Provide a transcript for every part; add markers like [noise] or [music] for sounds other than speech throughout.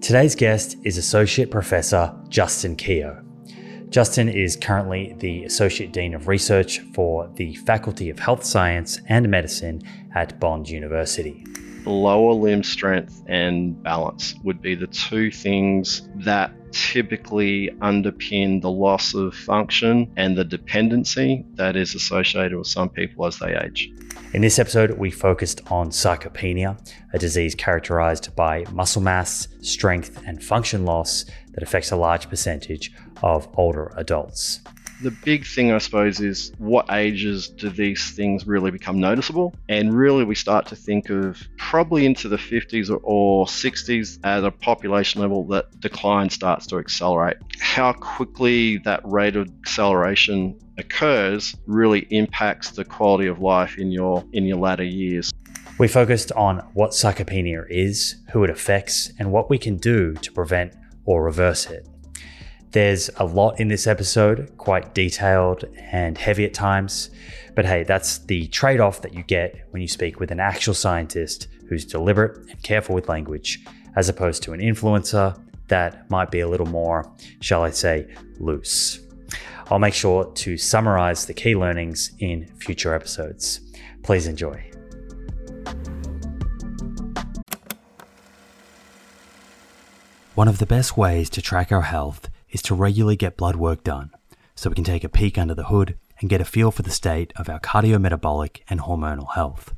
Today's guest is Associate Professor Justin Keogh. Justin is currently the Associate Dean of Research for the Faculty of Health Science and Medicine at Bond University. Lower limb strength and balance would be the two things that typically underpin the loss of function and the dependency that is associated with some people as they age. In this episode, we focused on sarcopenia, a disease characterized by muscle mass, strength, and function loss that affects a large percentage of older adults. The big thing, I suppose, is what ages do these things really become noticeable? And really, we start to think of probably into the 50s or, or 60s at a population level that decline starts to accelerate. How quickly that rate of acceleration occurs really impacts the quality of life in your in your latter years. We focused on what sarcopenia is, who it affects, and what we can do to prevent or reverse it. There's a lot in this episode, quite detailed and heavy at times. But hey, that's the trade off that you get when you speak with an actual scientist who's deliberate and careful with language, as opposed to an influencer that might be a little more, shall I say, loose. I'll make sure to summarize the key learnings in future episodes. Please enjoy. One of the best ways to track our health is to regularly get blood work done so we can take a peek under the hood and get a feel for the state of our cardiometabolic and hormonal health.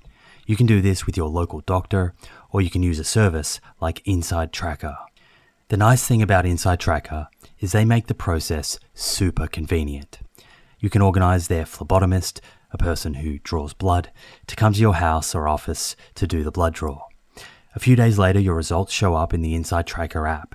You can do this with your local doctor, or you can use a service like Inside Tracker. The nice thing about Inside Tracker is they make the process super convenient. You can organize their phlebotomist, a person who draws blood, to come to your house or office to do the blood draw. A few days later, your results show up in the Inside Tracker app,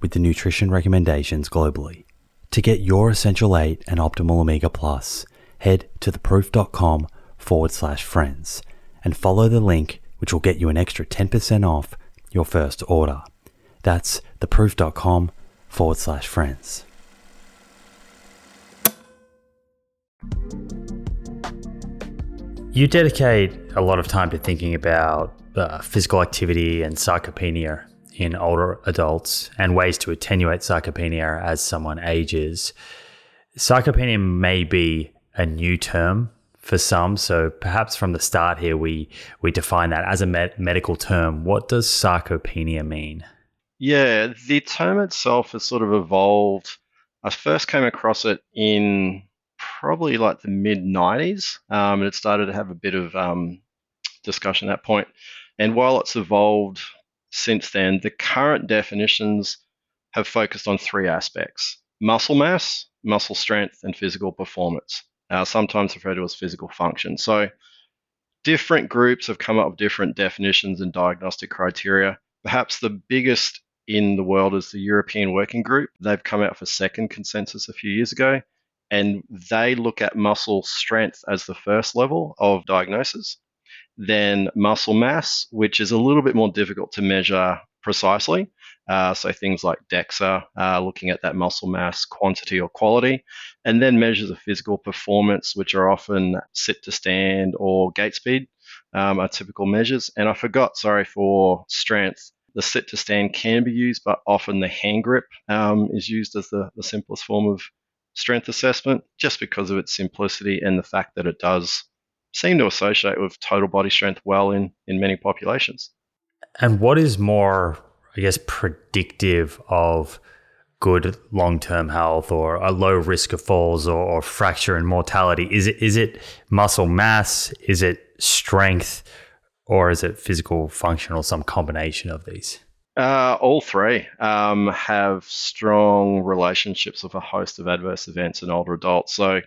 with the nutrition recommendations globally. To get your Essential 8 and Optimal Omega Plus, head to theproof.com forward slash friends and follow the link which will get you an extra 10% off your first order. That's theproof.com forward slash friends. You dedicate a lot of time to thinking about uh, physical activity and sarcopenia in older adults and ways to attenuate sarcopenia as someone ages. Sarcopenia may be a new term for some, so perhaps from the start here we we define that as a med- medical term. What does sarcopenia mean? Yeah, the term itself has sort of evolved. I first came across it in probably like the mid 90s, um, and it started to have a bit of um, discussion at that point. And while it's evolved since then, the current definitions have focused on three aspects muscle mass, muscle strength and physical performance, uh, sometimes referred to as physical function. So, different groups have come up with different definitions and diagnostic criteria. Perhaps the biggest in the world is the European Working Group. They've come out for second consensus a few years ago, and they look at muscle strength as the first level of diagnosis. Then muscle mass, which is a little bit more difficult to measure precisely. Uh, so things like DEXA, uh, looking at that muscle mass quantity or quality, and then measures of physical performance, which are often sit to stand or gait speed, um, are typical measures. And I forgot, sorry, for strength. The sit to stand can be used, but often the hand grip um, is used as the, the simplest form of strength assessment just because of its simplicity and the fact that it does seem to associate with total body strength well in, in many populations. And what is more, I guess, predictive of good long term health or a low risk of falls or, or, fracture and mortality? Is it is it muscle mass? Is it strength? Or is it physical function or some combination of these? Uh, all three um, have strong relationships with a host of adverse events in older adults. So,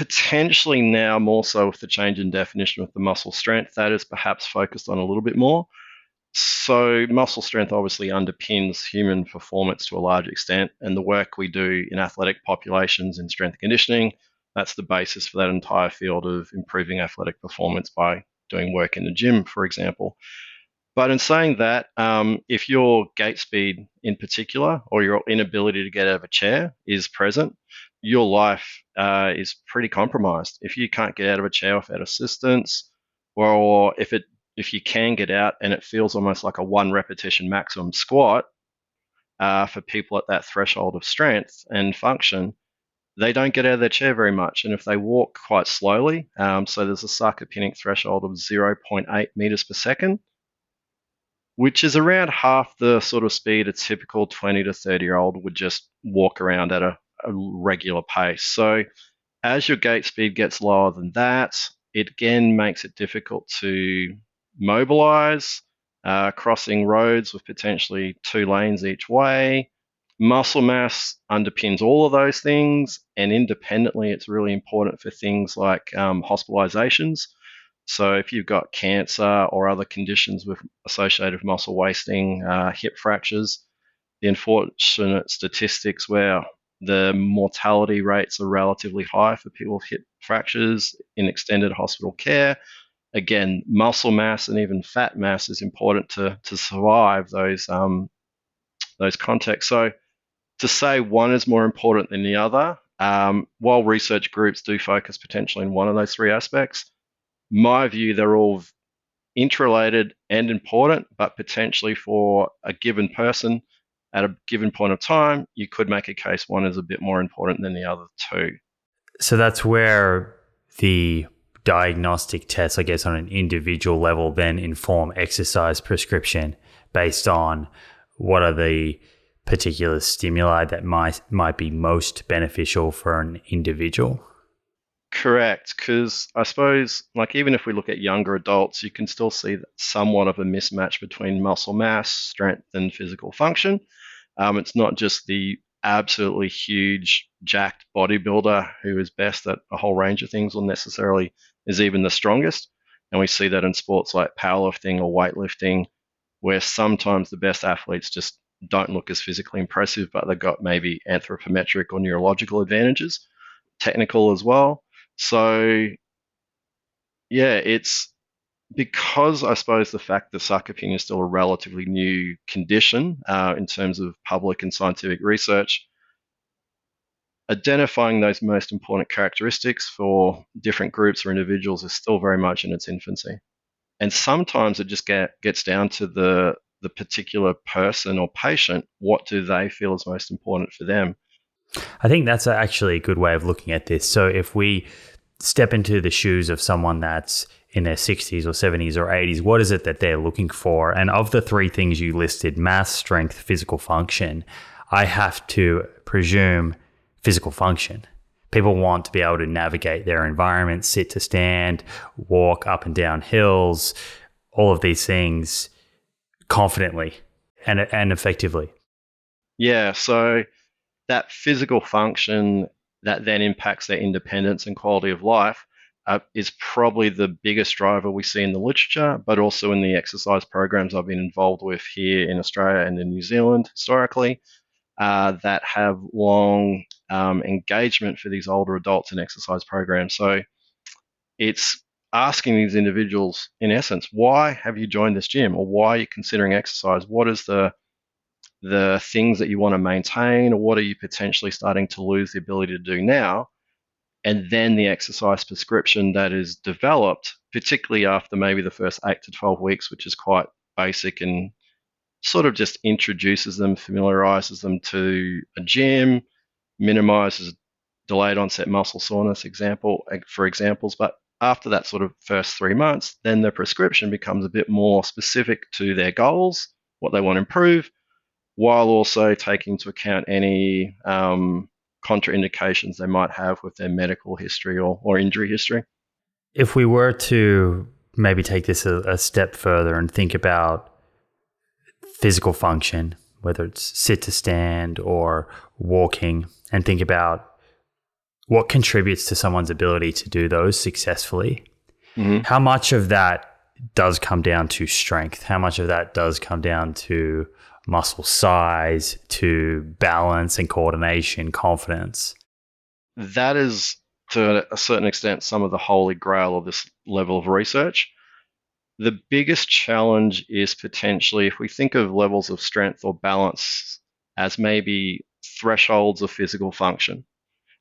potentially now more so with the change in definition with the muscle strength, that is perhaps focused on a little bit more. So, muscle strength obviously underpins human performance to a large extent, and the work we do in athletic populations in strength conditioning, that's the basis for that entire field of improving athletic performance by doing work in the gym, for example. But in saying that, um, if your gait speed in particular, or your inability to get out of a chair is present, your life uh, is pretty compromised. If you can't get out of a chair without assistance, or if it if you can get out and it feels almost like a one repetition maximum squat uh, for people at that threshold of strength and function, they don't get out of their chair very much. And if they walk quite slowly, um, so there's a sarcopenic threshold of 0.8 meters per second, which is around half the sort of speed a typical 20 to 30 year old would just walk around at a, a regular pace. So as your gait speed gets lower than that, it again makes it difficult to mobilize, uh, crossing roads with potentially two lanes each way. Muscle mass underpins all of those things, and independently, it's really important for things like um, hospitalizations. So, if you've got cancer or other conditions with associated muscle wasting, uh, hip fractures, the unfortunate statistics where the mortality rates are relatively high for people with hip fractures in extended hospital care again, muscle mass and even fat mass is important to to survive those um, those contexts. So to say one is more important than the other, um, while research groups do focus potentially in one of those three aspects, my view they're all interrelated and important, but potentially for a given person at a given point of time, you could make a case one is a bit more important than the other two. So that's where the diagnostic tests, I guess, on an individual level, then inform exercise prescription based on what are the particular stimuli that might might be most beneficial for an individual. Correct, because I suppose, like, even if we look at younger adults, you can still see somewhat of a mismatch between muscle mass, strength, and physical function. Um, it's not just the absolutely huge, jacked bodybuilder who is best at a whole range of things will necessarily is even the strongest. And we see that in sports like powerlifting or weightlifting, where sometimes the best athletes just don't look as physically impressive, but they've got maybe anthropometric or neurological advantages, technical as well. So, yeah, it's because I suppose the fact that sarcopenia is still a relatively new condition uh, in terms of public and scientific research, identifying those most important characteristics for different groups or individuals is still very much in its infancy. And sometimes it just get, gets down to the, the particular person or patient. What do they feel is most important for them? I think that's actually a good way of looking at this. So if we step into the shoes of someone that's in their 60s or 70s or 80s, what is it that they're looking for? And of the three things you listed mass, strength, physical function I have to presume physical function. People want to be able to navigate their environment, sit to stand, walk up and down hills, all of these things confidently and, and effectively. Yeah. So that physical function that then impacts their independence and quality of life uh, is probably the biggest driver we see in the literature, but also in the exercise programs I've been involved with here in Australia and in New Zealand historically uh, that have long um, engagement for these older adults in exercise programs. So it's asking these individuals, in essence, why have you joined this gym or why are you considering exercise? What is the the things that you want to maintain or what are you potentially starting to lose the ability to do now? And then the exercise prescription that is developed, particularly after maybe the first eight to 12 weeks, which is quite basic and sort of just introduces them, familiarizes them to a gym, minimizes delayed onset muscle soreness example for examples, but after that sort of first three months, then the prescription becomes a bit more specific to their goals, what they want to improve, while also taking into account any um, contraindications they might have with their medical history or, or injury history. If we were to maybe take this a, a step further and think about physical function, whether it's sit to stand or walking, and think about what contributes to someone's ability to do those successfully. Mm-hmm. How much of that does come down to strength? How much of that does come down to muscle size, to balance and coordination, confidence? That is, to a certain extent, some of the holy grail of this level of research. The biggest challenge is potentially if we think of levels of strength or balance as maybe thresholds of physical function.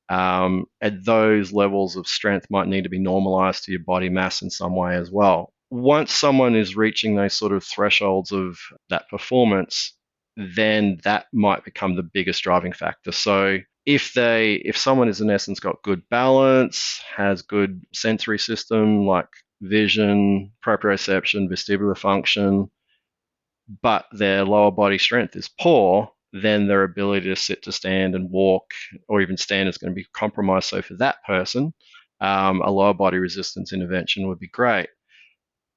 Um, and those levels of strength might need to be normalized to your body mass in some way as well. Once someone is reaching those sort of thresholds of that performance, then that might become the biggest driving factor. So if they if someone is in essence got good balance, has good sensory system like vision, proprioception, vestibular function, but their lower body strength is poor, then their ability to sit to stand and walk or even stand is going to be compromised. So for that person, um, a lower body resistance intervention would be great.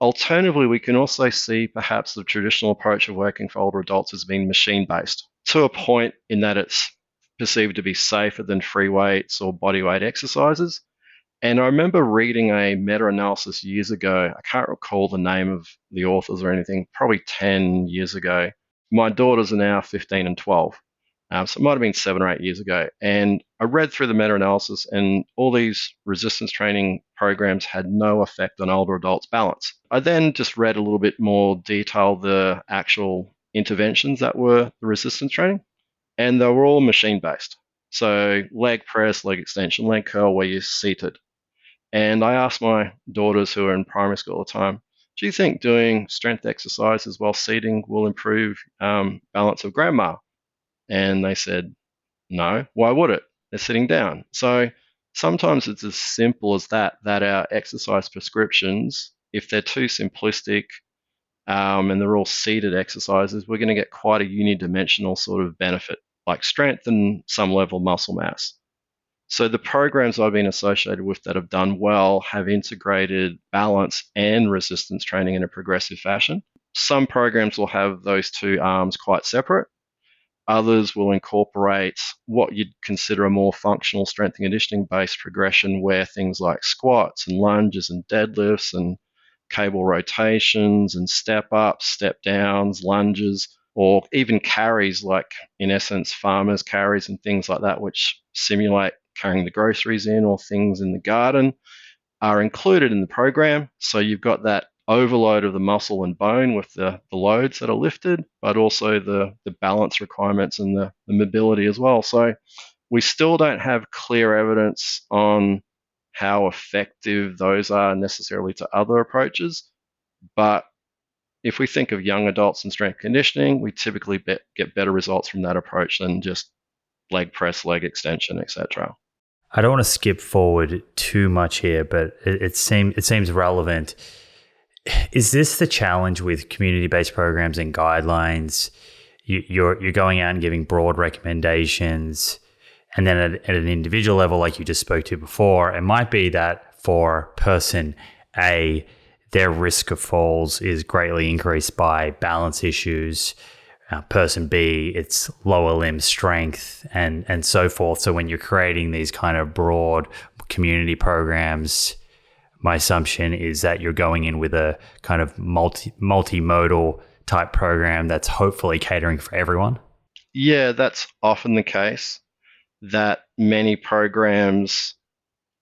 Alternatively, we can also see perhaps the traditional approach of working for older adults as being machine based to a point in that it's perceived to be safer than free weights or body weight exercises. And I remember reading a meta analysis years ago. I can't recall the name of the authors or anything, probably 10 years ago, my daughters are now 15 and 12. Um, so it might have been seven or eight years ago. And I read through the meta analysis, and all these resistance training programs had no effect on older adults' balance. I then just read a little bit more detail the actual interventions that were the resistance training, and they were all machine based. So leg press, leg extension, leg curl, where you're seated. And I asked my daughters who are in primary school at the time, do you think doing strength exercises while seating will improve um, balance of grandma? And they said, no. Why would it? They're sitting down. So sometimes it's as simple as that, that our exercise prescriptions, if they're too simplistic um, and they're all seated exercises, we're going to get quite a unidimensional sort of benefit, like strength and some level of muscle mass. So the programs I've been associated with that have done well have integrated balance and resistance training in a progressive fashion. Some programs will have those two arms quite separate. Others will incorporate what you'd consider a more functional strength and conditioning based progression where things like squats and lunges and deadlifts and cable rotations and step ups, step downs, lunges, or even carries like in essence farmers carries and things like that which simulate carrying the groceries in or things in the garden are included in the program. So you've got that overload of the muscle and bone with the, the loads that are lifted, but also the, the balance requirements and the, the mobility as well. So we still don't have clear evidence on how effective those are necessarily to other approaches. But if we think of young adults and strength conditioning, we typically be- get better results from that approach than just leg press, leg extension, etc. I don't want to skip forward too much here, but it, it seems it seems relevant. Is this the challenge with community based programs and guidelines? You, you're you're going out and giving broad recommendations, and then at, at an individual level, like you just spoke to before, it might be that for person A, their risk of falls is greatly increased by balance issues uh, person B, it's lower limb strength and and so forth. So when you're creating these kind of broad community programs, my assumption is that you're going in with a kind of multi multimodal type program that's hopefully catering for everyone. Yeah, that's often the case. That many programs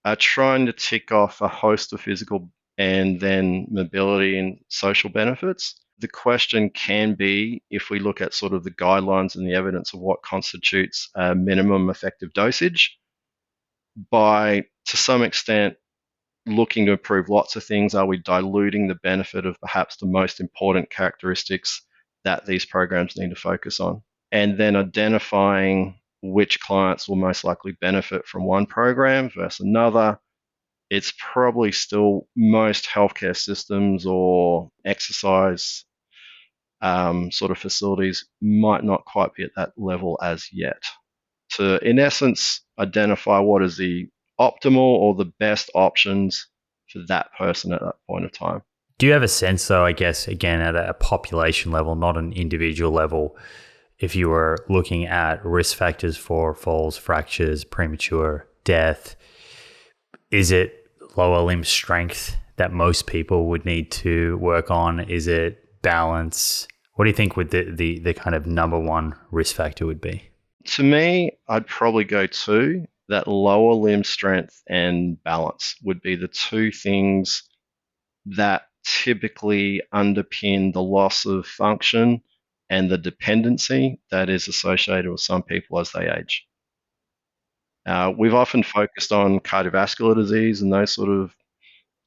are trying to tick off a host of physical and then mobility and social benefits. The question can be if we look at sort of the guidelines and the evidence of what constitutes a minimum effective dosage, by to some extent looking to improve lots of things, are we diluting the benefit of perhaps the most important characteristics that these programs need to focus on? And then identifying which clients will most likely benefit from one program versus another. It's probably still most healthcare systems or exercise um, sort of facilities might not quite be at that level as yet. To, in essence, identify what is the optimal or the best options for that person at that point of time. Do you have a sense, though, I guess, again, at a population level, not an individual level, if you were looking at risk factors for falls, fractures, premature death, is it lower limb strength that most people would need to work on? Is it balance? What do you think would the, the, the kind of number one risk factor would be? To me, I'd probably go to that lower limb strength and balance would be the two things that typically underpin the loss of function and the dependency that is associated with some people as they age. Uh, we've often focused on cardiovascular disease and those sort of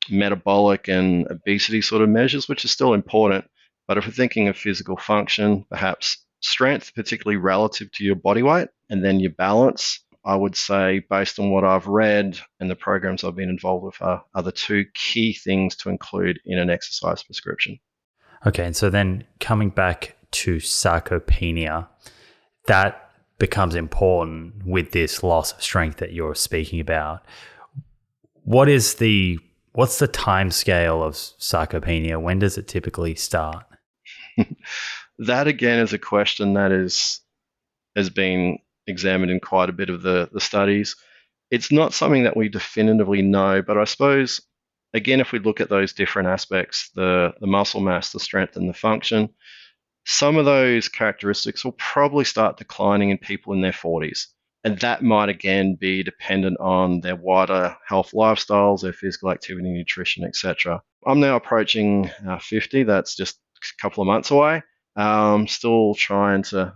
metabolic and obesity sort of measures, which is still important. But if we're thinking of physical function, perhaps strength, particularly relative to your body weight, and then your balance, I would say, based on what I've read and the programs I've been involved with, are, are the two key things to include in an exercise prescription. Okay, and so then coming back to sarcopenia, that becomes important with this loss of strength that you're speaking about. What is the what's the time scale of sarcopenia? When does it typically start? [laughs] that again is a question that is has been examined in quite a bit of the, the studies. It's not something that we definitively know, but I suppose again, if we look at those different aspects, the, the muscle mass, the strength, and the function, some of those characteristics will probably start declining in people in their 40s. And that might again be dependent on their wider health lifestyles, their physical activity, nutrition, etc. I'm now approaching uh, 50. That's just a couple of months away. Um, still trying to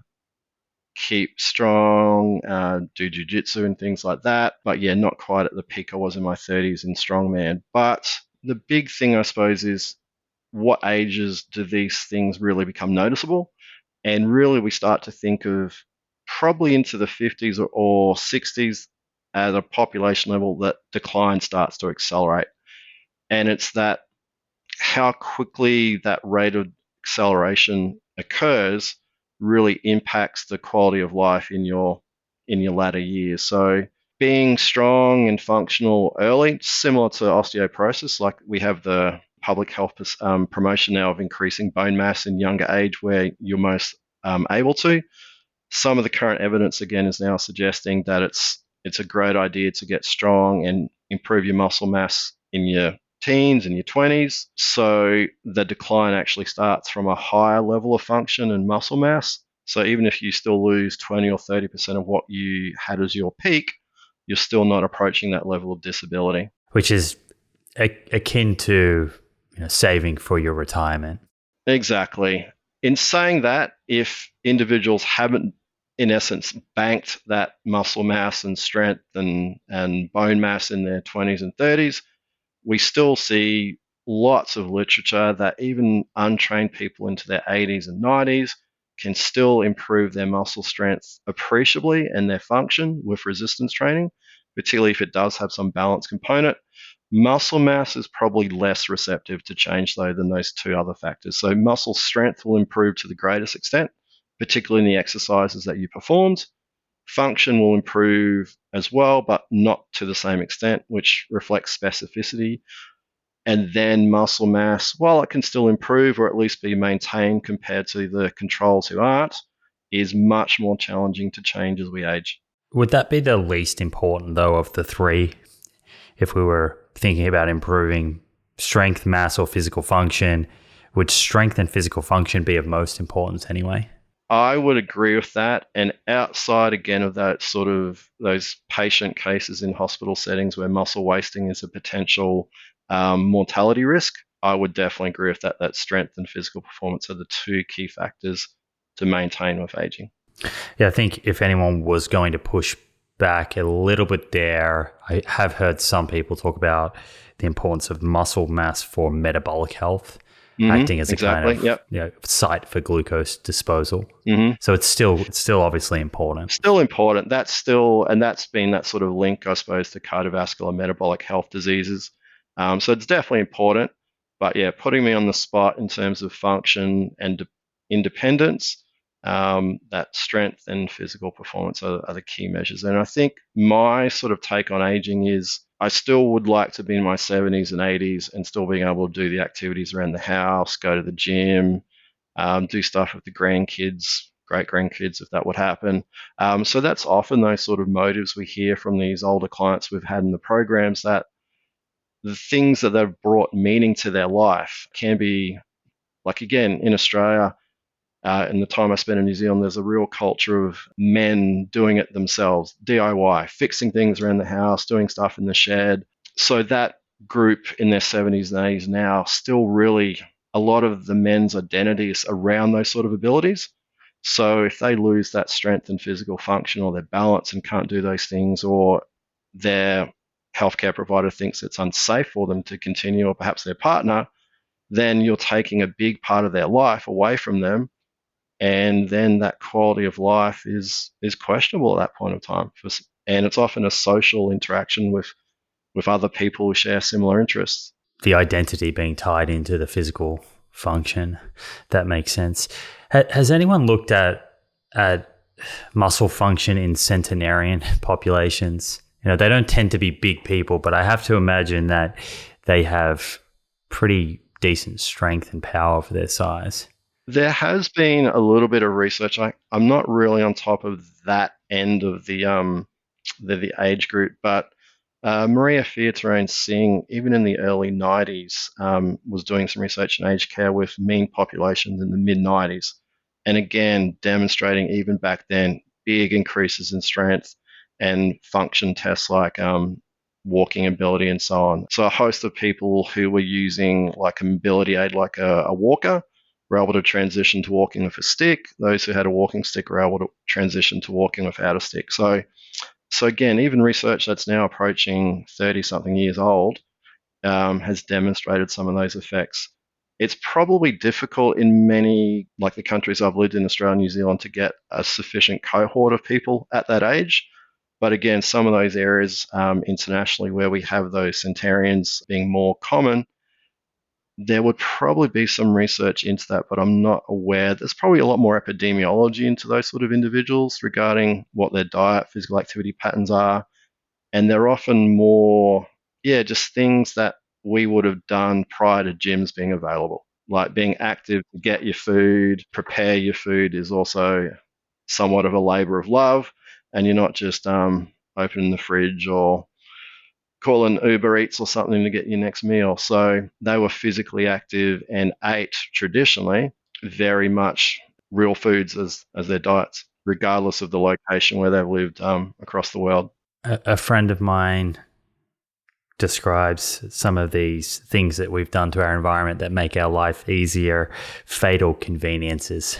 keep strong, uh, do jujitsu and things like that. But yeah, not quite at the peak I was in my 30s in strongman. But the big thing, I suppose, is what ages do these things really become noticeable? And really, we start to think of probably into the 50s or, or 60s at a population level that decline starts to accelerate. And it's that how quickly that rate of acceleration occurs really impacts the quality of life in your in your latter years. So being strong and functional early, similar to osteoporosis, like we have the public health um, promotion now of increasing bone mass in younger age where you're most um, able to. Some of the current evidence again is now suggesting that it's it's a great idea to get strong and improve your muscle mass in your teens and your 20s. So the decline actually starts from a higher level of function and muscle mass. So even if you still lose 20 or 30% of what you had as your peak, you're still not approaching that level of disability. Which is akin to you know, saving for your retirement. Exactly. In saying that, if individuals haven't, in essence, banked that muscle mass and strength and, and bone mass in their 20s and 30s, we still see lots of literature that even untrained people into their 80s and 90s can still improve their muscle strength appreciably and their function with resistance training, particularly if it does have some balance component. Muscle mass is probably less receptive to change, though, than those two other factors. So, muscle strength will improve to the greatest extent, particularly in the exercises that you performed. Function will improve as well, but not to the same extent, which reflects specificity. And then muscle mass, while it can still improve or at least be maintained compared to the controls who aren't, is much more challenging to change as we age. Would that be the least important, though, of the three? If we were thinking about improving strength, mass, or physical function, would strength and physical function be of most importance anyway? I would agree with that. And outside again of that sort of those patient cases in hospital settings where muscle wasting is a potential um, mortality risk, I would definitely agree with that. That strength and physical performance are the two key factors to maintain with aging. Yeah, I think if anyone was going to push back a little bit there, I have heard some people talk about the importance of muscle mass for metabolic health mm-hmm, acting as a kind of yep. you know, site for glucose disposal. Mm-hmm. So it's still it's still obviously important. Still important. That's still and that's been that sort of link, I suppose, to cardiovascular metabolic health diseases. Um, so it's definitely important. But yeah, putting me on the spot in terms of function and de- independence, um, that strength and physical performance are, are the key measures. And I think my sort of take on aging is I still would like to be in my 70s and 80s and still being able to do the activities around the house, go to the gym, um, do stuff with the grandkids, great grandkids, if that would happen. Um, so that's often those sort of motives we hear from these older clients we've had in the programs that the things that they've brought meaning to their life can be, like again, in Australia, uh, in the time I spent in New Zealand, there's a real culture of men doing it themselves, DIY, fixing things around the house, doing stuff in the shed. So that group in their 70s and 80s now still really a lot of the men's identities around those sort of abilities. So if they lose that strength and physical function or their balance and can't do those things, or their healthcare provider thinks it's unsafe for them to continue, or perhaps their partner, then you're taking a big part of their life away from them and then that quality of life is is questionable at that point of time. And it's often a social interaction with with other people who share similar interests. The identity being tied into the physical function that makes sense. Has anyone looked at at muscle function in centenarian [laughs] populations? You know, they don't tend to be big people, but I have to imagine that they have pretty decent strength and power for their size. There has been a little bit of research. I, I'm not really on top of that end of the um the, the age group, but uh, Maria Fiatarone Singh, even in the early 90s, um, was doing some research in aged care with mean populations in the mid 90s. And again, demonstrating even back then big increases in strength and function tests like um, walking ability and so on. So, a host of people who were using like a mobility aid, like a, a walker, were able to transition to walking with a stick. Those who had a walking stick were able to transition to walking without a stick. So, so again, even research that's now approaching 30 something years old um, has demonstrated some of those effects. It's probably difficult in many, like the countries I've lived in, Australia and New Zealand, to get a sufficient cohort of people at that age. But again, some of those areas um, internationally where we have those centenarians being more common, there would probably be some research into that, but I'm not aware. There's probably a lot more epidemiology into those sort of individuals regarding what their diet, physical activity patterns are. And they're often more, yeah, just things that we would have done prior to gyms being available. Like being active to get your food, prepare your food is also somewhat of a labor of love. And you're not just um, opening the fridge or calling Uber Eats or something to get your next meal. So they were physically active and ate traditionally very much real foods as, as their diets, regardless of the location where they've lived um, across the world. A, a friend of mine describes some of these things that we've done to our environment that make our life easier, fatal conveniences.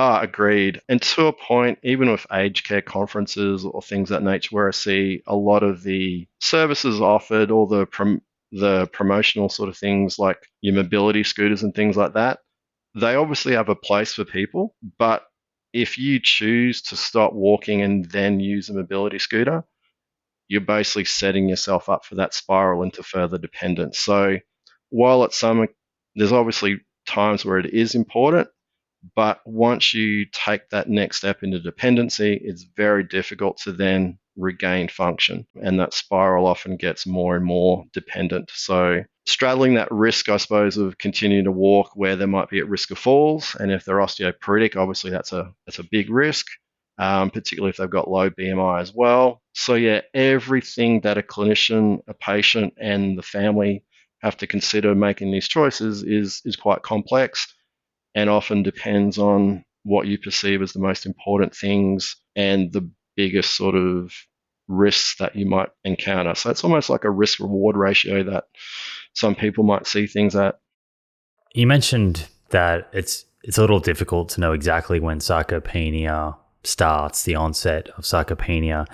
Ah, agreed. And to a point, even with aged care conferences or things that nature, where I see a lot of the services offered or the prom- the promotional sort of things like your mobility scooters and things like that, they obviously have a place for people. But if you choose to stop walking and then use a mobility scooter, you're basically setting yourself up for that spiral into further dependence. So while at some there's obviously times where it is important but once you take that next step into dependency, it's very difficult to then regain function. And that spiral often gets more and more dependent. So straddling that risk, I suppose, of continuing to walk where they might be at risk of falls. And if they're osteoporotic, obviously that's a that's a big risk, um, particularly if they've got low BMI as well. So yeah, everything that a clinician, a patient, and the family have to consider making these choices is is quite complex, and often depends on what you perceive as the most important things and the biggest sort of risks that you might encounter. So it's almost like a risk reward ratio that some people might see things at. You mentioned that it's it's a little difficult to know exactly when sarcopenia starts, the onset of sarcopenia,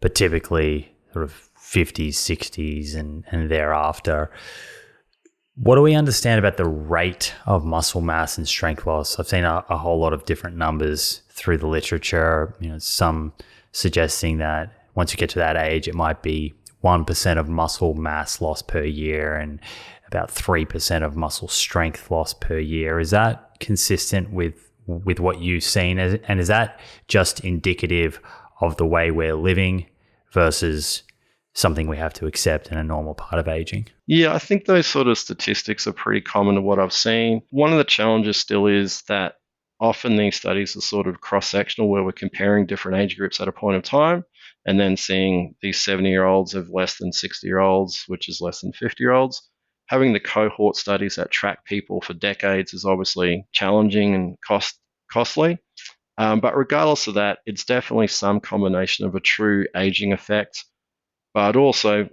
but typically sort of 50s, 60s, and, and thereafter. What do we understand about the rate of muscle mass and strength loss? I've seen a, a whole lot of different numbers through the literature. You know, some suggesting that once you get to that age, it might be 1% of muscle mass loss per year and about 3% of muscle strength loss per year. Is that consistent with with what you've seen and is that just indicative of the way we're living versus something we have to accept in a normal part of aging? Yeah, I think those sort of statistics are pretty common to what I've seen. One of the challenges still is that often these studies are sort of cross sectional where we're comparing different age groups at a point of time and then seeing these 70 year olds of less than 60 year olds, which is less than 50 year olds. Having the cohort studies that track people for decades is obviously challenging and cost costly. Um, but regardless of that, it's definitely some combination of a true aging effect, but also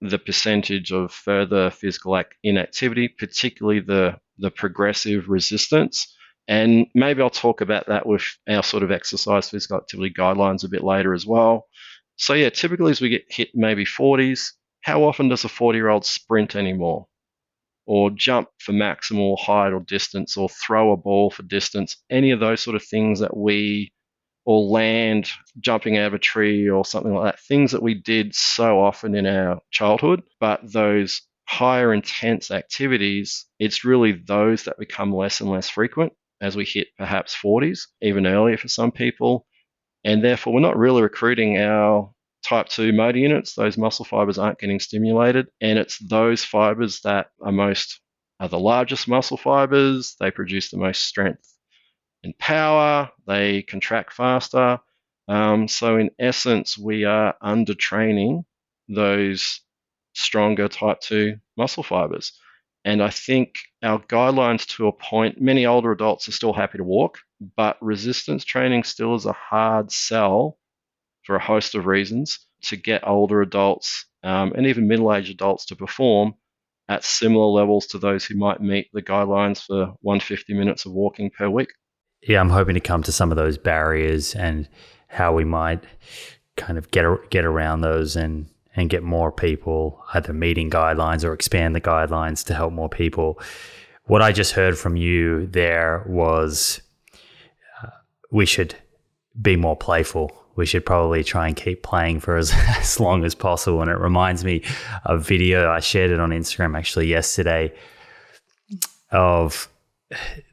the percentage of further physical inactivity, particularly the, the progressive resistance, and maybe I'll talk about that with our sort of exercise physical activity guidelines a bit later as well. So, yeah, typically as we get hit maybe 40s, how often does a 40 year old sprint anymore? Or jump for maximal height or distance, or throw a ball for distance? Any of those sort of things that we, or land jumping out of a tree or something like that, things that we did so often in our childhood, but those higher intense activities, it's really those that become less and less frequent as we hit perhaps 40s, even earlier for some people. And therefore, we're not really recruiting our type 2 motor units. Those muscle fibers aren't getting stimulated. And it's those fibers that are most are the largest muscle fibers. They produce the most strength and power. They contract faster. Um, so, in essence, we are undertraining those stronger type 2 muscle fibers. And I think our guidelines to a point, many older adults are still happy to walk, but resistance training still is a hard sell for a host of reasons to get older adults um, and even middle aged adults to perform at similar levels to those who might meet the guidelines for 150 minutes of walking per week. Yeah, I'm hoping to come to some of those barriers and how we might kind of get get around those and and get more people either meeting guidelines or expand the guidelines to help more people. What I just heard from you there was uh, we should be more playful. We should probably try and keep playing for as, [laughs] as long as possible. And it reminds me of a video I shared it on Instagram actually yesterday of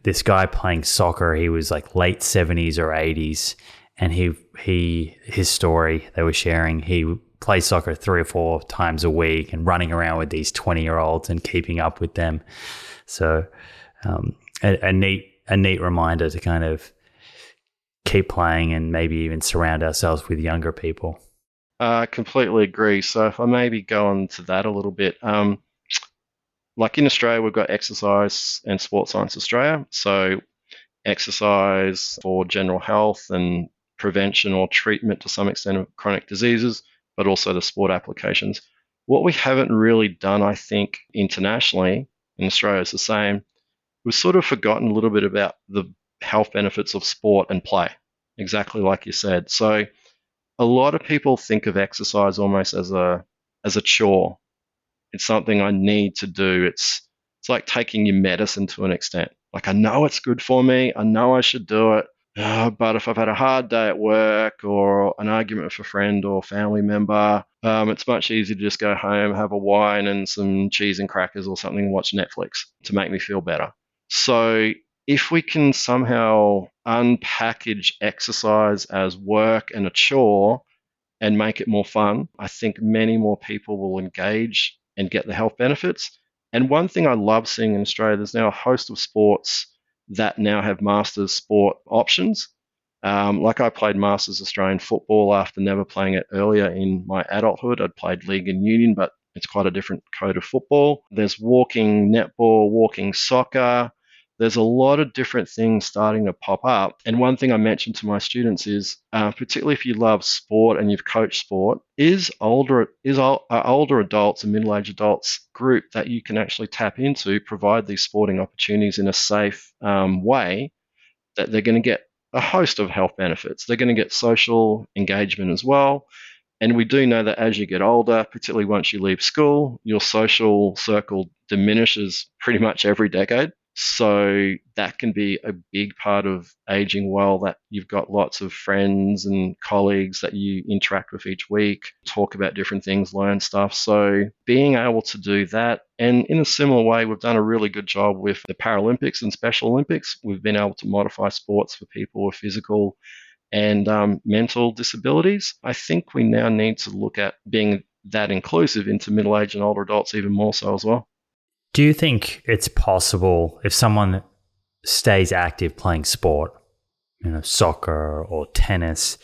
this guy playing soccer. He was like late 70s or 80s and he he his story they were sharing he play soccer three or four times a week and running around with these 20 year olds and keeping up with them. So, um, a, a, neat, a neat reminder to kind of keep playing and maybe even surround ourselves with younger people. I uh, completely agree. So, if I maybe go on to that a little bit, um, like in Australia, we've got Exercise and Sports Science Australia. So, exercise for general health and prevention or treatment to some extent of chronic diseases but also the sport applications. What we haven't really done, I think, internationally, in Australia is the same. We've sort of forgotten a little bit about the health benefits of sport and play, exactly like you said. So a lot of people think of exercise almost as a as a chore. It's something I need to do. It's it's like taking your medicine to an extent. Like I know it's good for me. I know I should do it. Uh, but if I've had a hard day at work or an argument with a friend or family member, um, it's much easier to just go home, have a wine and some cheese and crackers or something, and watch Netflix to make me feel better. So if we can somehow unpackage exercise as work and a chore and make it more fun, I think many more people will engage and get the health benefits. And one thing I love seeing in Australia, there's now a host of sports that now have masters sport options. Um, like I played Masters Australian football after never playing it earlier in my adulthood. I'd played league and union, but it's quite a different code of football. There's walking netball, walking soccer. There's a lot of different things starting to pop up. And one thing I mentioned to my students is, uh, particularly if you love sport and you've coached sport, is older is uh, older adults and middle-aged adults group that you can actually tap into, provide these sporting opportunities in a safe um, way that they're going to get a host of health benefits. They're going to get social engagement as well. And we do know that as you get older, particularly once you leave school, your social circle diminishes pretty much every decade. So that can be a big part of aging well that you've got lots of friends and colleagues that you interact with each week, talk about different things, learn stuff. So being able to do that, and in a similar way, we've done a really good job with the Paralympics and Special Olympics. We've been able to modify sports for people with physical and um, mental disabilities. I think we now need to look at being that inclusive into middle age and older adults even more so as well. Do you think it's possible if someone stays active playing sport, you know, soccer or tennis,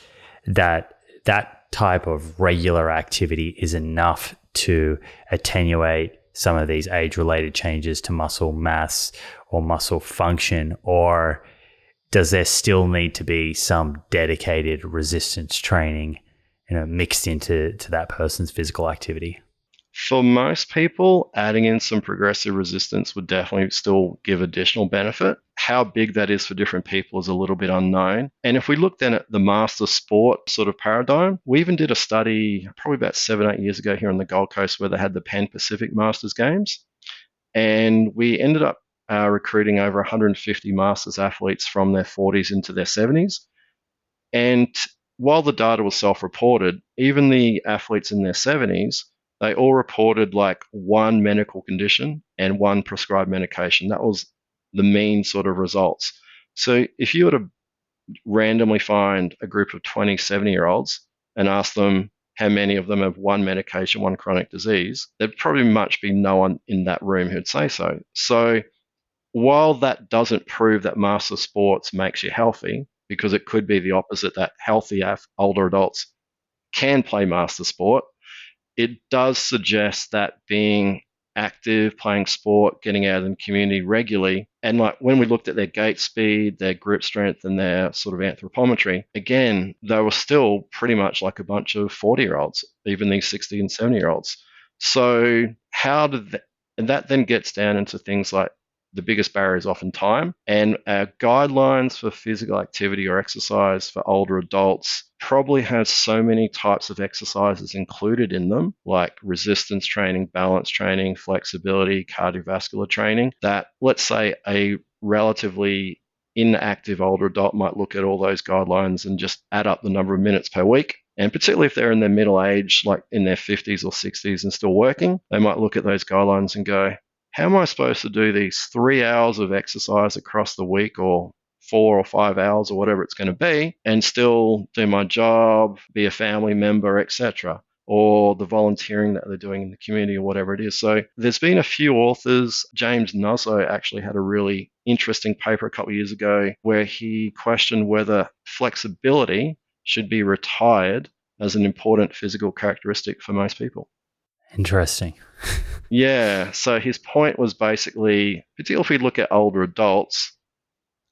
that that type of regular activity is enough to attenuate some of these age-related changes to muscle mass or muscle function, or does there still need to be some dedicated resistance training, you know, mixed into to that person's physical activity? For most people, adding in some progressive resistance would definitely still give additional benefit. How big that is for different people is a little bit unknown. And if we look then at the master sport sort of paradigm, we even did a study probably about seven, eight years ago here on the Gold Coast where they had the Pan Pacific Masters Games. And we ended up uh, recruiting over 150 Masters athletes from their 40s into their 70s. And while the data was self reported, even the athletes in their 70s, they all reported like one medical condition and one prescribed medication. That was the mean sort of results. So if you were to randomly find a group of 20, 70 year olds and ask them how many of them have one medication, one chronic disease, there'd probably much be no one in that room who'd say so. So while that doesn't prove that master sports makes you healthy, because it could be the opposite that healthy older adults can play master sport, it does suggest that being active, playing sport, getting out in the community regularly, and like when we looked at their gait speed, their grip strength, and their sort of anthropometry, again, they were still pretty much like a bunch of 40 year olds, even these 60 and 70 year olds. So, how did that, and that then gets down into things like the biggest barrier is often time. And our guidelines for physical activity or exercise for older adults probably has so many types of exercises included in them, like resistance training, balance training, flexibility, cardiovascular training, that let's say a relatively inactive older adult might look at all those guidelines and just add up the number of minutes per week. And particularly if they're in their middle age, like in their 50s or 60s and still working, they might look at those guidelines and go, how am I supposed to do these three hours of exercise across the week or four or five hours or whatever it's going to be and still do my job, be a family member, etc. Or the volunteering that they're doing in the community or whatever it is. So there's been a few authors. James Nuzzo actually had a really interesting paper a couple years ago where he questioned whether flexibility should be retired as an important physical characteristic for most people. Interesting. yeah. So his point was basically, particularly if we look at older adults,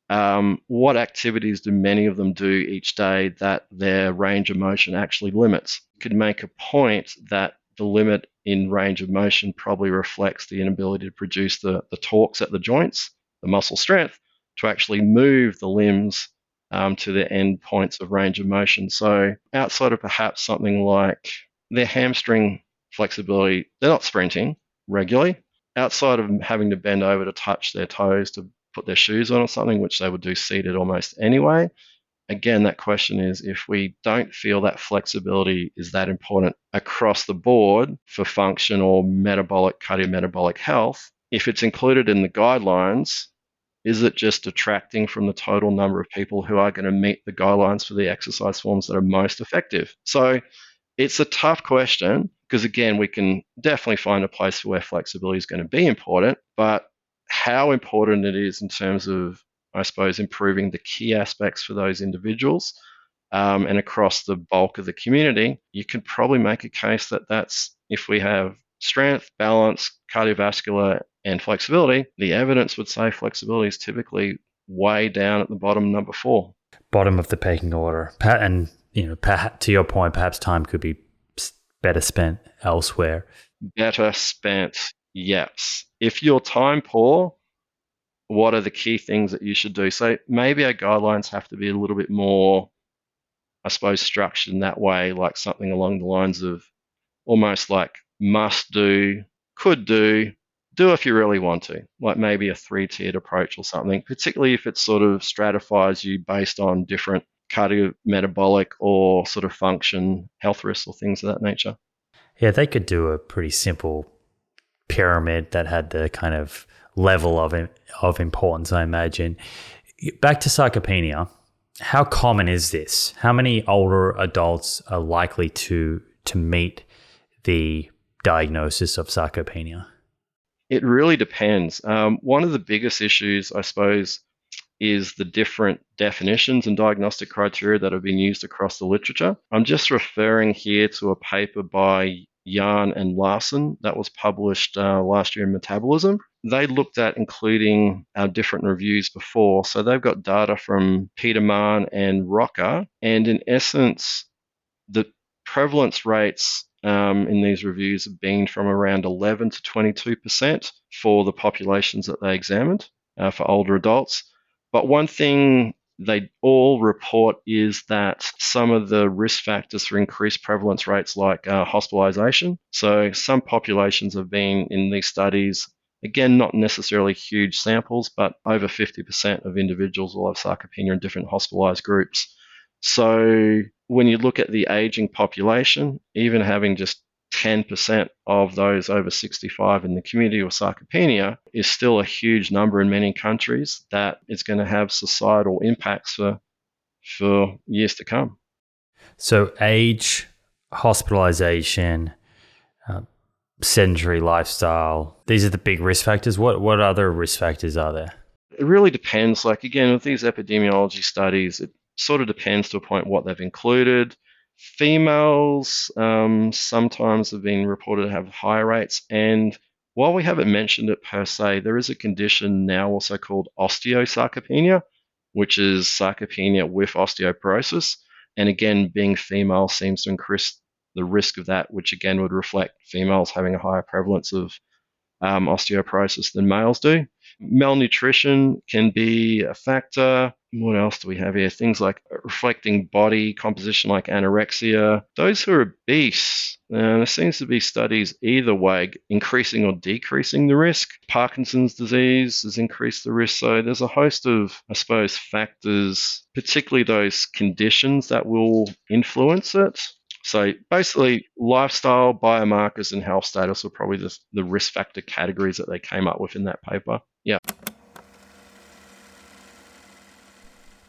um, what activities do many of them do each day that their range of motion actually limits? Could make a point that the limit in range of motion probably reflects the inability to produce the, the torques at the joints, the muscle strength, to actually move the limbs um, to the end points of range of motion. So outside of perhaps something like their hamstring flexibility. They're not sprinting regularly outside of having to bend over to touch their toes to put their shoes on or something, which they would do seated almost anyway. Again, that question is if we don't feel that flexibility is that important across the board for function or metabolic, cardiometabolic health, if it's included in the guidelines, is it just detracting from the total number of people who are going to meet the guidelines for the exercise forms that are most effective? So it's a tough question Because again, we can definitely find a place where flexibility is going to be important, but how important it is in terms of, I suppose, improving the key aspects for those individuals um, and across the bulk of the community, you could probably make a case that that's if we have strength, balance, cardiovascular, and flexibility, the evidence would say flexibility is typically way down at the bottom, number four. Bottom of the pecking order. And, you know, to your point, perhaps time could be better spent elsewhere. Better spent, yes. If you're time poor, what are the key things that you should do? So maybe our guidelines have to be a little bit more I suppose, structured in that way, like something along the lines of almost like must do, could do, do if you really want to, like maybe a three tiered approach or something, particularly if it sort of stratifies you based on different cardiometabolic or sort of function health risks or things of that nature. Yeah, they could do a pretty simple pyramid that had the kind of level of of importance, I imagine. Back to sarcopenia how common is this? How many older adults are likely to to meet the diagnosis of sarcopenia? It really depends. Um, one of the biggest issues, I suppose, is the different definitions and diagnostic criteria that have been used across the literature. I'm just referring here to a paper by Yuan and Larsson that was published uh, last year in Metabolism. They looked at including our different reviews before. So they've got data from Petermann and Rocker. And in essence, the prevalence rates um, in these reviews have been from around 11 to 22% for the populations that they examined uh, for older adults. But one thing they all report is that some of the risk factors for increased prevalence rates, like uh, hospitalization. So, some populations have been in these studies, again, not necessarily huge samples, but over 50% of individuals will have sarcopenia in different hospitalized groups. So, when you look at the aging population, even having just 10% of those over 65 in the community with sarcopenia is still a huge number in many countries that is going to have societal impacts for, for years to come. So, age, hospitalization, uh, sedentary lifestyle, these are the big risk factors. What, what other risk factors are there? It really depends. Like, again, with these epidemiology studies, it sort of depends to a point what they've included. Females um, sometimes have been reported to have higher rates. And while we haven't mentioned it per se, there is a condition now also called osteosarcopenia, which is sarcopenia with osteoporosis. And again, being female seems to increase the risk of that, which again would reflect females having a higher prevalence of um, osteoporosis than males do. Malnutrition can be a factor. What else do we have here? Things like reflecting body composition, like anorexia. Those who are obese, uh, there seems to be studies either way, increasing or decreasing the risk. Parkinson's disease has increased the risk. So there's a host of, I suppose, factors, particularly those conditions that will influence it. So basically, lifestyle, biomarkers, and health status are probably the, the risk factor categories that they came up with in that paper. Yeah.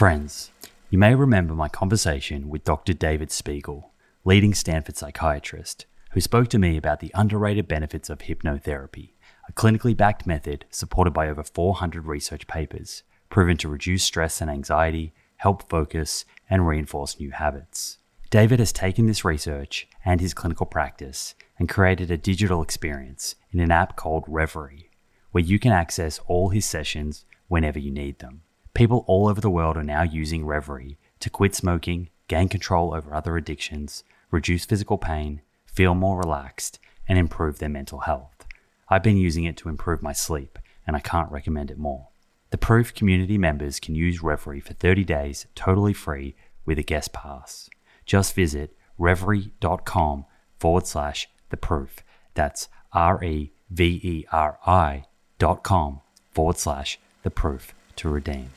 Friends, you may remember my conversation with Dr. David Spiegel, leading Stanford psychiatrist, who spoke to me about the underrated benefits of hypnotherapy, a clinically backed method supported by over 400 research papers, proven to reduce stress and anxiety, help focus, and reinforce new habits. David has taken this research and his clinical practice and created a digital experience in an app called Reveri, where you can access all his sessions whenever you need them. People all over the world are now using Reveri to quit smoking, gain control over other addictions, reduce physical pain, feel more relaxed, and improve their mental health. I've been using it to improve my sleep, and I can't recommend it more. The Proof community members can use Reveri for 30 days totally free with a guest pass. Just visit reveri.com forward slash the proof. That's R E V E R I dot com forward slash the proof to redeem.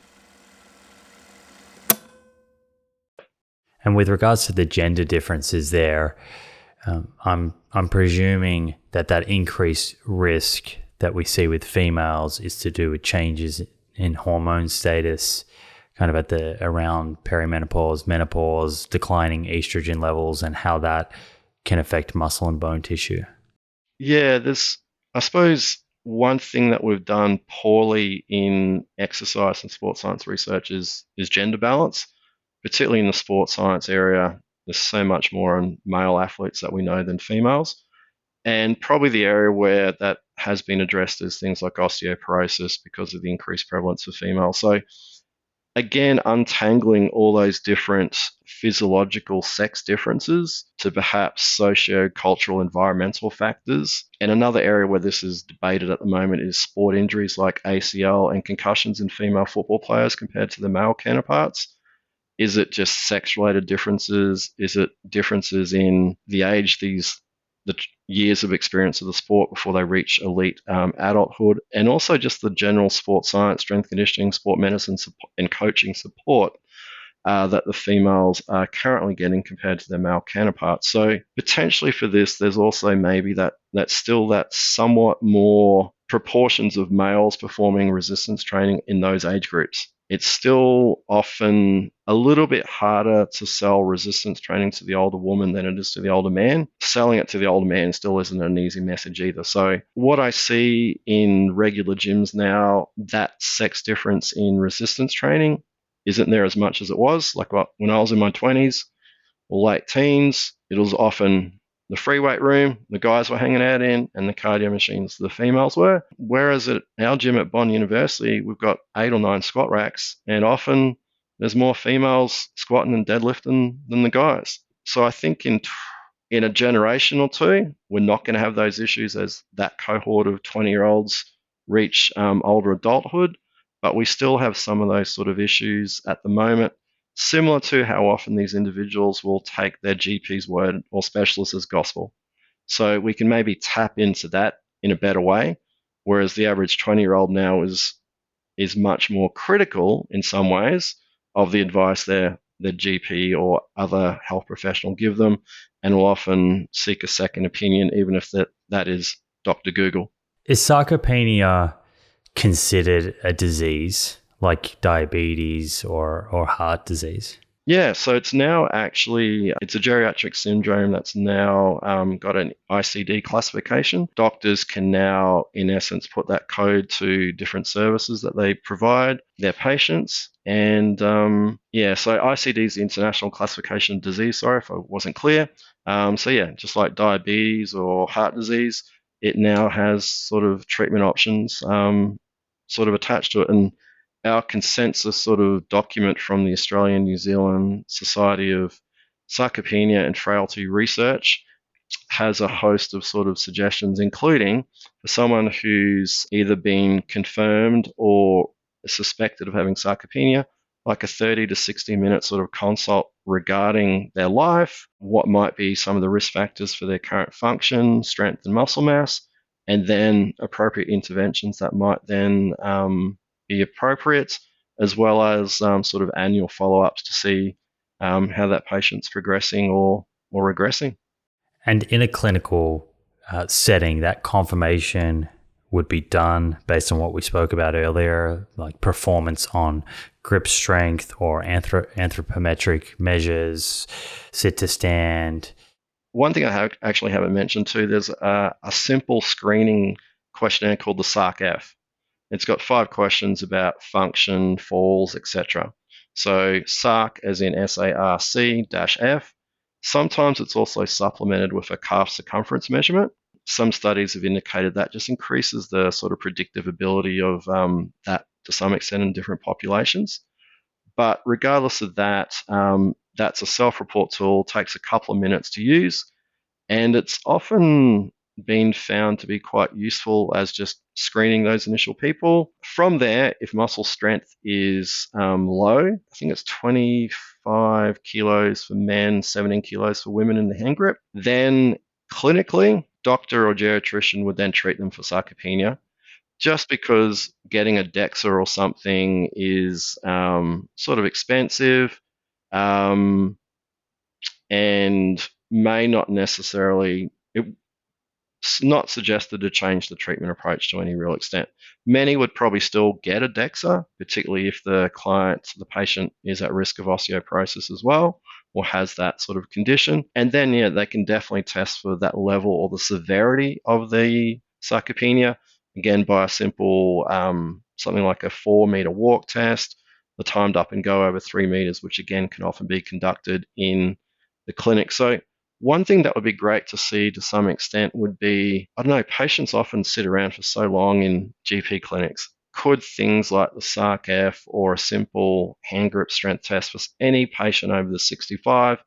And with regards to the gender differences there, um, I'm I'm presuming that that increased risk that we see with females is to do with changes in hormone status, kind of at the around perimenopause, menopause, declining estrogen levels, and how that can affect muscle and bone tissue. Yeah, there's I suppose one thing that we've done poorly in exercise and sports science research is is gender balance particularly in the sports science area, there's so much more on male athletes that we know than females. And probably the area where that has been addressed is things like osteoporosis because of the increased prevalence of females. So, again, untangling all those different physiological sex differences to perhaps socio-cultural environmental factors. And another area where this is debated at the moment is sport injuries like ACL and concussions in female football players compared to the male counterparts. Is it just sex related differences? Is it differences in the age these the years of experience of the sport before they reach elite um, adulthood, and also just the general sport science, strength conditioning, sport medicine, and coaching support uh, that the females are currently getting compared to their male counterparts. So potentially for this, there's also maybe that that still that somewhat more proportions of males performing resistance training in those age groups it's still often a little bit harder to sell resistance training to the older woman than it is to the older man. Selling it to the older man still isn't an easy message either. So, what I see in regular gyms now, that sex difference in resistance training isn't there as much as it was. Like when I was in my 20s or late teens, it was often the free weight room the guys were hanging out in and the cardio machines the females were. Whereas at our gym at Bond University, we've got eight or nine squat racks, and often there's more females squatting and deadlifting than the guys. So I think in in a generation or two, we're not going to have those issues as that cohort of 20 year olds reach um, older adulthood. But we still have some of those sort of issues at the moment similar to how often these individuals will take their GP's word or specialist as gospel. So we can maybe tap into that in a better way, whereas the average 20 year old now is is much more critical in some ways of the advice their their GP or other health professional give them, and will often seek a second opinion, even if that, that is Dr. Google. Is sarcopenia considered a disease? Like diabetes or, or heart disease? Yeah, so it's now actually it's a geriatric syndrome that's now um, got an ICD classification. Doctors can now, in essence, put that code to different services that they provide their patients. And um, yeah, so ICD is the International Classification of Disease. Sorry if I wasn't clear. Um, so yeah, just like diabetes or heart disease, it now has sort of treatment options um, sort of attached to it. And our consensus sort of document from the Australian New Zealand Society of Sarcopenia and Frailty Research has a host of sort of suggestions, including for someone who's either been confirmed or suspected of having sarcopenia, like a 30 to 60 minute sort of consult regarding their life, what might be some of the risk factors for their current function, strength, and muscle mass, and then appropriate interventions that might then um, be appropriate, as well as um, sort of annual follow ups to see um, how that patient's progressing or or regressing. And in a clinical uh, setting, that confirmation would be done based on what we spoke about earlier, like performance on grip strength or anthrop- anthropometric measures, sit to stand. One thing I have, actually haven't mentioned too, there's a, a simple screening questionnaire called the SARC-F. It's got five questions about function, falls, etc. So SARC as in S-A-R-C dash F. Sometimes it's also supplemented with a calf circumference measurement. Some studies have indicated that just increases the sort of predictive ability of um, that to some extent in different populations. But regardless of that, um, that's a self-report tool, takes a couple of minutes to use, and it's often been found to be quite useful as just screening those initial people. From there, if muscle strength is um, low, I think it's 25 kilos for men, 17 kilos for women in the hand grip, then clinically, doctor or geriatrician would then treat them for sarcopenia. Just because getting a DEXA or something is um, sort of expensive um, and may not necessarily, it, not suggested to change the treatment approach to any real extent. Many would probably still get a DEXA, particularly if the client, the patient, is at risk of osteoporosis as well or has that sort of condition. And then, yeah, they can definitely test for that level or the severity of the sarcopenia, again, by a simple um, something like a four meter walk test, the timed up and go over three meters, which again can often be conducted in the clinic. So one thing that would be great to see to some extent would be I don't know, patients often sit around for so long in GP clinics. Could things like the SARC-F or a simple hand grip strength test for any patient over the 65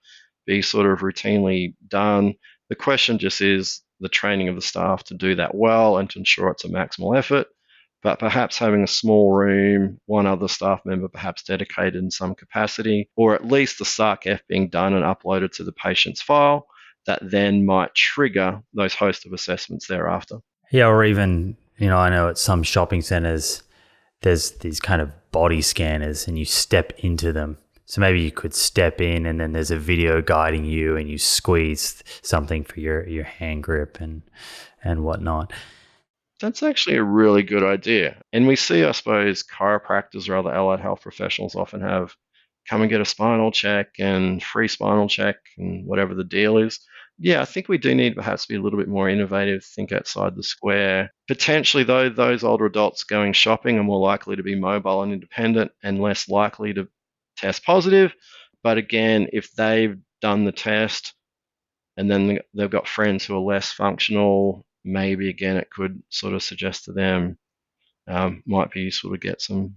be sort of routinely done? The question just is the training of the staff to do that well and to ensure it's a maximal effort. But perhaps having a small room, one other staff member perhaps dedicated in some capacity, or at least the SARC-F being done and uploaded to the patient's file, that then might trigger those host of assessments thereafter. Yeah, or even, you know, I know at some shopping centers, there's these kind of body scanners and you step into them. So maybe you could step in and then there's a video guiding you and you squeeze something for your, your hand grip and, and whatnot. That's actually a really good idea. And we see, I suppose, chiropractors or other allied health professionals often have come and get a spinal check and free spinal check and whatever the deal is. Yeah, I think we do need perhaps to be a little bit more innovative, think outside the square. Potentially, though, those older adults going shopping are more likely to be mobile and independent and less likely to test positive. But again, if they've done the test and then they've got friends who are less functional, maybe again it could sort of suggest to them um, might be useful to get some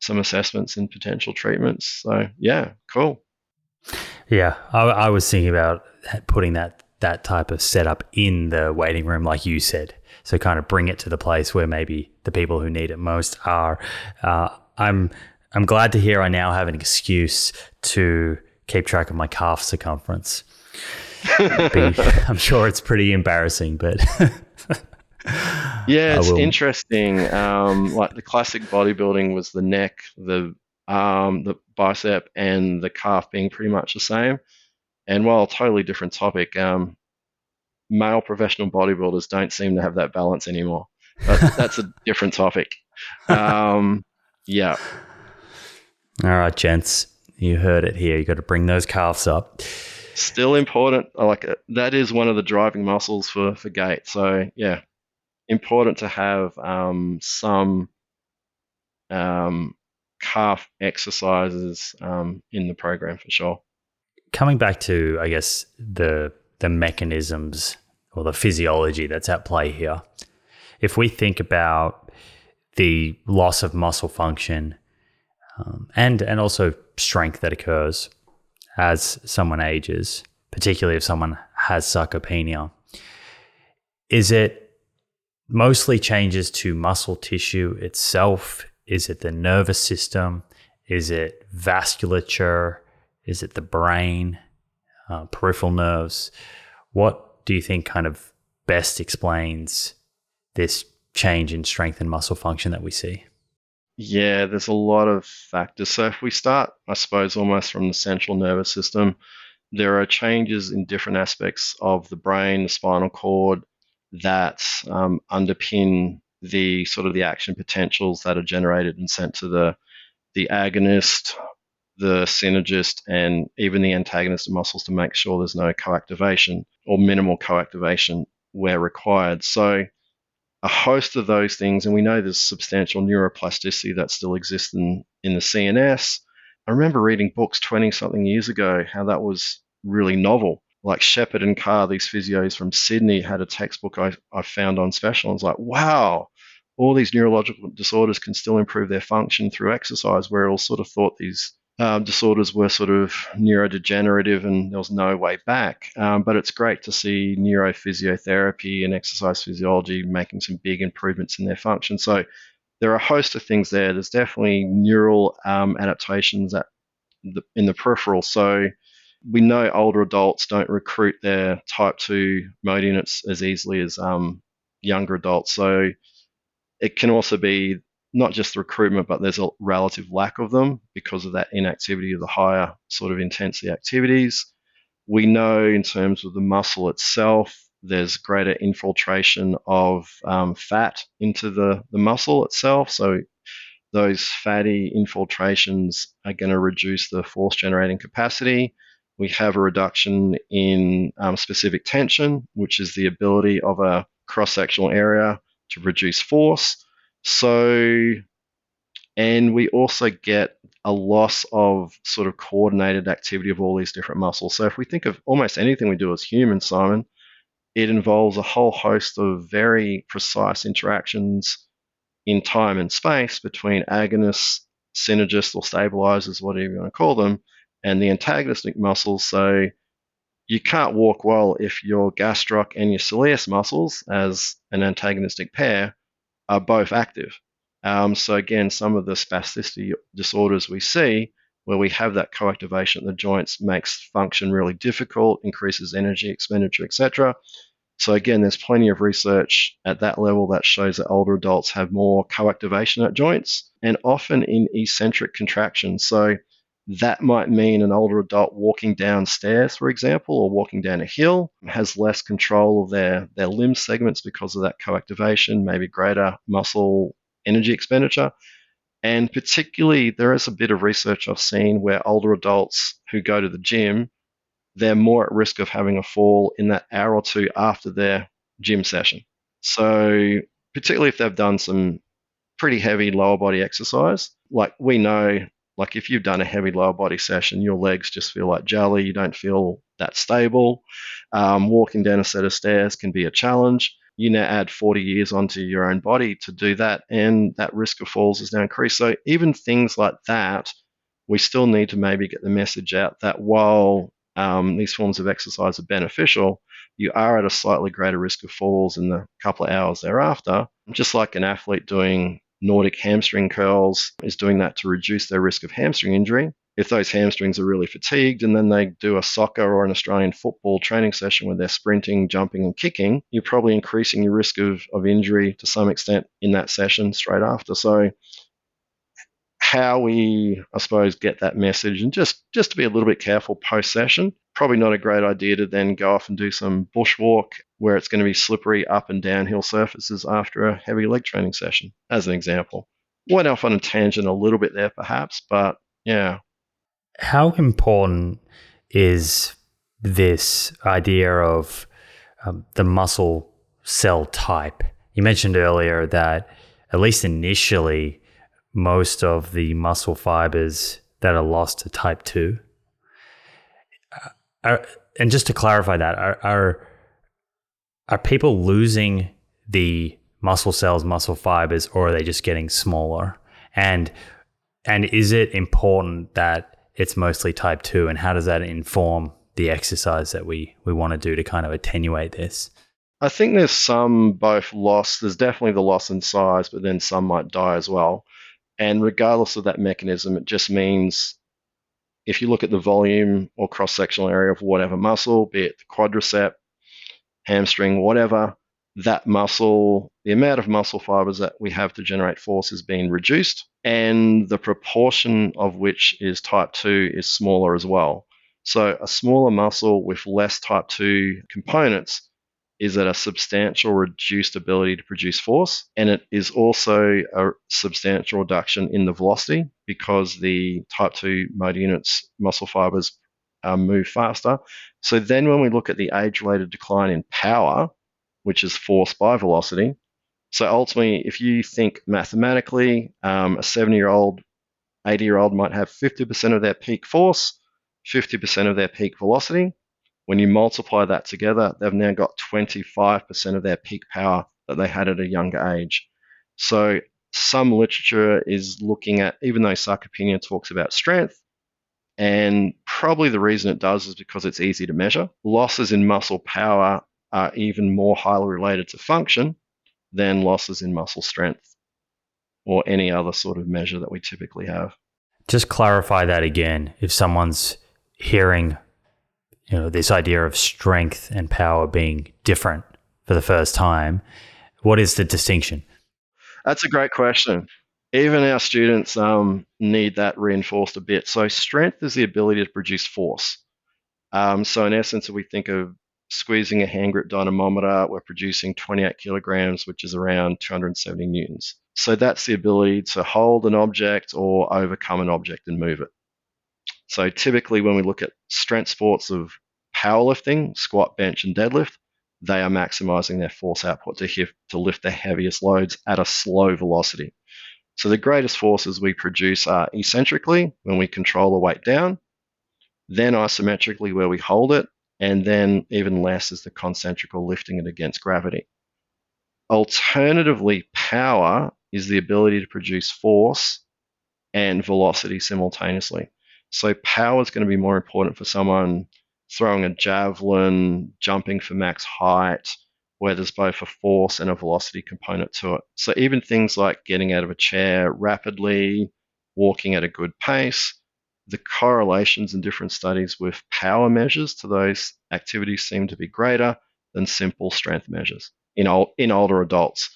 some assessments and potential treatments. So yeah, cool. Yeah, I, I was thinking about putting that that type of setup in the waiting room, like you said. So kind of bring it to the place where maybe the people who need it most are. Uh, I'm I'm glad to hear I now have an excuse to keep track of my calf circumference. Be, [laughs] I'm sure it's pretty embarrassing, but [laughs] yeah, it's interesting. Um, like the classic bodybuilding was the neck, the arm, the bicep, and the calf being pretty much the same. And while a totally different topic, um, male professional bodybuilders don't seem to have that balance anymore. But [laughs] that's a different topic. Um, yeah. All right, gents, you heard it here. You got to bring those calves up. Still important. I like it. That is one of the driving muscles for for gait. So yeah, important to have um, some um, calf exercises um, in the program for sure. Coming back to, I guess, the the mechanisms or the physiology that's at play here. If we think about the loss of muscle function um, and and also strength that occurs as someone ages, particularly if someone has sarcopenia, is it mostly changes to muscle tissue itself? Is it the nervous system? Is it vasculature? Is it the brain, uh, peripheral nerves? What do you think kind of best explains this change in strength and muscle function that we see? Yeah, there's a lot of factors. So if we start, I suppose, almost from the central nervous system, there are changes in different aspects of the brain, the spinal cord, that um, underpin the sort of the action potentials that are generated and sent to the the agonist, the synergist, and even the antagonist muscles to make sure there's no coactivation or minimal coactivation where required. So a host of those things, and we know there's substantial neuroplasticity that still exists in, in the CNS. I remember reading books 20 something years ago how that was really novel. Like Shepherd and Carr, these physios from Sydney, had a textbook I, I found on special. I was like, wow, all these neurological disorders can still improve their function through exercise, where it all sort of thought these um, disorders were sort of neurodegenerative and there was no way back. Um, but it's great to see neurophysiotherapy and exercise physiology making some big improvements in their function. So there are a host of things there. There's definitely neural um, adaptations at the, in the peripheral. So we know older adults don't recruit their type 2 motor units as easily as um, younger adults. So it can also be not just the recruitment, but there's a relative lack of them because of that inactivity of the higher sort of intensity activities. We know in terms of the muscle itself, there's greater infiltration of um, fat into the, the muscle itself. So those fatty infiltrations are going to reduce the force generating capacity. We have a reduction in um, specific tension, which is the ability of a cross sectional area to reduce force. So, and we also get a loss of sort of coordinated activity of all these different muscles. So, if we think of almost anything we do as humans, Simon, it involves a whole host of very precise interactions in time and space between agonists, synergists, or stabilizers, whatever you want to call them, and the antagonistic muscles. So, you can't walk well if your gastroc and your soleus muscles, as an antagonistic pair, are both active. Um, so again, some of the spasticity disorders we see where we have that coactivation at the joints makes function really difficult, increases energy expenditure, etc. So again, there's plenty of research at that level that shows that older adults have more coactivation at joints and often in eccentric contraction. So that might mean an older adult walking downstairs, for example, or walking down a hill has less control of their, their limb segments because of that coactivation, maybe greater muscle energy expenditure. And particularly, there is a bit of research I've seen where older adults who go to the gym, they're more at risk of having a fall in that hour or two after their gym session. So, particularly if they've done some pretty heavy lower body exercise, like we know like if you've done a heavy lower body session, your legs just feel like jelly. You don't feel that stable. Um, walking down a set of stairs can be a challenge. You now add 40 years onto your own body to do that, and that risk of falls is now increased. So even things like that, we still need to maybe get the message out that while um, these forms of exercise are beneficial, you are at a slightly greater risk of falls in the couple of hours thereafter. Just like an athlete doing Nordic hamstring curls is doing that to reduce their risk of hamstring injury. If those hamstrings are really fatigued and then they do a soccer or an Australian football training session where they're sprinting, jumping, and kicking, you're probably increasing your risk of, of injury to some extent in that session straight after. So, how we, I suppose, get that message and just, just to be a little bit careful post session probably not a great idea to then go off and do some bushwalk where it's going to be slippery up and downhill surfaces after a heavy leg training session, as an example. Went off on a tangent a little bit there, perhaps, but yeah. How important is this idea of um, the muscle cell type? You mentioned earlier that, at least initially, most of the muscle fibers that are lost to type 2 uh, are, and just to clarify that, are, are are people losing the muscle cells, muscle fibers, or are they just getting smaller? And and is it important that it's mostly type two? And how does that inform the exercise that we we want to do to kind of attenuate this? I think there's some both loss. There's definitely the loss in size, but then some might die as well. And regardless of that mechanism, it just means if you look at the volume or cross sectional area of whatever muscle, be it the quadricep, hamstring, whatever, that muscle, the amount of muscle fibers that we have to generate force is being reduced, and the proportion of which is type 2 is smaller as well. So, a smaller muscle with less type 2 components is at a substantial reduced ability to produce force, and it is also a substantial reduction in the velocity because the type 2 motor units muscle fibers uh, move faster. So, then when we look at the age related decline in power, which is force by velocity. So ultimately, if you think mathematically, um, a 70 year old, 80 year old might have 50% of their peak force, 50% of their peak velocity. When you multiply that together, they've now got 25% of their peak power that they had at a younger age. So some literature is looking at, even though sarcopenia talks about strength, and probably the reason it does is because it's easy to measure. Losses in muscle power are even more highly related to function than losses in muscle strength or any other sort of measure that we typically have. Just clarify that again. If someone's hearing, you know, this idea of strength and power being different for the first time, what is the distinction? That's a great question. Even our students um, need that reinforced a bit. So, strength is the ability to produce force. Um, so, in essence, if we think of squeezing a hand grip dynamometer, we're producing 28 kilograms, which is around 270 newtons. So that's the ability to hold an object or overcome an object and move it. So typically, when we look at strength sports of powerlifting, squat, bench, and deadlift, they are maximizing their force output to, to lift the heaviest loads at a slow velocity. So the greatest forces we produce are eccentrically when we control the weight down, then isometrically where we hold it, and then even less is the concentrical lifting it against gravity. Alternatively, power is the ability to produce force and velocity simultaneously. So, power is going to be more important for someone throwing a javelin, jumping for max height, where there's both a force and a velocity component to it. So, even things like getting out of a chair rapidly, walking at a good pace, the correlations in different studies with power measures to those activities seem to be greater than simple strength measures in, in older adults.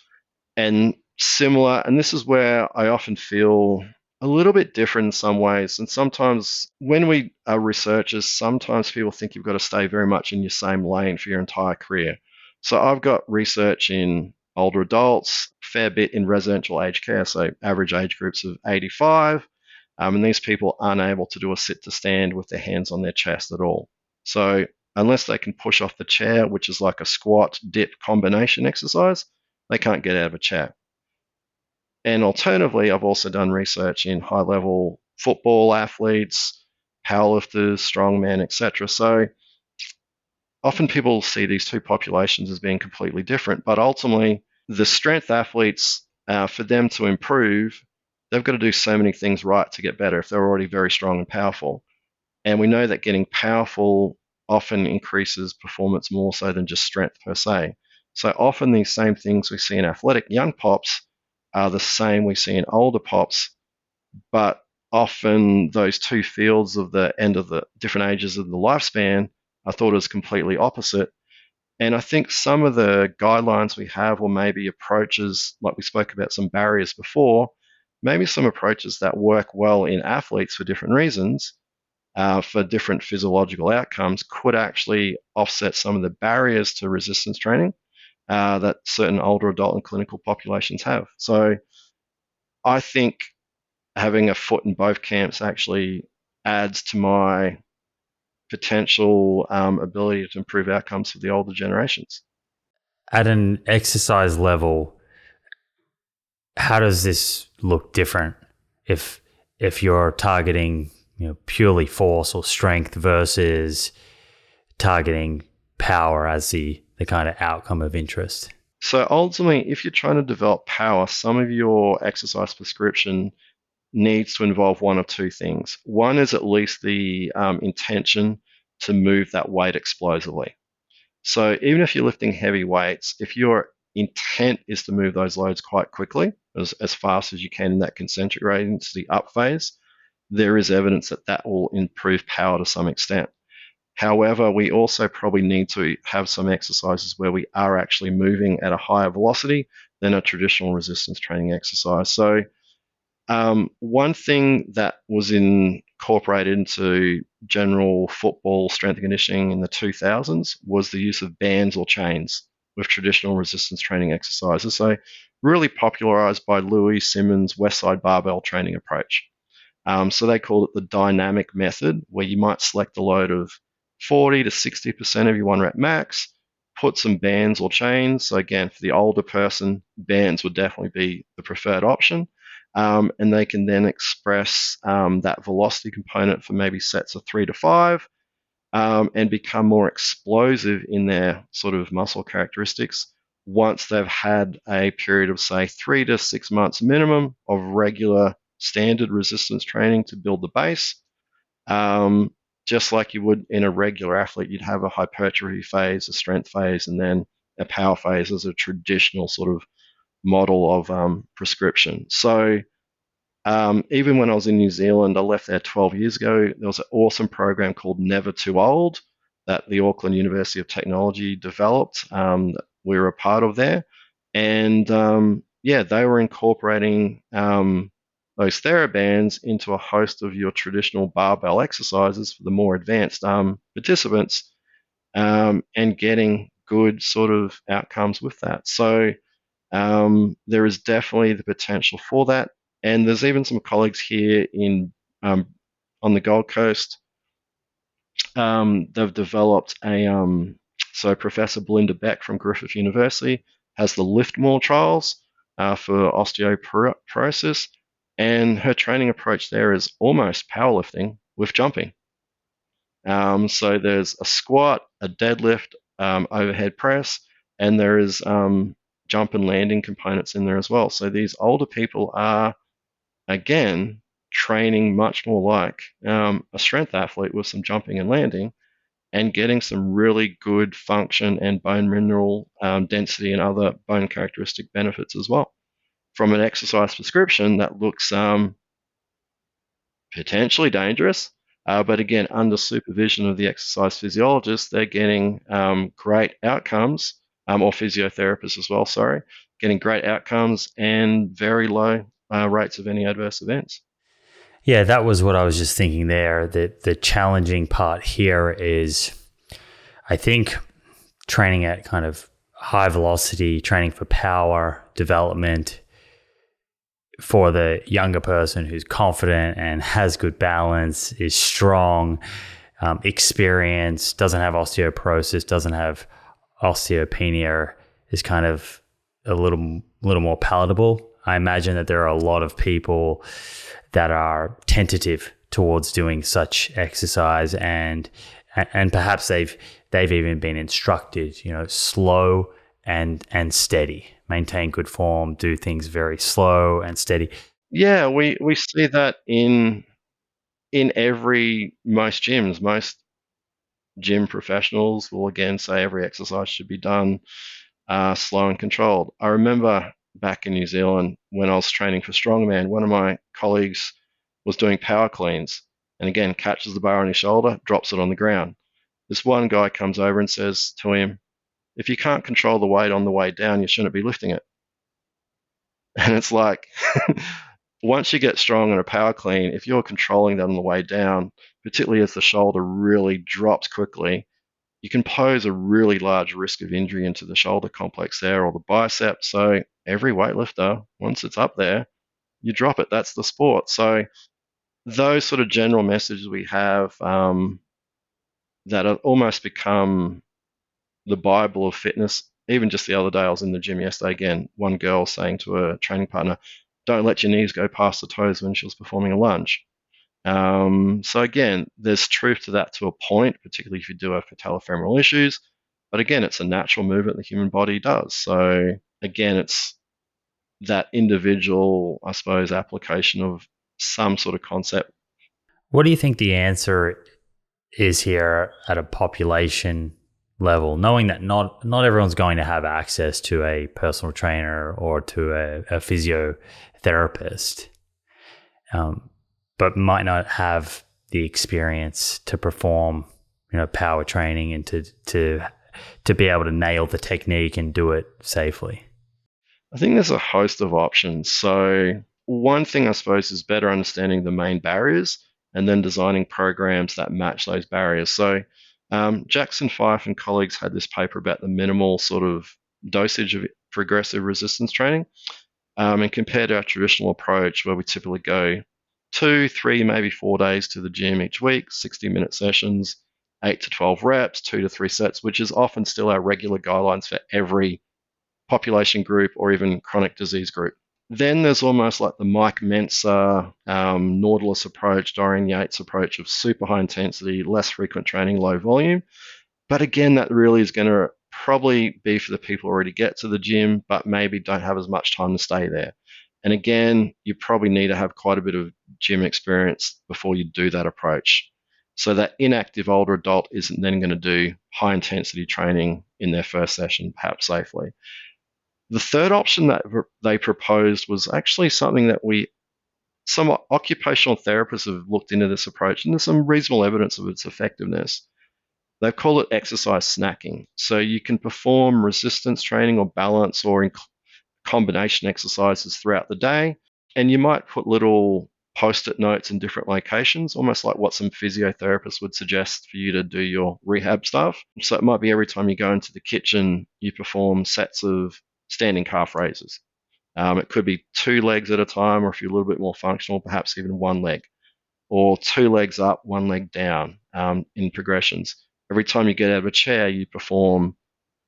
And similar, and this is where I often feel a little bit different in some ways. And sometimes when we are researchers, sometimes people think you've got to stay very much in your same lane for your entire career. So I've got research in older adults, fair bit in residential aged care, so average age groups of 85, um, and these people aren't able to do a sit to stand with their hands on their chest at all. So unless they can push off the chair, which is like a squat dip combination exercise, they can't get out of a chair. And alternatively, I've also done research in high level football athletes, powerlifters, strongmen, etc. So often people see these two populations as being completely different, but ultimately, the strength athletes, uh, for them to improve, they've got to do so many things right to get better if they're already very strong and powerful. And we know that getting powerful often increases performance more so than just strength per se. So often these same things we see in athletic young pops are the same we see in older pops, but often those two fields of the end of the different ages of the lifespan are thought as completely opposite. And I think some of the guidelines we have, or maybe approaches, like we spoke about some barriers before, maybe some approaches that work well in athletes for different reasons, uh, for different physiological outcomes, could actually offset some of the barriers to resistance training uh, that certain older adult and clinical populations have. So I think having a foot in both camps actually adds to my potential um, ability to improve outcomes for the older generations. At an exercise level, how does this look different if if you're targeting you know purely force or strength versus targeting power as the the kind of outcome of interest? So ultimately, if you're trying to develop power, some of your exercise prescription needs to involve one of two things. One is at least the um, intention to move that weight explosively. So even if you're lifting heavy weights, if your intent is to move those loads quite quickly, as, as fast as you can in that concentric gradient, the up phase, there is evidence that that will improve power to some extent. However, we also probably need to have some exercises where we are actually moving at a higher velocity than a traditional resistance training exercise. So, um, one thing that was incorporated into general football strength conditioning in the 2000s was the use of bands or chains with traditional resistance training exercises. So, really popularized by Louie Simmons' Westside Barbell training approach. Um, so, they called it the dynamic method, where you might select a load of 40 to 60% of your one rep max, put some bands or chains. So, again, for the older person, bands would definitely be the preferred option. Um, and they can then express um, that velocity component for maybe sets of three to five um, and become more explosive in their sort of muscle characteristics once they've had a period of, say, three to six months minimum of regular standard resistance training to build the base. Um, just like you would in a regular athlete, you'd have a hypertrophy phase, a strength phase, and then a power phase as a traditional sort of model of um, prescription. So um, even when I was in New Zealand, I left there 12 years ago. There was an awesome program called Never Too Old that the Auckland University of Technology developed. Um, we were a part of there, and um, yeah, they were incorporating um, those therabands into a host of your traditional barbell exercises for the more advanced um, participants, um, and getting good sort of outcomes with that. So um, there is definitely the potential for that. And there's even some colleagues here in um, on the Gold Coast. Um, they've developed a um, so Professor Belinda Beck from Griffith University has the LIFTMOR trials uh, for osteoporosis, and her training approach there is almost powerlifting with jumping. Um, so there's a squat, a deadlift, um, overhead press, and there is um, jump and landing components in there as well. So these older people are, again, training much more like um, a strength athlete with some jumping and landing and getting some really good function and bone mineral um, density and other bone characteristic benefits as well. From an exercise prescription, that looks um, potentially dangerous, uh, but again, under supervision of the exercise physiologist, they're getting um, great outcomes um, or physiotherapists as well, sorry, getting great outcomes and very low uh, rates of any adverse events. Yeah, that was what I was just thinking there. That the challenging part here is, I think, training at kind of high velocity, training for power development for the younger person who's confident and has good balance, is strong, um, experienced, doesn't have osteoporosis, doesn't have osteopenia is kind of a little little more palatable. I imagine that there are a lot of people that are tentative towards doing such exercise and and perhaps they've they've even been instructed, you know, slow and and steady, maintain good form, do things very slow and steady. Yeah, we we see that in in every most gyms, most gym professionals will again say every exercise should be done uh, slow and controlled. I remember back in New Zealand when I was training for strongman, one of my colleagues was doing power cleans and again catches the bar on his shoulder, drops it on the ground. This one guy comes over and says to him, If you can't control the weight on the way down, you shouldn't be lifting it. [laughs] And it's like, [laughs] once you get strong in a power clean, if you're controlling that on the way down, particularly as the shoulder really drops quickly, you can pose a really large risk of injury into the shoulder complex there or the bicep. So every weightlifter, once it's up there, you drop it. That's the sport. So those sort of general messages we have um, that have almost become the Bible of fitness. Even just the other day, I was in the gym yesterday again. One girl saying to a training partner, don't let your knees go past the toes when she was performing a lunge. Um, so again, there's truth to that to a point, particularly if you do have patellofemoral issues. But again, it's a natural movement the human body does. So again, it's that individual, I suppose, application of some sort of concept. What do you think the answer is here at a population level, knowing that not not everyone's going to have access to a personal trainer or to a, a physiotherapist, um, but might not have the experience to perform you know power training and to to to be able to nail the technique and do it safely? I think there's a host of options. So one thing I suppose is better understanding the main barriers and then designing programs that match those barriers. So um, Jackson Fyfe and colleagues had this paper about the minimal sort of dosage of progressive resistance training um, and compared to our traditional approach where we typically go two, three, maybe four days to the gym each week, 60 minute sessions, eight to 12 reps, two to three sets, which is often still our regular guidelines for every population group or even chronic disease group. Then there's almost like the Mike Mentzer, um, Nautilus approach, Dorian Yates approach of super high intensity, less frequent training, low volume. But again, that really is going to probably be for the people who already get to the gym, but maybe don't have as much time to stay there. And again, you probably need to have quite a bit of gym experience before you do that approach. So that inactive older adult isn't then going to do high intensity training in their first session, perhaps safely. The third option that they proposed was actually something that we, some occupational therapists have looked into this approach, and there's some reasonable evidence of its effectiveness. They call it exercise snacking. So you can perform resistance training or balance or in combination exercises throughout the day, and you might put little post-it notes in different locations, almost like what some physiotherapists would suggest for you to do your rehab stuff. So it might be every time you go into the kitchen, you perform sets of standing calf raises. Um, it could be two legs at a time, or if you're a little bit more functional, perhaps even one leg, or two legs up, one leg down um, in progressions. Every time you get out of a chair, you perform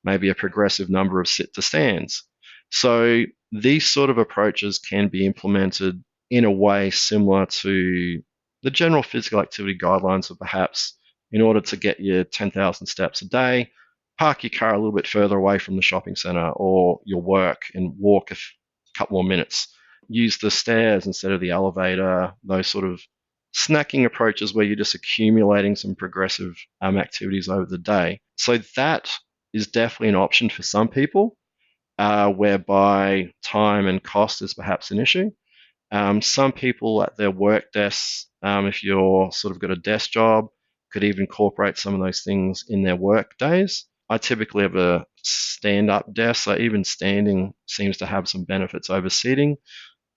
maybe a progressive number of sit to stands. So these sort of approaches can be implemented in a way similar to the general physical activity guidelines of perhaps in order to get your 10,000 steps a day, park your car a little bit further away from the shopping center or your work and walk a couple more minutes. Use the stairs instead of the elevator, those sort of snacking approaches where you're just accumulating some progressive um, activities over the day. So that is definitely an option for some people, uh, whereby time and cost is perhaps an issue. Um, some people at their work desks, um, if you're sort of got a desk job, could even incorporate some of those things in their work days. I typically have a stand up desk, so even standing seems to have some benefits over sitting.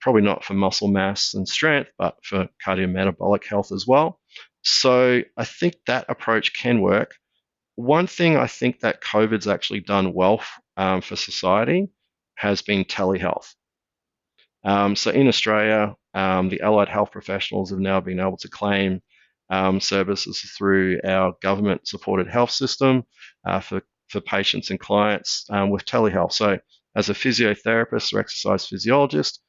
Probably not for muscle mass and strength, but for cardiometabolic health as well. So I think that approach can work. One thing I think that COVID's actually done well um, for society has been telehealth. Um, so in Australia, um, the allied health professionals have now been able to claim um, services through our government supported health system uh, for, for patients and clients um, with telehealth. So, as a physiotherapist or exercise physiologist,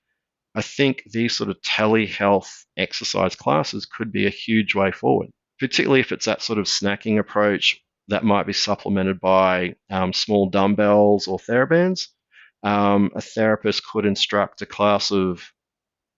I think these sort of telehealth exercise classes could be a huge way forward, particularly if it's that sort of snacking approach that might be supplemented by um, small dumbbells or therabands. Um, a therapist could instruct a class of,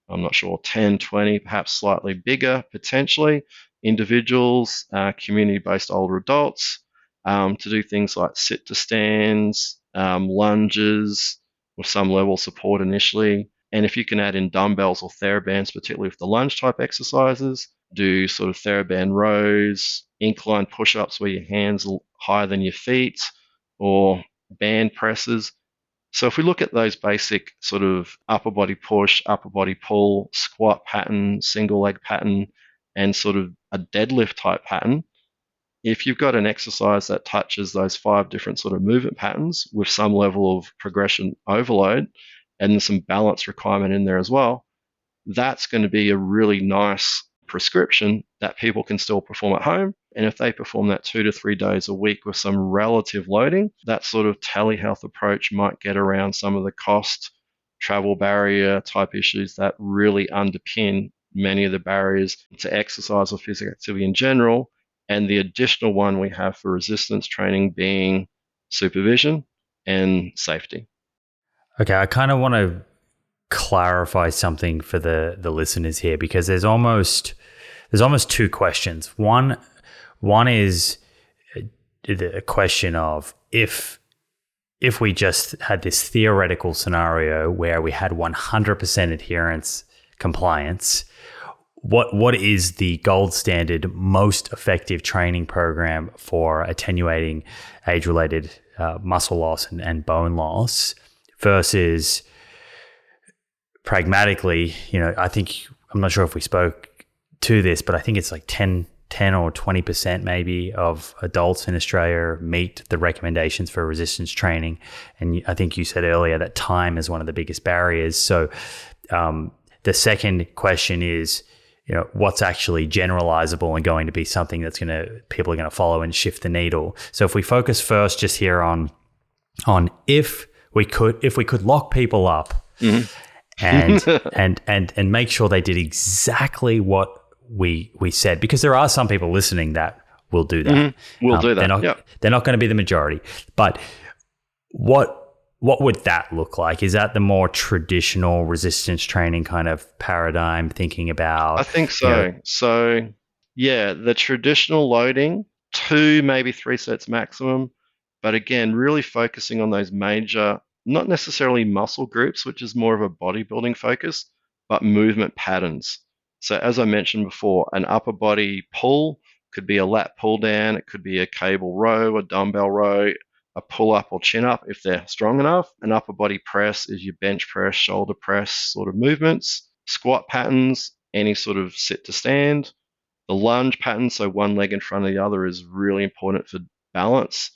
I'm not sure, 10, 20, perhaps slightly bigger potentially, individuals, uh, community based older adults, um, to do things like sit to stands, um, lunges, with some level of support initially. And if you can add in dumbbells or therabands, particularly with the lunge type exercises, do sort of TheraBand rows, incline push ups where your hands are higher than your feet, or band presses. So if we look at those basic sort of upper body push, upper body pull, squat pattern, single leg pattern, and sort of a deadlift type pattern, if you've got an exercise that touches those five different sort of movement patterns with some level of progression overload and some balance requirement in there as well, that's going to be a really nice prescription that people can still perform at home. And if they perform that two to three days a week with some relative loading, that sort of telehealth approach might get around some of the cost, travel barrier type issues that really underpin many of the barriers to exercise or physical activity in general. And the additional one we have for resistance training being supervision and safety. Okay, I kind of want to clarify something for the the listeners here because there's almost there's almost two questions. One one is the question of if if we just had this theoretical scenario where we had 100% adherence compliance what what is the gold standard most effective training program for attenuating age related uh, muscle loss and, and bone loss versus pragmatically you know i think i'm not sure if we spoke to this but i think it's like 10 10 or 20% maybe of adults in Australia meet the recommendations for resistance training. And I think you said earlier that time is one of the biggest barriers. So um, the second question is, you know, what's actually generalizable and going to be something that's going to people are going to follow and shift the needle. So if we focus first just here on on if we could if we could lock people up mm-hmm. And [laughs] and and and make sure they did exactly what we we said because there are some people listening that will do that. Mm-hmm. We'll um, do that. They're not, yep. they're not going to be the majority. But what what would that look like? Is that the more traditional resistance training kind of paradigm? Thinking about, I think so. You know, so yeah, the traditional loading, two maybe three sets maximum, but again, really focusing on those major, not necessarily muscle groups, which is more of a bodybuilding focus, but movement patterns. So as I mentioned before, an upper body pull could be a lat pull down, it could be a cable row, a dumbbell row, a pull up or chin up if they're strong enough. An upper body press is your bench press, shoulder press sort of movements. Squat patterns, any sort of sit to stand. The lunge pattern, so one leg in front of the other, is really important for balance.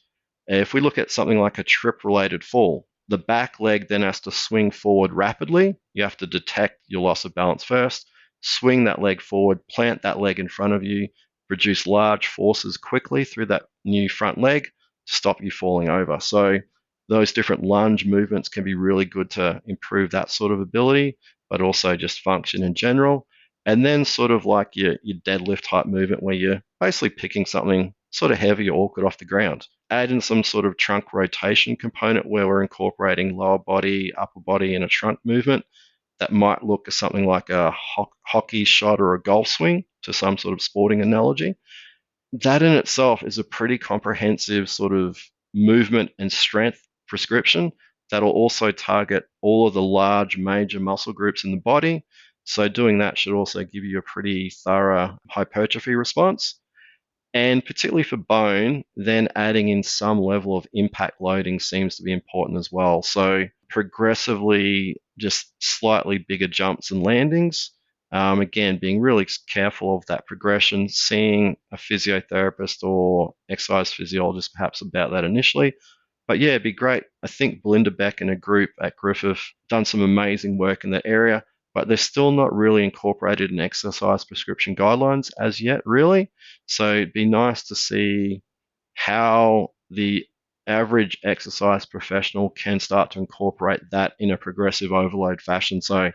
If we look at something like a trip related fall, the back leg then has to swing forward rapidly. You have to detect your loss of balance first, swing that leg forward, plant that leg in front of you, produce large forces quickly through that new front leg to stop you falling over. So those different lunge movements can be really good to improve that sort of ability, but also just function in general. And then sort of like your, your deadlift type movement where you're basically picking something sort of heavy or awkward off the ground. Add in some sort of trunk rotation component where we're incorporating lower body, upper body, and a trunk movement that might look something like a ho- hockey shot or a golf swing to some sort of sporting analogy that in itself is a pretty comprehensive sort of movement and strength prescription that'll also target all of the large major muscle groups in the body. So doing that should also give you a pretty thorough hypertrophy response. And particularly for bone, then adding in some level of impact loading seems to be important as well. So progressively just slightly bigger jumps and landings um, again, being really careful of that progression, seeing a physiotherapist or exercise physiologist perhaps about that initially. But yeah, it'd be great. I think Belinda Beck and a group at Griffith done some amazing work in that area, but they're still not really incorporated in exercise prescription guidelines as yet, really. So it'd be nice to see how the average exercise professional can start to incorporate that in a progressive overload fashion. So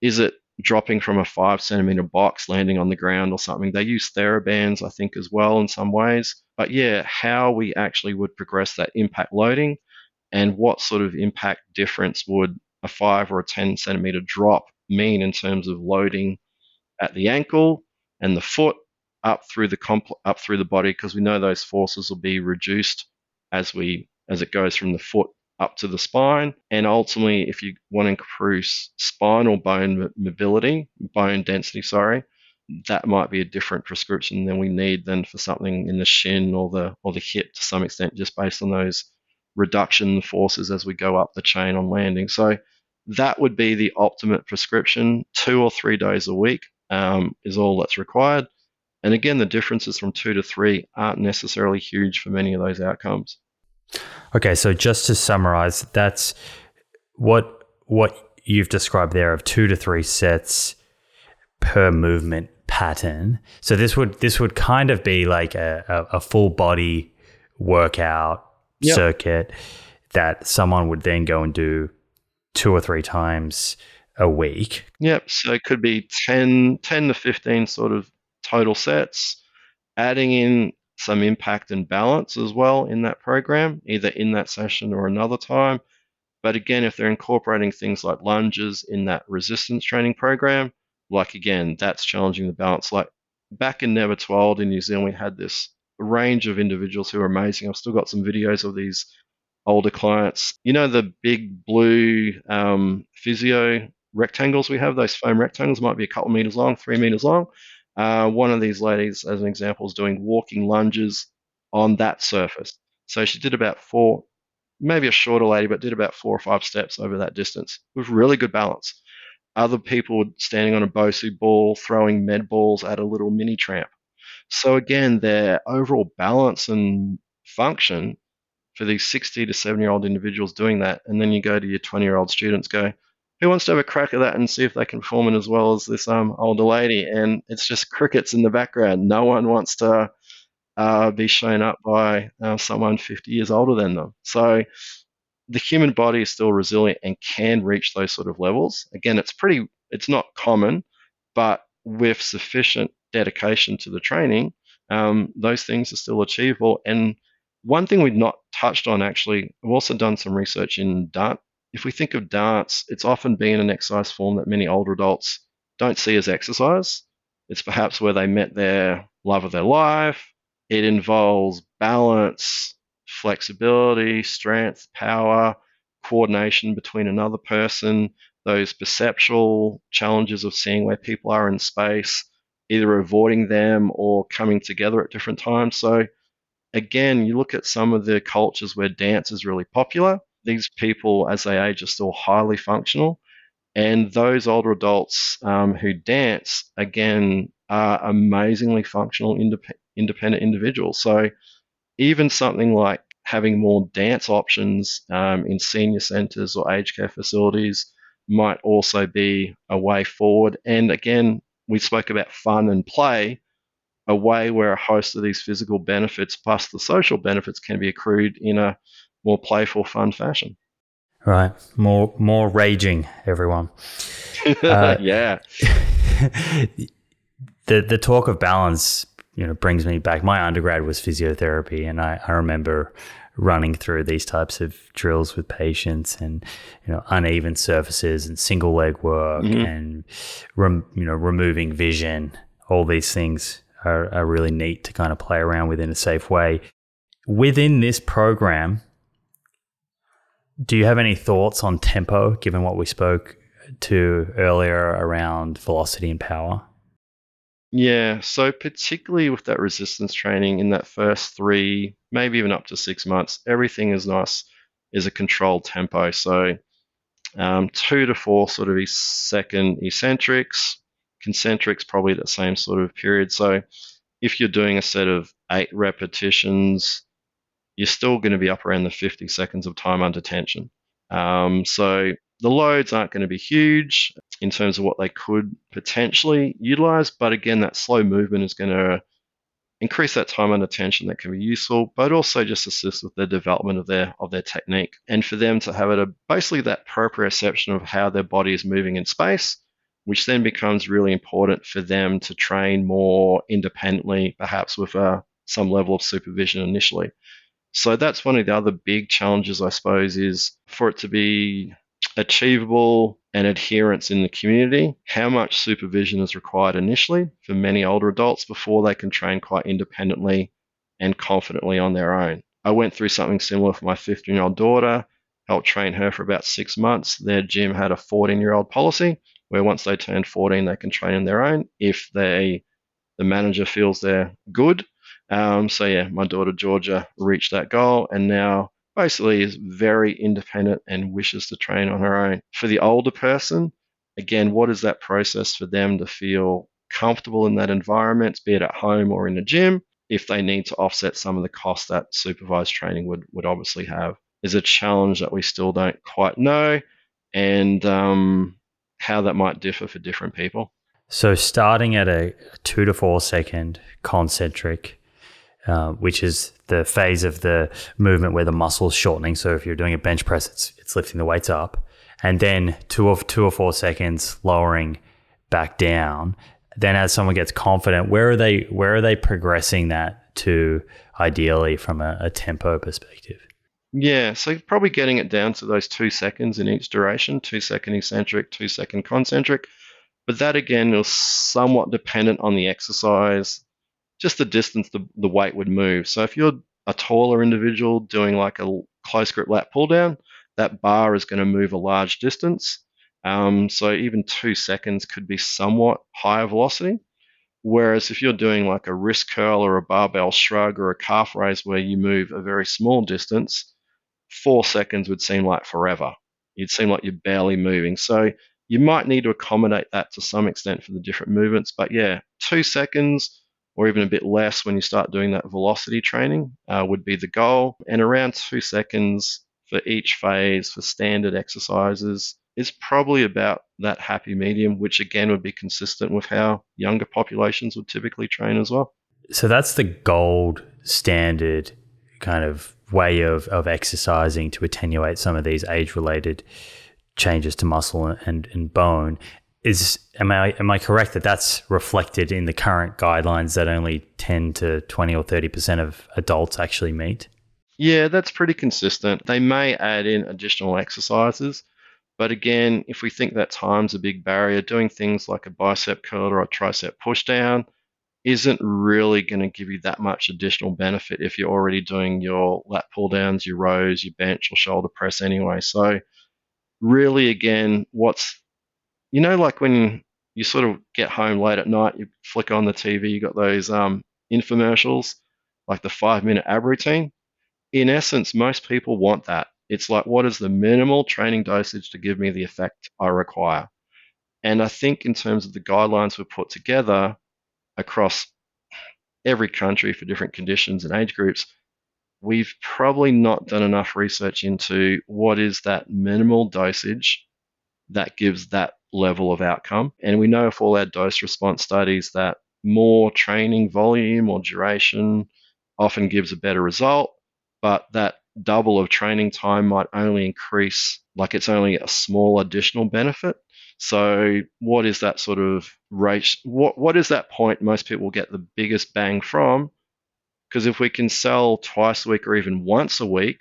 is it dropping from a five centimeter box, landing on the ground or something. They use TheraBands, I think, as well in some ways. But yeah, how we actually would progress that impact loading and what sort of impact difference would a five or a 10 centimeter drop mean in terms of loading at the ankle and the foot up through the up through the body because we know those forces will be reduced as we as it goes from the foot up to the spine. And ultimately, if you want to increase spinal bone mobility, bone density, sorry, that might be a different prescription than we need than for something in the shin or the or the hip to some extent, just based on those reduction forces as we go up the chain on landing. So that would be the ultimate prescription. Two or three days a week um, is all that's required. And again, the differences from two to three aren't necessarily huge for many of those outcomes. Okay, so just to summarize, that's what what you've described there of two to three sets per movement pattern. So this would this would kind of be like a, a, a full body workout yep. circuit that someone would then go and do two or three times a week. Yep. So it could be 10, 10 to 15 sort of total sets, adding in some impact and balance as well in that program, either in that session or another time. But again, if they're incorporating things like lunges in that resistance training program, like again, that's challenging the balance. Like back in Never Too Old in New Zealand, we had this range of individuals who are amazing. I've still got some videos of these older clients. You know, the big blue um, physio rectangles we have, those foam rectangles, might be a couple meters long, three meters long. Uh, one of these ladies, as an example, is doing walking lunges on that surface. So she did about four, maybe a shorter lady, but did about four or five steps over that distance with really good balance. Other people standing on a Bosu ball, throwing med balls at a little mini tramp. So again, their overall balance and function for these 60 to 70 year old individuals doing that, and then you go to your 20 year old students, go, who wants to have a crack at that and see if they can perform it as well as this um, older lady? And it's just crickets in the background. No one wants to uh, be shown up by uh, someone 50 years older than them. So the human body is still resilient and can reach those sort of levels. Again, it's pretty, it's not common, but with sufficient dedication to the training, um, those things are still achievable. And one thing we've not touched on actually, we've also done some research in dance. If we think of dance, it's often been an exercise form that many older adults don't see as exercise. It's perhaps where they met their love of their life. It involves balance, flexibility, strength, power, coordination between another person, those perceptual challenges of seeing where people are in space, either avoiding them or coming together at different times. So, again, you look at some of the cultures where dance is really popular. These people, as they age, are still highly functional. And those older adults um, who dance, again, are amazingly functional, indep- independent individuals. So, even something like having more dance options um, in senior centres or aged care facilities might also be a way forward. And again, we spoke about fun and play, a way where a host of these physical benefits plus the social benefits can be accrued in a more playful, fun fashion. Right, more more raging, everyone. [laughs] Uh, yeah. [laughs] the the talk of balance, you know, brings me back. My undergrad was physiotherapy, and I, I remember running through these types of drills with patients and you know uneven surfaces and single leg work mm-hmm. and rem, you know removing vision all these things are, are really neat to kind of play around with in a safe way within this program do you have any thoughts on tempo given what we spoke to earlier around velocity and power yeah, so particularly with that resistance training in that first three, maybe even up to six months, everything is nice, is a controlled tempo. So um, two to four sort of second eccentrics, concentrics probably the same sort of period. So if you're doing a set of eight repetitions, you're still going to be up around the 50 seconds of time under tension. Um, so the loads aren't going to be huge in terms of what they could potentially utilize, but again, that slow movement is going to increase that time under tension that can be useful, but also just assist with the development of their of their technique and for them to have it a basically that proprioception of how their body is moving in space, which then becomes really important for them to train more independently, perhaps with uh, some level of supervision initially. So that's one of the other big challenges, I suppose, is for it to be achievable and adherence in the community, how much supervision is required initially for many older adults before they can train quite independently and confidently on their own. I went through something similar for my 15 year old daughter, helped train her for about six months. Their gym had a 14 year old policy where once they turn 14, they can train on their own if they the manager feels they're good. Um, so yeah, my daughter Georgia reached that goal, and now basically is very independent and wishes to train on her own. For the older person, again, what is that process for them to feel comfortable in that environment, be it at home or in a gym, if they need to offset some of the costs that supervised training would, would obviously have, is a challenge that we still don't quite know, and um, how that might differ for different people. So, starting at a two to four second concentric uh, which is the phase of the movement where the muscle's shortening. So if you're doing a bench press, it's it's lifting the weights up, and then two or two or four seconds lowering back down. Then as someone gets confident, where are they where are they progressing that to ideally from a, a tempo perspective? Yeah, so probably getting it down to those two seconds in each duration, two second eccentric, two second concentric. But that again is somewhat dependent on the exercise, just the distance the, the weight would move. So if you're a taller individual doing like a close grip lat pull down, that bar is going to move a large distance. Um, so even two seconds could be somewhat higher velocity. Whereas if you're doing like a wrist curl or a barbell shrug or a calf raise where you move a very small distance, four seconds would seem like forever. You'd seem like you're barely moving. So you might need to accommodate that to some extent for the different movements. But yeah, two seconds or even a bit less when you start doing that velocity training uh, would be the goal. And around two seconds for each phase for standard exercises is probably about that happy medium, which again would be consistent with how younger populations would typically train as well. So that's the gold standard kind of way of, of exercising to attenuate some of these age related changes to muscle and, and bone. Is am I am I correct that that's reflected in the current guidelines that only 10 to 20 or 30 percent of adults actually meet? Yeah, that's pretty consistent. They may add in additional exercises, but again, if we think that time's a big barrier, doing things like a bicep curl or a tricep pushdown isn't really going to give you that much additional benefit if you're already doing your lat pull downs, your rows, your bench or shoulder press anyway. So really again, what's you know like when you sort of get home late at night, you flick on the TV, you got those um, infomercials, like the five minute ab routine. In essence, most people want that. It's like, what is the minimal training dosage to give me the effect I require? And I think in terms of the guidelines we've put together across every country for different conditions and age groups, we've probably not done enough research into what is that minimal dosage that gives that level of outcome. And we know for all our dose response studies that more training volume or duration often gives a better result, but that double of training time might only increase, like it's only a small additional benefit. So, what is that sort of rate? What what is that point most people get the biggest bang from? Because if we can sell twice a week or even once a week,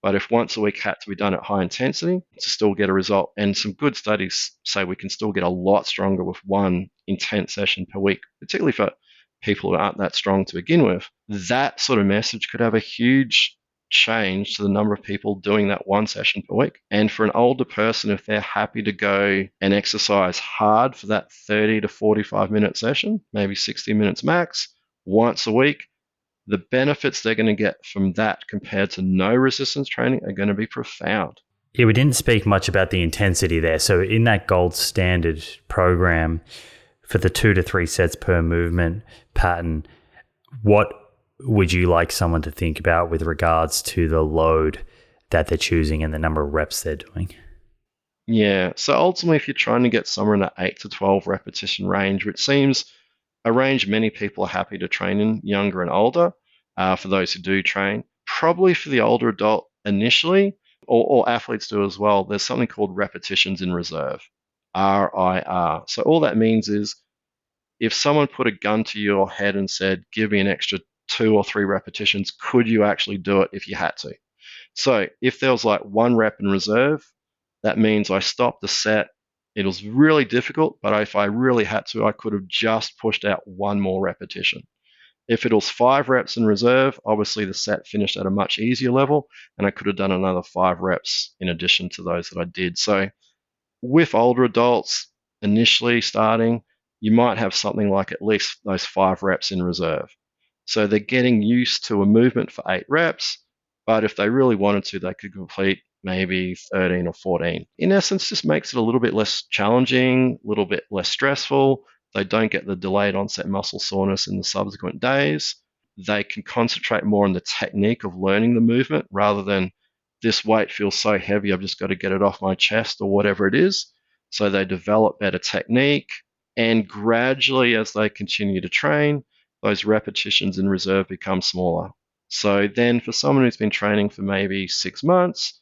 but if once a week had to be done at high intensity to still get a result, and some good studies say we can still get a lot stronger with one intense session per week, particularly for people who aren't that strong to begin with, that sort of message could have a huge change to the number of people doing that one session per week. And for an older person, if they're happy to go and exercise hard for that 30 to 45 minute session, maybe 60 minutes max, once a week, the benefits they're going to get from that compared to no resistance training are going to be profound. Yeah, we didn't speak much about the intensity there. So, in that gold standard program for the two to three sets per movement pattern, what would you like someone to think about with regards to the load that they're choosing and the number of reps they're doing? Yeah, so ultimately, if you're trying to get somewhere in that 8 to 12 repetition range, which seems a range many people are happy to train in, younger and older, uh, for those who do train, probably for the older adult initially, or, or athletes do as well, there's something called repetitions in reserve, RIR. So all that means is if someone put a gun to your head and said, give me an extra two or three repetitions, could you actually do it if you had to? So if there was like one rep in reserve, that means I stopped the set. It was really difficult, but if I really had to, I could have just pushed out one more repetition. If it was five reps in reserve, obviously the set finished at a much easier level, and I could have done another five reps in addition to those that I did. So, with older adults, initially starting, you might have something like at least those five reps in reserve. So they're getting used to a movement for eight reps, but if they really wanted to, they could complete maybe 13 or 14. In essence, just makes it a little bit less challenging, a little bit less stressful. They don't get the delayed onset muscle soreness in the subsequent days. They can concentrate more on the technique of learning the movement rather than this weight feels so heavy, I've just got to get it off my chest or whatever it is. So they develop better technique. And gradually, as they continue to train, those repetitions in reserve become smaller. So then, for someone who's been training for maybe six months,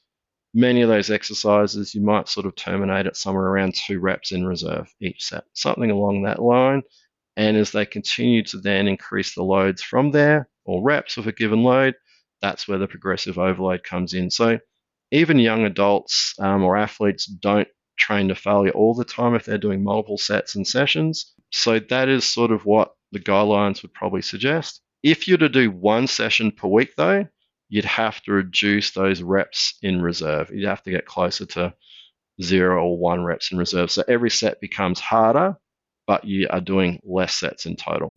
many of those exercises you might sort of terminate at somewhere around two reps in reserve each set, something along that line. And as they continue to then increase the loads from there, or reps of a given load, that's where the progressive overload comes in. So even young adults um, or athletes don't train to failure all the time if they're doing multiple sets and sessions. So that is sort of what the guidelines would probably suggest. If you're to do one session per week, though, you'd have to reduce those reps in reserve. You'd have to get closer to zero or one reps in reserve. So every set becomes harder, but you are doing less sets in total.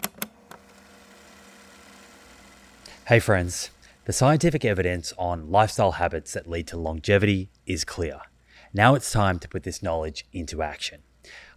Hey, friends. The scientific evidence on lifestyle habits that lead to longevity is clear. Now it's time to put this knowledge into action.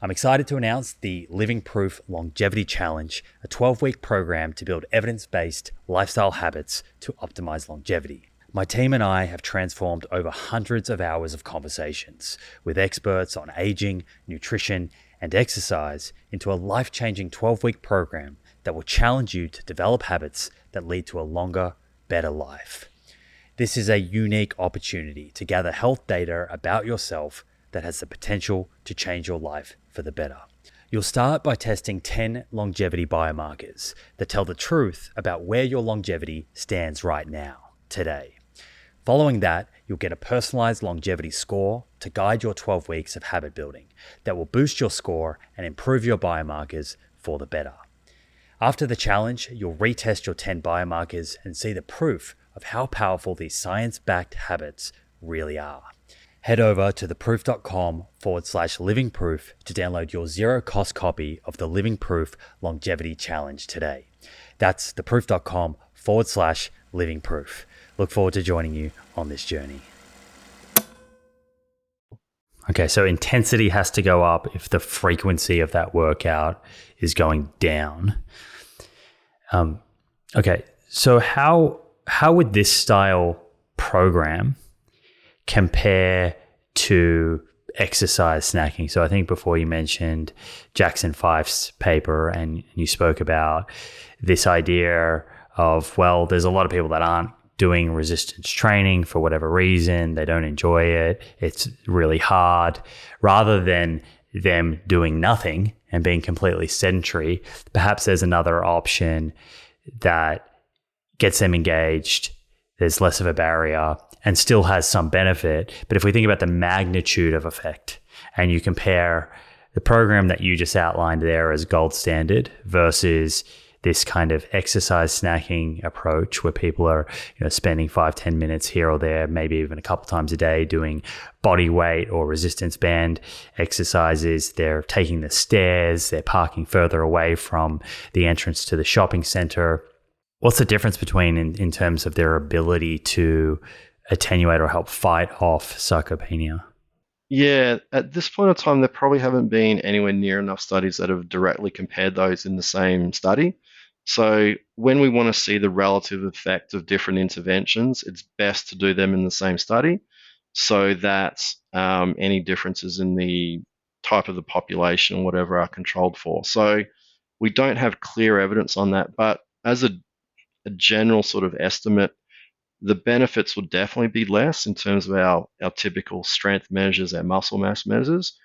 I'm excited to announce the Living Proof Longevity Challenge, a 12 week program to build evidence based lifestyle habits to optimize longevity. My team and I have transformed over hundreds of hours of conversations with experts on aging, nutrition, and exercise into a life changing 12 week program that will challenge you to develop habits that lead to a longer, better life. This is a unique opportunity to gather health data about yourself that has the potential to change your life for the better. You'll start by testing 10 longevity biomarkers that tell the truth about where your longevity stands right now, today. Following that, you'll get a personalized longevity score to guide your 12 weeks of habit building that will boost your score and improve your biomarkers for the better. After the challenge, you'll retest your 10 biomarkers and see the proof of how powerful these science backed habits really are. Head over to theproof.com forward slash living proof to download your zero cost copy of the Living Proof Longevity Challenge today. That's theproof.com forward slash living proof. Look forward to joining you on this journey. Okay, so intensity has to go up if the frequency of that workout is going down. Um, okay, so how how would this style program compare to exercise snacking. So I think before you mentioned Jackson Fyfe's paper and you spoke about this idea of, well, there's a lot of people that aren't doing resistance training for whatever reason. They don't enjoy it. It's really hard. Rather than them doing nothing and being completely sedentary, perhaps there's another option that gets them engaged. There's less of a barrier and still has some benefit. But if we think about the magnitude of effect and you compare the program that you just outlined there as gold standard versus this kind of exercise snacking approach where people are you know spending five ten minutes here or there maybe even a couple times a day doing body weight or resistance band exercises. They're taking the stairs. They're parking further away from the entrance to the shopping center what's the difference between in, in terms of their ability to attenuate or help fight off sarcopenia? Yeah, at this point in time, there probably haven't been anywhere near enough studies that have directly compared those in the same study. So, when we want to see the relative effect of different interventions, it's best to do them in the same study so that um, any differences in the type of the population or whatever are controlled for. So, we don't have clear evidence on that, but as a, a general sort of estimate, the benefits will definitely be less in terms of our, our typical strength measures, our muscle mass measures.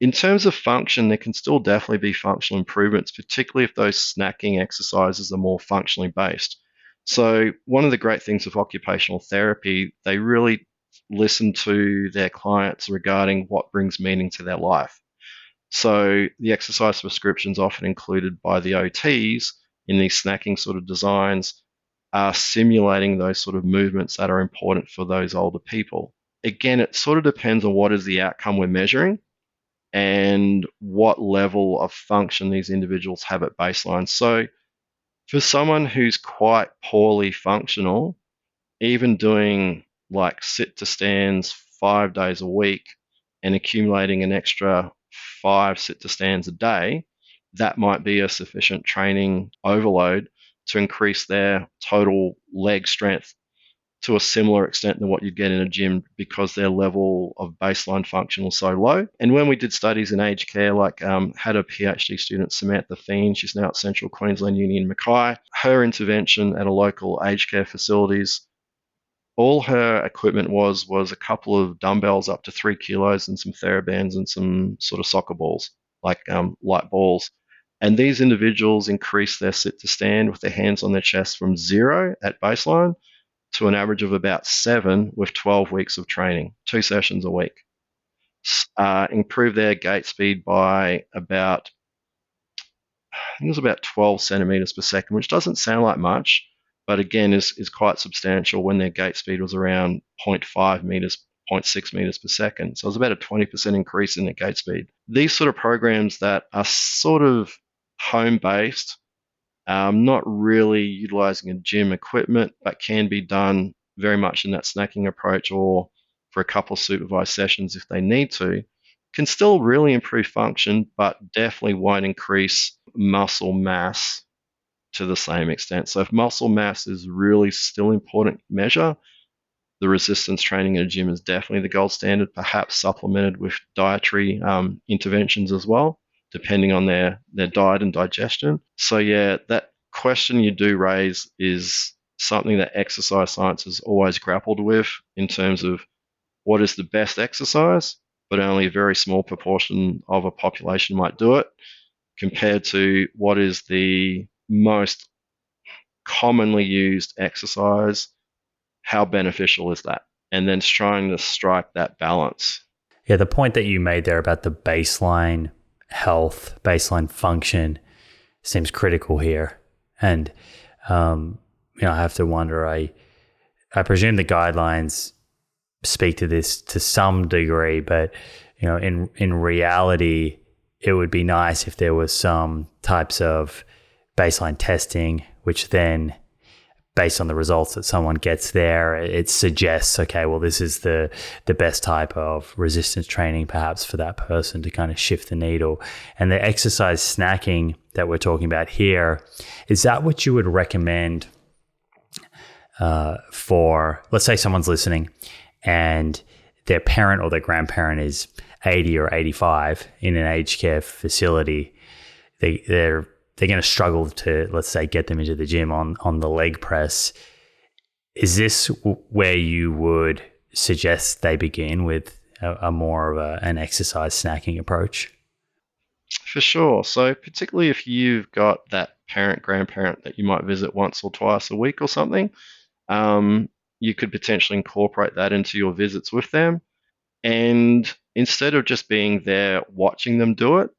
In terms of function, there can still definitely be functional improvements, particularly if those snacking exercises are more functionally based. So, one of the great things of occupational therapy, they really listen to their clients regarding what brings meaning to their life. So, the exercise prescriptions often included by the OTs in these snacking sort of designs are simulating those sort of movements that are important for those older people. Again, it sort of depends on what is the outcome we're measuring and what level of function these individuals have at baseline. So, for someone who's quite poorly functional, even doing like sit to stands five days a week and accumulating an extra five sit to stands a day, that might be a sufficient training overload to increase their total leg strength to a similar extent than what you'd get in a gym because their level of baseline function was so low. And when we did studies in aged care, like um, had a PhD student, Samantha Fien, she's now at Central Queensland Uni in Mackay, her intervention at a local aged care facilities, all her equipment was was a couple of dumbbells up to three kilos and some TheraBands and some sort of soccer balls, like um, light balls. And these individuals increase their sit to stand with their hands on their chest from zero at baseline to an average of about seven with 12 weeks of training, two sessions a week. Uh, improve their gait speed by about, I think it was about 12 centimeters per second, which doesn't sound like much, but again is, is quite substantial when their gait speed was around 0.5 meters 0.6 meters per second. So it was about a 20% increase in the gait speed. These sort of programs that are sort of home based, um, not really utilizing a gym equipment, but can be done very much in that snacking approach or for a couple supervised sessions if they need to, can still really improve function, but definitely won't increase muscle mass to the same extent. So if muscle mass is really still important measure, the resistance training in a gym is definitely the gold standard, perhaps supplemented with dietary um, interventions as well, depending on their, their diet and digestion. So, yeah, that question you do raise is something that exercise science has always grappled with in terms of what is the best exercise, but only a very small proportion of a population might do it, compared to what is the most commonly used exercise how beneficial is that? And then trying to strike that balance. Yeah, the point that you made there about the baseline health, baseline function seems critical here. And, um, you know, I have to wonder, I, I presume the guidelines speak to this to some degree, but, you know, in, in reality, it would be nice if there was some types of baseline testing, which then based on the results that someone gets there, it suggests, okay, well, this is the the best type of resistance training, perhaps for that person to kind of shift the needle. And the exercise snacking that we're talking about here, is that what you would recommend uh, for, let's say, someone's listening and their parent or their grandparent is 80 or 85 in an aged care facility. They, they're they're going to struggle to, let's say, get them into the gym on on the leg press. Is this where you would suggest they begin with a, a more of a, an exercise snacking approach? For sure. So, particularly if you've got that parent, grandparent that you might visit once or twice a week or something, um, you could potentially incorporate that into your visits with them. And instead of just being there watching them do it,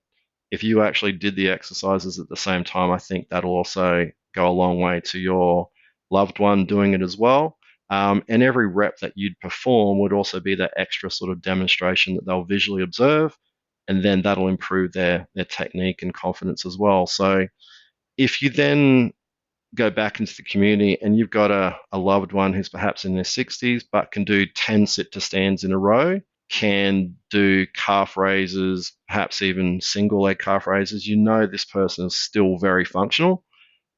if you actually did the exercises at the same time, I think that'll also go a long way to your loved one doing it as well. Um, and every rep that you'd perform would also be that extra sort of demonstration that they'll visually observe, and then that'll improve their their technique and confidence as well. So if you then go back into the community and you've got a, a loved one who's perhaps in their 60s but can do 10 sit to stands in a row, can do calf raises, perhaps even single leg calf raises, you know this person is still very functional.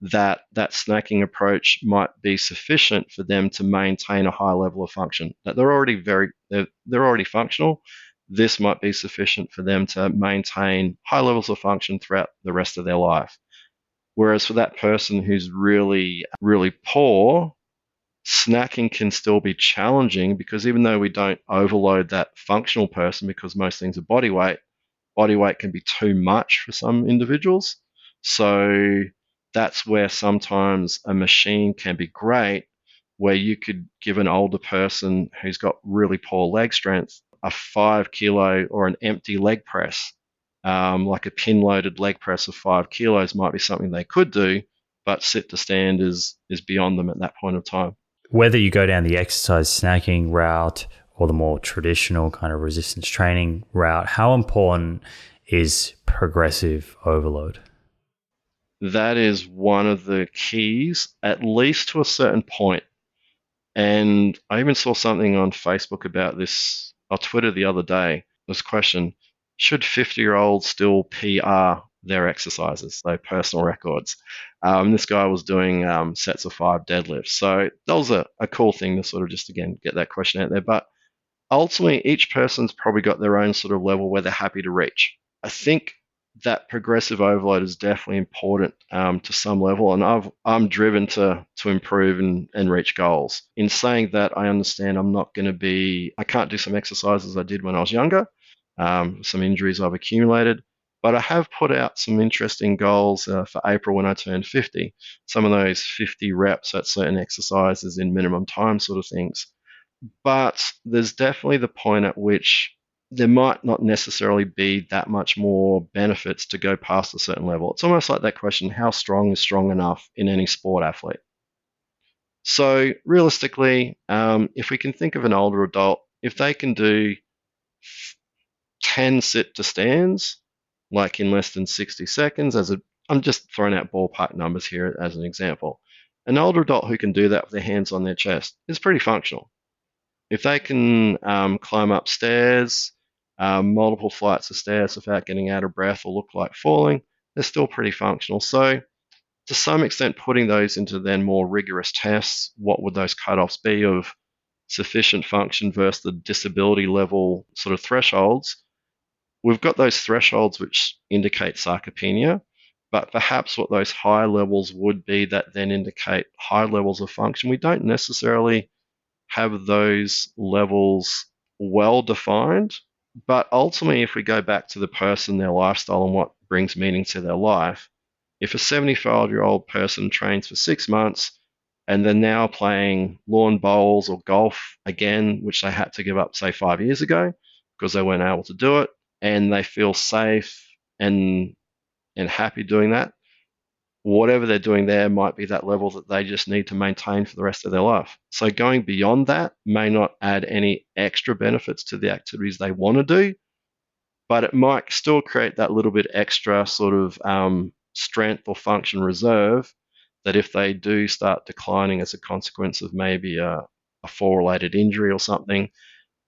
That that snacking approach might be sufficient for them to maintain a high level of function. That they're already very they're, they're already functional. This might be sufficient for them to maintain high levels of function throughout the rest of their life. Whereas for that person who's really, really poor, snacking can still be challenging because even though we don't overload that functional person because most things are body weight, body weight can be too much for some individuals. So that's where sometimes a machine can be great, where you could give an older person who's got really poor leg strength a five kilo or an empty leg press. Um, like a pin loaded leg press of five kilos might be something they could do, but sit to stand is is beyond them at that point of time whether you go down the exercise snacking route or the more traditional kind of resistance training route, how important is progressive overload? That is one of the keys, at least to a certain point. And I even saw something on Facebook about this, or Twitter the other day. This question Should 50 year olds still PR their exercises, so personal records. Um, this guy was doing um, sets of five deadlifts. So that was a, a cool thing to sort of just, again, get that question out there. But ultimately, each person's probably got their own sort of level where they're happy to reach. I think that progressive overload is definitely important um, to some level, and I've, I'm driven to to improve and, and reach goals. In saying that, I understand I'm not going to be, I can't do some exercises I did when I was younger, um, some injuries I've accumulated. But I have put out some interesting goals uh, for April when I turned 50. Some of those 50 reps at certain exercises in minimum time sort of things. But there's definitely the point at which there might not necessarily be that much more benefits to go past a certain level. It's almost like that question how strong is strong enough in any sport athlete? So, realistically, um, if we can think of an older adult if they can do 10 sit to stands, like in less than 60 seconds, as a, I'm just throwing out ballpark numbers here as an example. An older adult who can do that with their hands on their chest is pretty functional. If they can um, climb up stairs, um, multiple flights of stairs without getting out of breath or look like falling, they're still pretty functional. So, to some extent, putting those into then more rigorous tests, what would those cutoffs be of sufficient function versus the disability level sort of thresholds? We've got those thresholds which indicate sarcopenia, but perhaps what those high levels would be that then indicate high levels of function. We don't necessarily have those levels well defined, but ultimately, if we go back to the person, their lifestyle, and what brings meaning to their life, if a 75 year old person trains for six months and they're now playing lawn bowls or golf again, which they had to give up, say, five years ago because they weren't able to do it, and they feel safe and and happy doing that, whatever they're doing there might be that level that they just need to maintain for the rest of their life. So going beyond that may not add any extra benefits to the activities they want to do, but it might still create that little bit extra sort of um, strength or function reserve that if they do start declining as a consequence of maybe a, a fall related injury or something,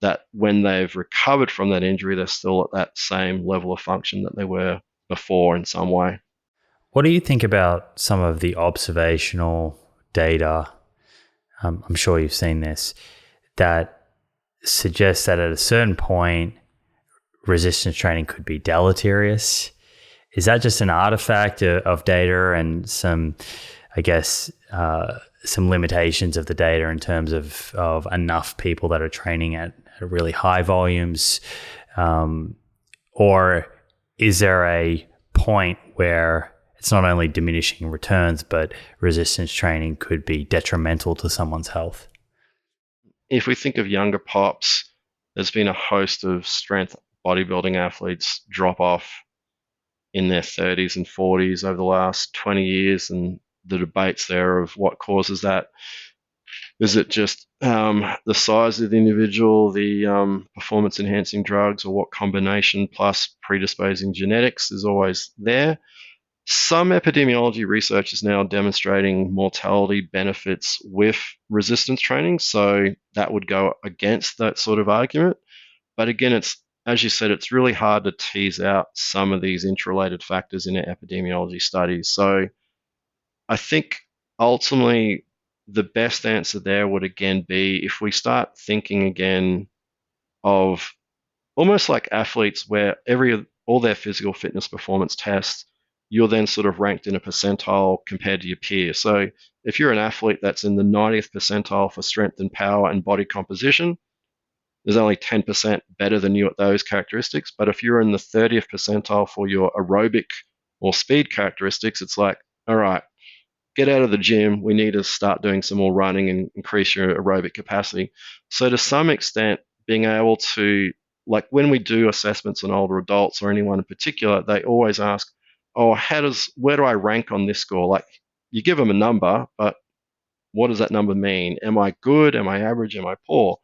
that when they've recovered from that injury, they're still at that same level of function that they were before in some way. What do you think about some of the observational data? Um, I'm sure you've seen this that suggests that at a certain point, resistance training could be deleterious. Is that just an artifact of data and some, I guess, uh, some limitations of the data in terms of, of enough people that are training at really high volumes? Um, or is there a point where it's not only diminishing returns, but resistance training could be detrimental to someone's health? If we think of younger pops, there's been a host of strength bodybuilding athletes drop off in their 30s and 40s over the last 20 years, and the debates there of what causes that. Is it just um, the size of the individual, the um, performance enhancing drugs, or what combination plus predisposing genetics is always there? Some epidemiology research is now demonstrating mortality benefits with resistance training, so that would go against that sort of argument. But again, it's as you said, it's really hard to tease out some of these interrelated factors in epidemiology studies. So I think ultimately the best answer there would again be if we start thinking again of almost like athletes where every all their physical fitness performance tests you're then sort of ranked in a percentile compared to your peers. So if you're an athlete that's in the 90th percentile for strength and power and body composition, there's only 10% better than you at those characteristics. But if you're in the 30th percentile for your aerobic or speed characteristics, it's like, all right, get out of the gym. We need to start doing some more running and increase your aerobic capacity. So, to some extent, being able to, like when we do assessments on older adults or anyone in particular, they always ask, oh, how does, where do I rank on this score? Like you give them a number, but what does that number mean? Am I good? Am I average? Am I poor?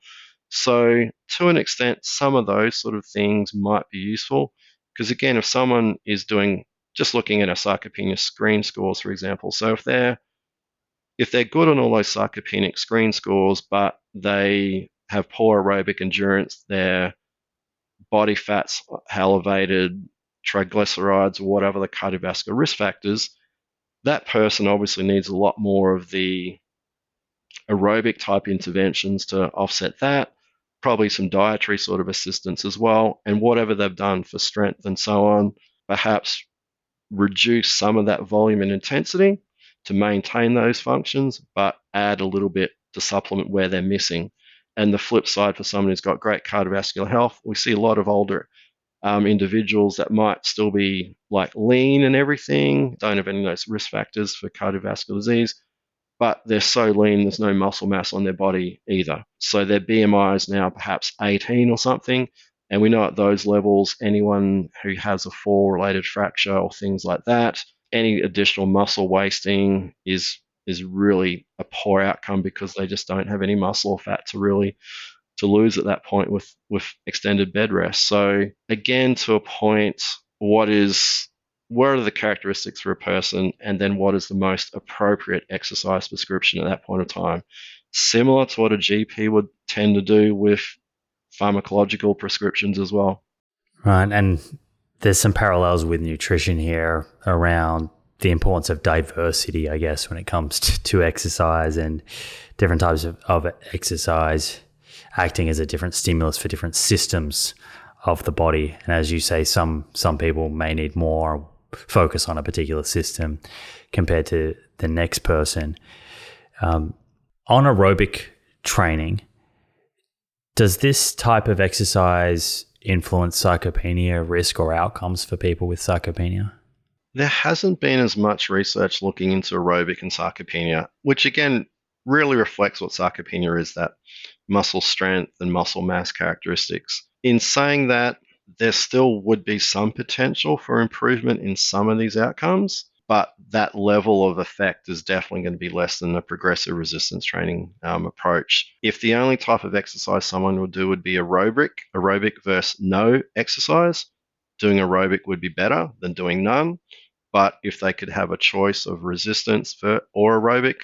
So, to an extent, some of those sort of things might be useful. Because again, if someone is doing just looking at a sarcopenia screen scores, for example. So if they're if they're good on all those sarcopenic screen scores, but they have poor aerobic endurance, their body fat's elevated, triglycerides, or whatever the cardiovascular risk factors, that person obviously needs a lot more of the aerobic type interventions to offset that, probably some dietary sort of assistance as well, and whatever they've done for strength and so on, perhaps reduce some of that volume and intensity to maintain those functions, but add a little bit to supplement where they're missing. And the flip side for someone who's got great cardiovascular health, we see a lot of older um, individuals that might still be like lean and everything, don't have any of those risk factors for cardiovascular disease, but they're so lean, there's no muscle mass on their body either. So their BMI is now perhaps 18 or something, and we know at those levels, anyone who has a fall related fracture or things like that, any additional muscle wasting is is really a poor outcome because they just don't have any muscle or fat to really to lose at that point with, with extended bed rest. So, again, to a point, what is what are the characteristics for a person, and then what is the most appropriate exercise prescription at that point of time? Similar to what a GP would tend to do with pharmacological prescriptions as well. Right. And there's some parallels with nutrition here around the importance of diversity, I guess, when it comes to, exercise and different types of, of exercise acting as a different stimulus for different systems of the body. And as you say, some some people may need more focus on a particular system compared to the next person. Um, on aerobic training, does this type of exercise influence sarcopenia risk or outcomes for people with sarcopenia? There hasn't been as much research looking into aerobic and sarcopenia, which again really reflects what sarcopenia is that muscle strength and muscle mass characteristics. In saying that, there still would be some potential for improvement in some of these outcomes, but that level of effect is definitely going to be less than a progressive resistance training um, approach. If the only type of exercise someone would do would be aerobic, aerobic versus no exercise, doing aerobic would be better than doing none. But if they could have a choice of resistance or aerobic,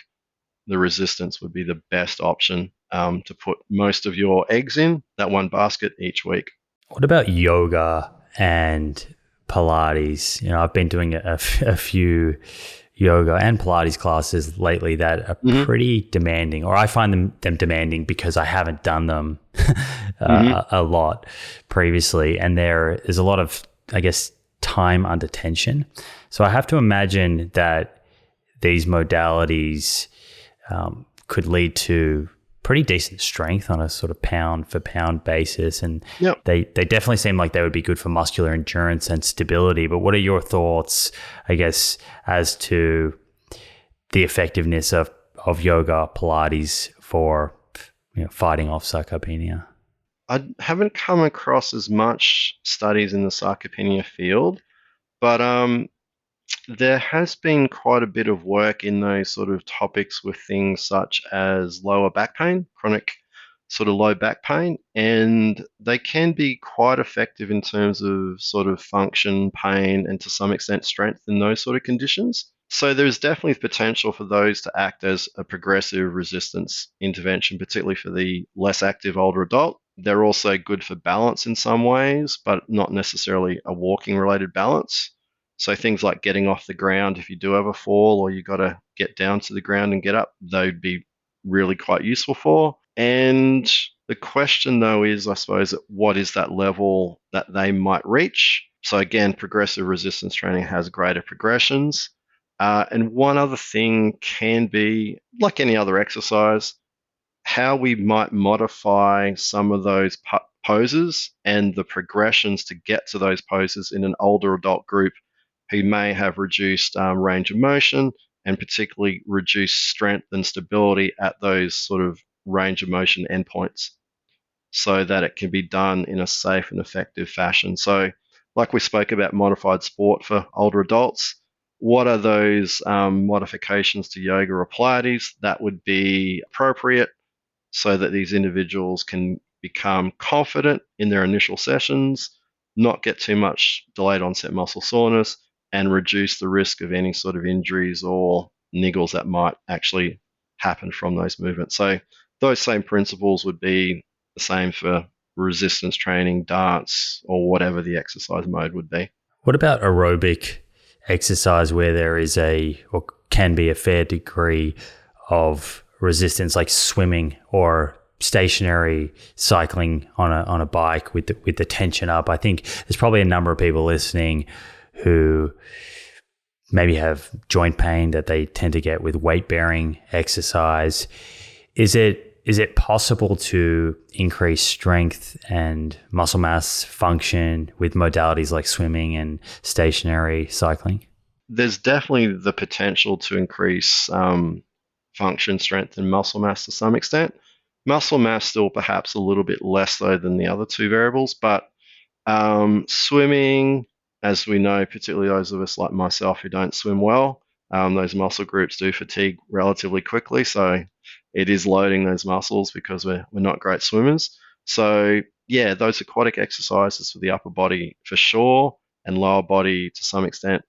the resistance would be the best option um, to put most of your eggs in that one basket each week. What about yoga and Pilates? You know, I've been doing a, a few yoga and Pilates classes lately that are mm-hmm. pretty demanding, or I find them them demanding because I haven't done them [laughs] uh, mm-hmm. a, a lot previously, and there is a lot of, I guess, time under tension. So I have to imagine that these modalities um, could lead to pretty decent strength on a sort of pound for pound basis. And yep. they, they definitely seem like they would be good for muscular endurance and stability. But what are your thoughts, I guess, as to the effectiveness of, of yoga, Pilates for you know, fighting off sarcopenia? I haven't come across as much studies in the sarcopenia field, but um, there has been quite a bit of work in those sort of topics with things such as lower back pain, chronic sort of low back pain, and they can be quite effective in terms of sort of function, pain, and to some extent strength in those sort of conditions. So there's definitely potential for those to act as a progressive resistance intervention, particularly for the less active older adult. They're also good for balance in some ways, but not necessarily a walking related balance. So things like getting off the ground, if you do have a fall or you got to get down to the ground and get up, they'd be really quite useful for. And the question though is, I suppose, what is that level that they might reach? So again, progressive resistance training has greater progressions. Uh, and one other thing can be, like any other exercise, how we might modify some of those poses and the progressions to get to those poses in an older adult group who may have reduced um, range of motion and particularly reduced strength and stability at those sort of range of motion endpoints so that it can be done in a safe and effective fashion. So, like we spoke about modified sport for older adults, what are those um, modifications to yoga or Pilates that would be appropriate so that these individuals can become confident in their initial sessions, not get too much delayed onset muscle soreness, and reduce the risk of any sort of injuries or niggles that might actually happen from those movements. So those same principles would be the same for resistance training, dance, or whatever the exercise mode would be. What about aerobic exercise where there is a or can be a fair degree of resistance, like swimming or stationary cycling on a on a bike with the, with the tension up? I think there's probably a number of people listening who maybe have joint pain that they tend to get with weight bearing exercise. Is it is it possible to increase strength and muscle mass function with modalities like swimming and stationary cycling? There's definitely the potential to increase um, function, strength, and muscle mass to some extent. Muscle mass still perhaps a little bit less though than the other two variables, but um, swimming, as we know, particularly those of us like myself who don't swim well, um, those muscle groups do fatigue relatively quickly. So it is loading those muscles because we're, we're not great swimmers. So, yeah, those aquatic exercises for the upper body for sure, and lower body to some extent,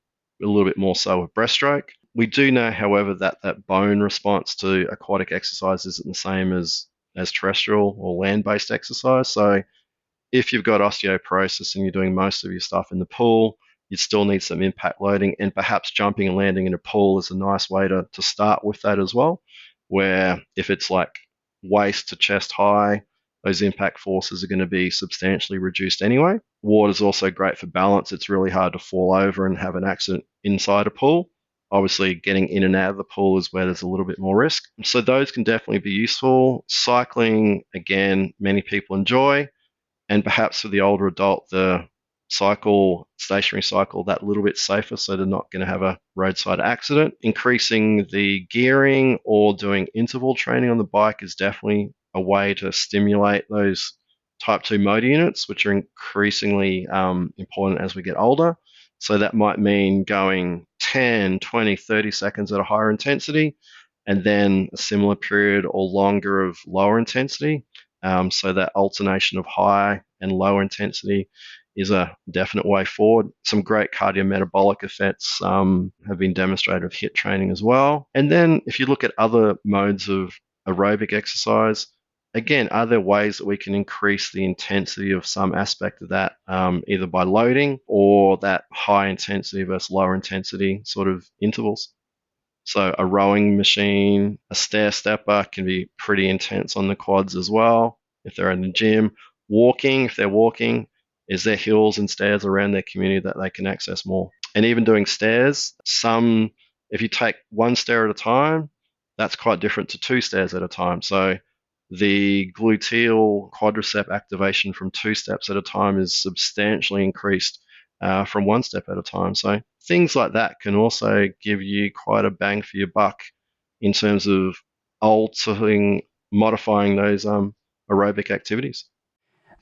a little bit more so with breaststroke. We do know, however, that that bone response to aquatic exercise isn't the same as as terrestrial or land-based exercise. So if you've got osteoporosis and you're doing most of your stuff in the pool, you still need some impact loading, and perhaps jumping and landing in a pool is a nice way to, to start with that as well. Where if it's like waist to chest high, those impact forces are going to be substantially reduced anyway. Water is also great for balance. It's really hard to fall over and have an accident inside a pool. Obviously, getting in and out of the pool is where there's a little bit more risk. So, those can definitely be useful. Cycling, again, many people enjoy. And perhaps for the older adult, the cycle, stationary cycle, that little bit safer so they're not going to have a roadside accident. Increasing the gearing or doing interval training on the bike is definitely a way to stimulate those type 2 motor units, which are increasingly um, important as we get older. So that might mean going 10, 20, 30 seconds at a higher intensity, and then a similar period or longer of lower intensity. Um, so that alternation of high and low intensity is a definite way forward. Some great cardiometabolic effects um, have been demonstrated with HIIT training as well. And then if you look at other modes of aerobic exercise, again, are there ways that we can increase the intensity of some aspect of that, um, either by loading or that high intensity versus lower intensity sort of intervals? So a rowing machine, a stair stepper can be pretty intense on the quads as well. If they're in the gym, walking, if they're walking, is there hills and stairs around their community that they can access more? And even doing stairs, some, if you take one stair at a time, that's quite different to two stairs at a time. So the gluteal quadricep activation from two steps at a time is substantially increased uh, from one step at a time. So things like that can also give you quite a bang for your buck in terms of altering, modifying those um, aerobic activities.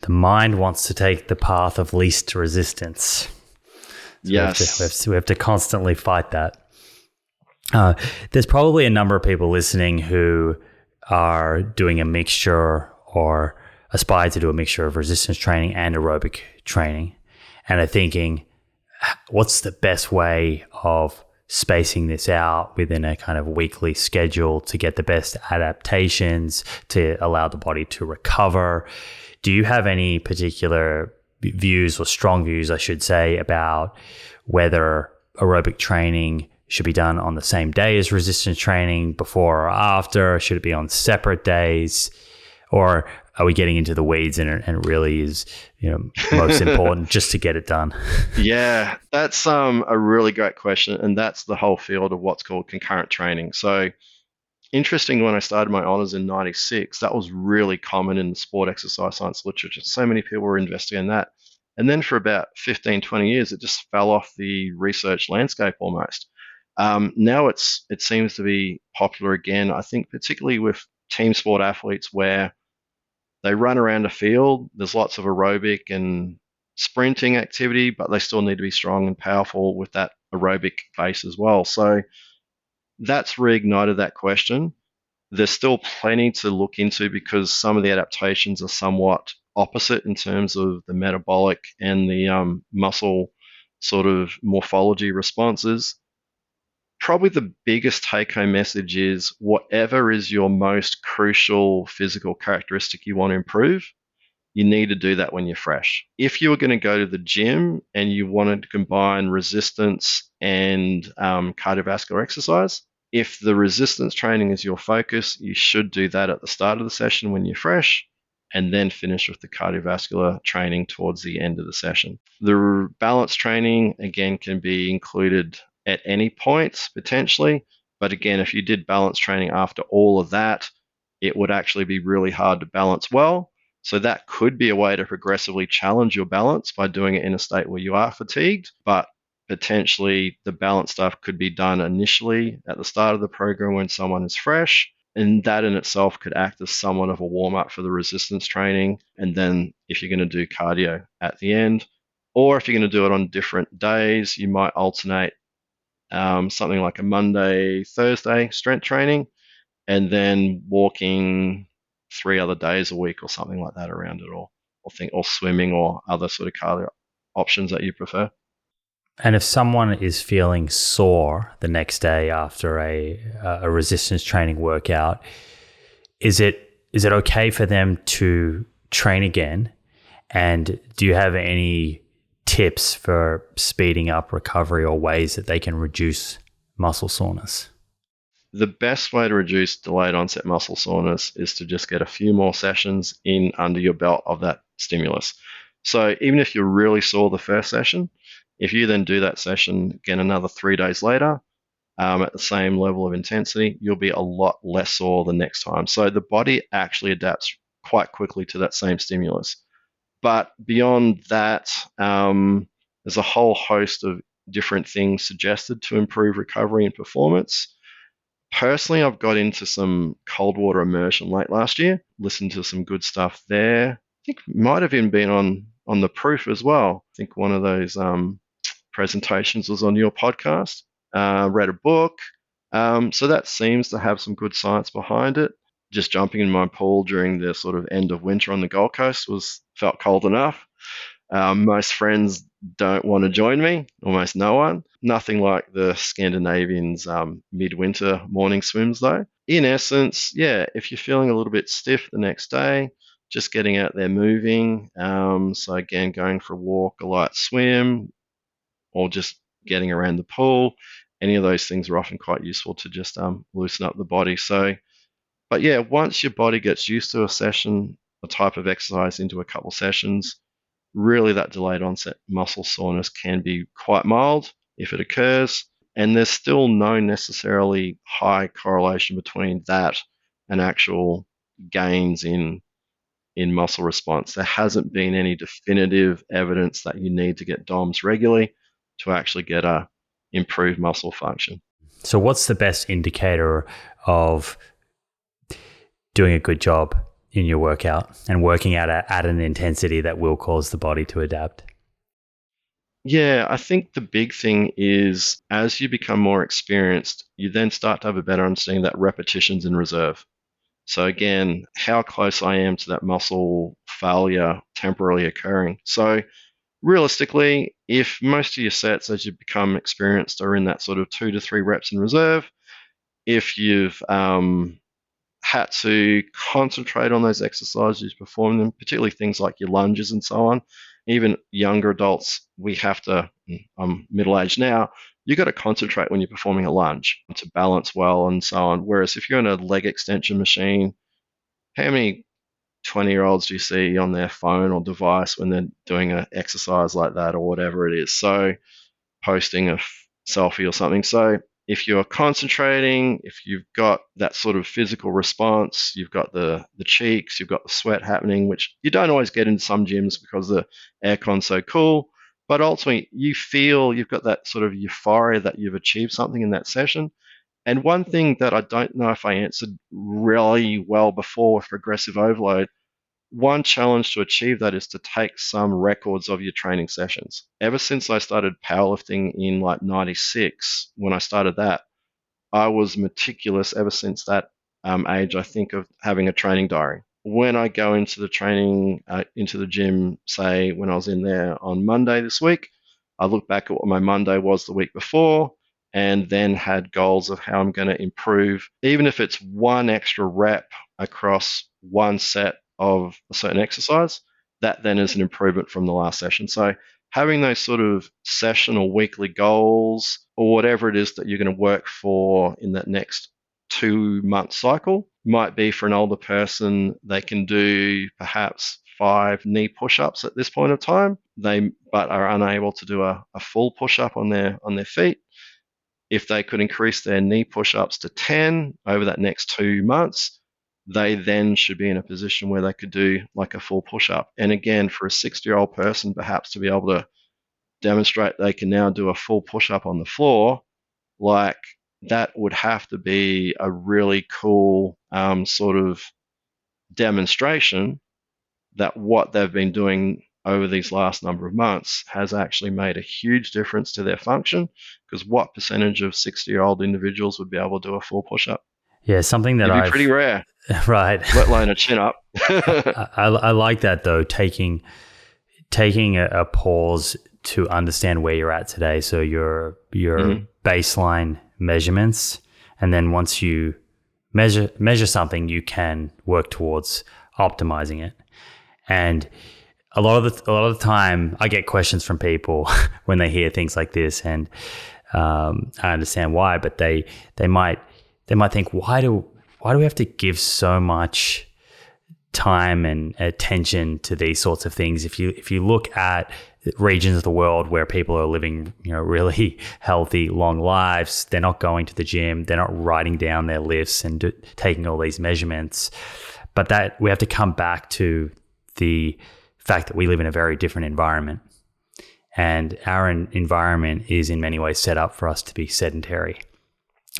The mind wants to take the path of least resistance. So yes. We have, to, we, have to, we have to constantly fight that. Uh, there's probably a number of people listening who are doing a mixture or aspire to do a mixture of resistance training and aerobic training and are thinking, what's the best way of spacing this out within a kind of weekly schedule to get the best adaptations to allow the body to recover? Do you have any particular views or strong views, I should say, about whether aerobic training should be done on the same day as resistance training, before or after? Should it be on separate days? Or are we getting into the weeds? And it, and it really is you know most [laughs] important just to get it done. [laughs] Yeah that's um, a really great question and that's the whole field of what's called concurrent training. So interesting when i started my honors in 96 that was really common in the sport exercise science literature. So many people were investigating that. And then for about 15 20 years it just fell off the research landscape almost. Um, now it's it seems to be popular again. I think particularly with team sport athletes where they run around a field. There's lots of aerobic and sprinting activity, but they still need to be strong and powerful with that aerobic base as well. So that's reignited that question. There's still plenty to look into because some of the adaptations are somewhat opposite in terms of the metabolic and the um, muscle sort of morphology responses probably the biggest take home message is whatever is your most crucial physical characteristic you want to improve, you need to do that when you're fresh. If you were going to go to the gym and you wanted to combine resistance and um, cardiovascular exercise, if the resistance training is your focus, you should do that at the start of the session when you're fresh and then finish with the cardiovascular training towards the end of the session. The balance training, again, can be included at any points potentially. But again, if you did balance training after all of that, it would actually be really hard to balance well. So that could be a way to progressively challenge your balance by doing it in a state where you are fatigued, but potentially the balance stuff could be done initially at the start of the program when someone is fresh. And that in itself could act as somewhat of a warm up for the resistance training. And then if you're going to do cardio at the end, or if you're going to do it on different days, you might alternate um, something like a Monday, Thursday strength training, and then walking three other days a week or something like that around it, or or think or swimming or other sort of cardio options that you prefer. And if someone is feeling sore the next day after a a resistance training workout, is it is it okay for them to train again? And do you have any tips for speeding up recovery or ways that they can reduce muscle soreness? The best way to reduce delayed onset muscle soreness is to just get a few more sessions in under your belt of that stimulus. So even if you're really sore the first session, if you then do that session again another three days later um, at the same level of intensity, you'll be a lot less sore the next time. So the body actually adapts quite quickly to that same stimulus. But beyond that, um, there's a whole host of different things suggested to improve recovery and performance. Personally, I've got into some cold water immersion late last year, listened to some good stuff there. I think might have even been on on the proof as well. I think one of those um, presentations was on your podcast. Uh, read a book, um, so that seems to have some good science behind it just jumping in my pool during the sort of end of winter on the Gold Coast was felt cold enough. Um, most friends don't want to join me, almost no one. Nothing like the Scandinavians' um, midwinter morning swims, though. In essence, yeah, if you're feeling a little bit stiff the next day, just getting out there moving. Um, so, again, going for a walk, a light swim, or just getting around the pool. Any of those things are often quite useful to just um, loosen up the body. So, but yeah, once your body gets used to a session, a type of exercise into a couple sessions, really that delayed onset muscle soreness can be quite mild if it occurs. And there's still no necessarily high correlation between that and actual gains in in muscle response. There hasn't been any definitive evidence that you need to get DOMS regularly to actually get a improved muscle function. So what's the best indicator of doing a good job in your workout and working out at, at an intensity that will cause the body to adapt? Yeah, I think the big thing is as you become more experienced, you then start to have a better understanding that repetitions in reserve. So again, how close I am to that muscle failure temporarily occurring. So realistically, if most of your sets as you become experienced are in that sort of two to three reps in reserve, if you've um, had to concentrate on those exercises, perform them, particularly things like your lunges and so on. Even younger adults, we have to, mm, I'm middle aged now, You've got to concentrate when you're performing a lunge to balance well and so on. Whereas if you're in a leg extension machine, how many 20 year olds do you see on their phone or device when they're doing an exercise like that or whatever it is? So posting a selfie or something. So if you're concentrating, if you've got that sort of physical response, you've got the the cheeks, you've got the sweat happening, which you don't always get in some gyms because the aircon's so cool. But ultimately, you feel you've got that sort of euphoria that you've achieved something in that session. And one thing that I don't know if I answered really well before with progressive overload one challenge to achieve that is to take some records of your training sessions. Ever since I started powerlifting in like 96, when I started that, I was meticulous ever since that um, age, I think, of having a training diary. When I go into the training, uh, into the gym, say when I was in there on Monday this week, I look back at what my Monday was the week before and then had goals of how I'm going to improve, even if it's one extra rep across one set of a certain exercise, that then is an improvement from the last session. So having those sort of session or weekly goals or whatever it is that you're going to work for in that next two month cycle might be for an older person they can do perhaps five knee push-ups at this point of time they but are unable to do a, a full push-up on their on their feet if they could increase their knee push-ups to 10 over that next two months they then should be in a position where they could do like a full push up. And again, for a 60 year old person, perhaps to be able to demonstrate they can now do a full push up on the floor, like that would have to be a really cool um, sort of demonstration that what they've been doing over these last number of months has actually made a huge difference to their function because what percentage of 60 year old individuals would be able to do a full push up? Yeah, something that I've pretty rare, [laughs] right. [laughs] let alone a chin up. [laughs] I, I, I like that though, taking taking a, a pause to understand where you're at today. So your your Mhm. baseline measurements, and then once you measure measure something, you can work towards optimizing it. And a lot of the a lot of the time, I get questions from people when they hear things like this, and um, I understand why. But they they might they might think, why do why do we have to give so much time and attention to these sorts of things? If you if you look at regions of the world where people are living, you know, really [laughs] healthy, long lives, they're not going to the gym, they're not writing down their lifts and do, taking all these measurements. But that we have to come back to the fact that we live in a very different environment. And our environment is in many ways set up for us to be sedentary.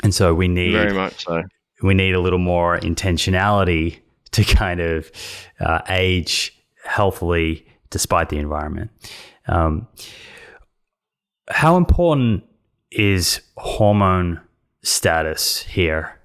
And so we need Very much so. we need a little more intentionality to kind of uh, age healthily despite the environment. Um, how important is hormone status here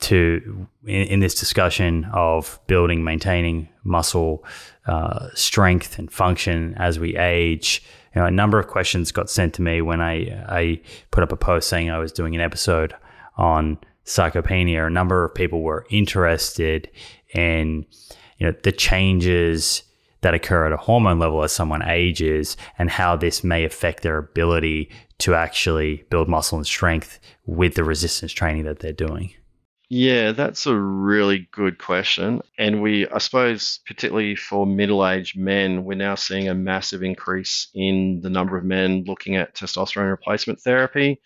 to in, in this discussion of building, maintaining muscle uh, strength and function as we age? You know, a number of questions got sent to me when I I put up a post saying I was doing an episode on sarcopenia. A number of people were interested in you know the changes that occur at a hormone level as someone ages and how this may affect their ability to actually build muscle and strength with the resistance training that they're doing. Yeah, that's a really good question. And we, I suppose, particularly for middle aged men, we're now seeing a massive increase in the number of men looking at testosterone replacement therapy.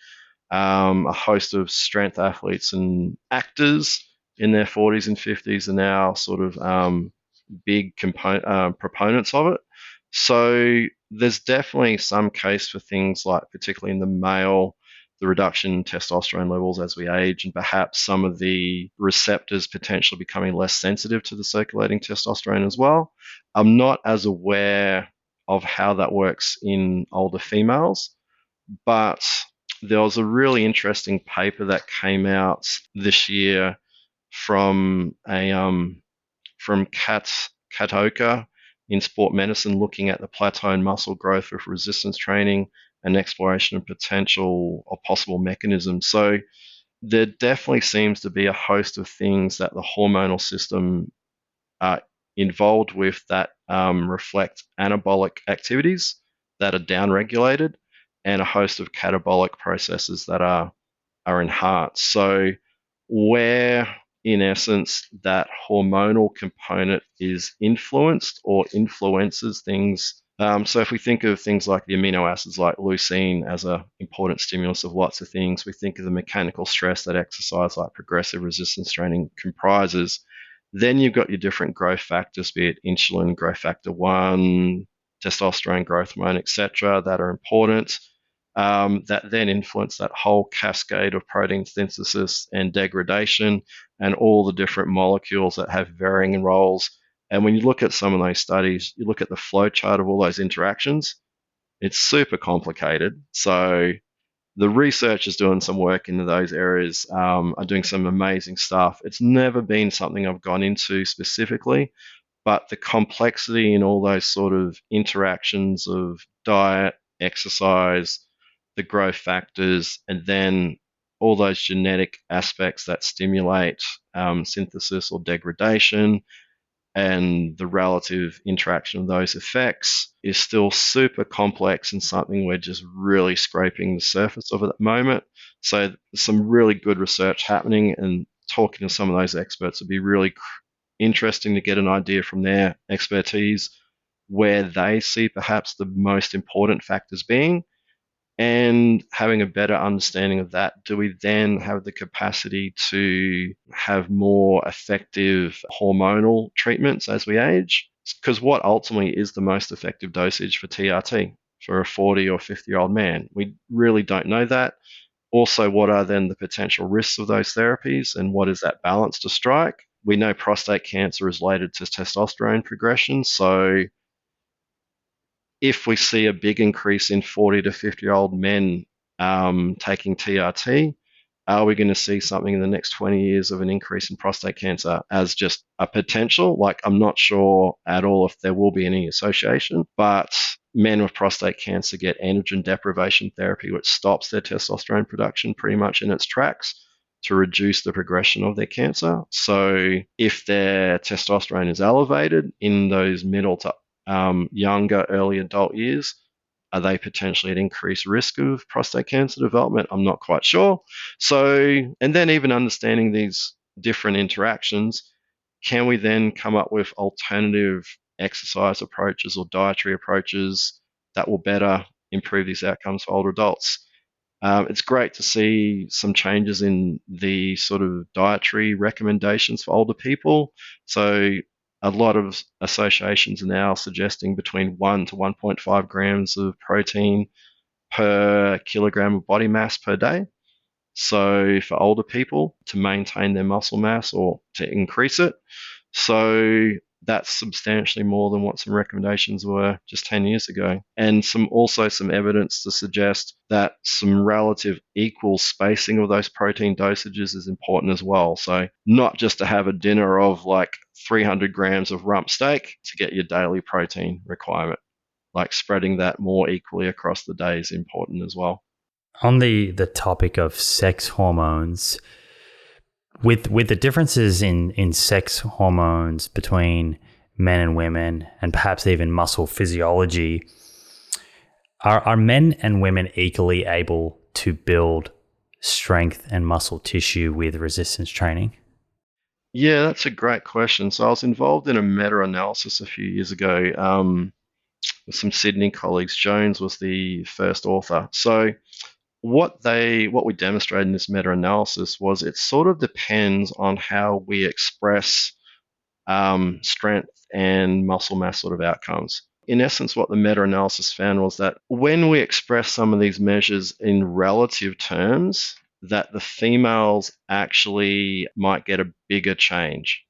Um, a host of strength athletes and actors in their 40s and 50s are now sort of um, big uh, proponents of it. So there's definitely some case for things like, particularly in the male, the reduction in testosterone levels as we age, and perhaps some of the receptors potentially becoming less sensitive to the circulating testosterone as well. I'm not as aware of how that works in older females, but there was a really interesting paper that came out this year from a um, from Kat Kataoka in sport medicine, looking at the plateau in muscle growth with resistance training and exploration of potential or possible mechanisms. So there definitely seems to be a host of things that the hormonal system are involved with that um, reflect anabolic activities that are downregulated and a host of catabolic processes that are are enhanced. So where in essence that hormonal component is influenced or influences things um, so if we think of things like the amino acids like leucine as an important stimulus of lots of things, we think of the mechanical stress that exercise like progressive resistance training comprises. Then you've got your different growth factors, be it insulin, growth factor one, testosterone, growth hormone, etc., that are important. Um, that then influence that whole cascade of protein synthesis and degradation, and all the different molecules that have varying roles and when you look at some of those studies, you look at the flow chart of all those interactions, it's super complicated. So the researchers doing some work into those areas um, are doing some amazing stuff. It's never been something I've gone into specifically, but the complexity in all those sort of interactions of diet, exercise, the growth factors, and then all those genetic aspects that stimulate um, synthesis or degradation, and the relative interaction of those effects is still super complex and something we're just really scraping the surface of at the moment. So, some really good research happening, and talking to some of those experts would be really interesting to get an idea from their expertise where they see perhaps the most important factors being and having a better understanding of that, do we then have the capacity to have more effective hormonal treatments as we age? Because what ultimately is the most effective dosage for TRT for a 40 or 50 year old man? We really don't know that. Also, what are then the potential risks of those therapies and what is that balance to strike? We know prostate cancer is related to testosterone progression, so if we see a big increase in 40 to 50 year old men um, taking TRT, are we going to see something in the next 20 years of an increase in prostate cancer as just a potential? Like, I'm not sure at all if there will be any association, but men with prostate cancer get androgen deprivation therapy, which stops their testosterone production pretty much in its tracks to reduce the progression of their cancer. So, if their testosterone is elevated in those middle to um, younger, early adult years, are they potentially at increased risk of prostate cancer development? I'm not quite sure. So, and then even understanding these different interactions, can we then come up with alternative exercise approaches or dietary approaches that will better improve these outcomes for older adults? Um, it's great to see some changes in the sort of dietary recommendations for older people. So a lot of associations are now suggesting between 1 to 1.5 grams of protein per kilogram of body mass per day. So, for older people to maintain their muscle mass or to increase it. So, that's substantially more than what some recommendations were just 10 years ago. And some also some evidence to suggest that some relative equal spacing of those protein dosages is important as well. So not just to have a dinner of like 300 grams of rump steak to get your daily protein requirement. Like spreading that more equally across the day is important as well. On the the topic of sex hormones, with with the differences in in sex hormones between men and women, and perhaps even muscle physiology, are are men and women equally able to build strength and muscle tissue with resistance training? Yeah, that's a great question. So I was involved in a meta-analysis a few years ago um, with some Sydney colleagues. Jones was the first author. So what they what we demonstrated in this meta-analysis was it sort of depends on how we express um, strength and muscle mass sort of outcomes. In essence, what the meta-analysis found was that when we express some of these measures in relative terms, that the females actually might get a bigger change.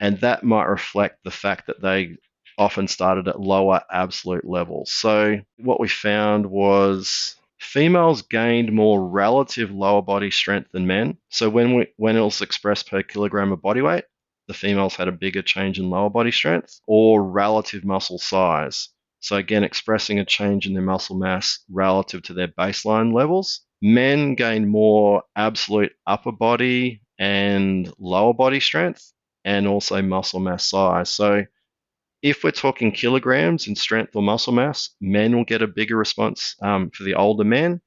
And that might reflect the fact that they often started at lower absolute levels. So what we found was females gained more relative lower body strength than men. So when we when it was expressed per kilogram of body weight, the females had a bigger change in lower body strength or relative muscle size. So again, expressing a change in their muscle mass relative to their baseline levels. Men gained more absolute upper body and lower body strength and also muscle mass size. So if we're talking kilograms in strength or muscle mass, men will get a bigger response um, for the older men,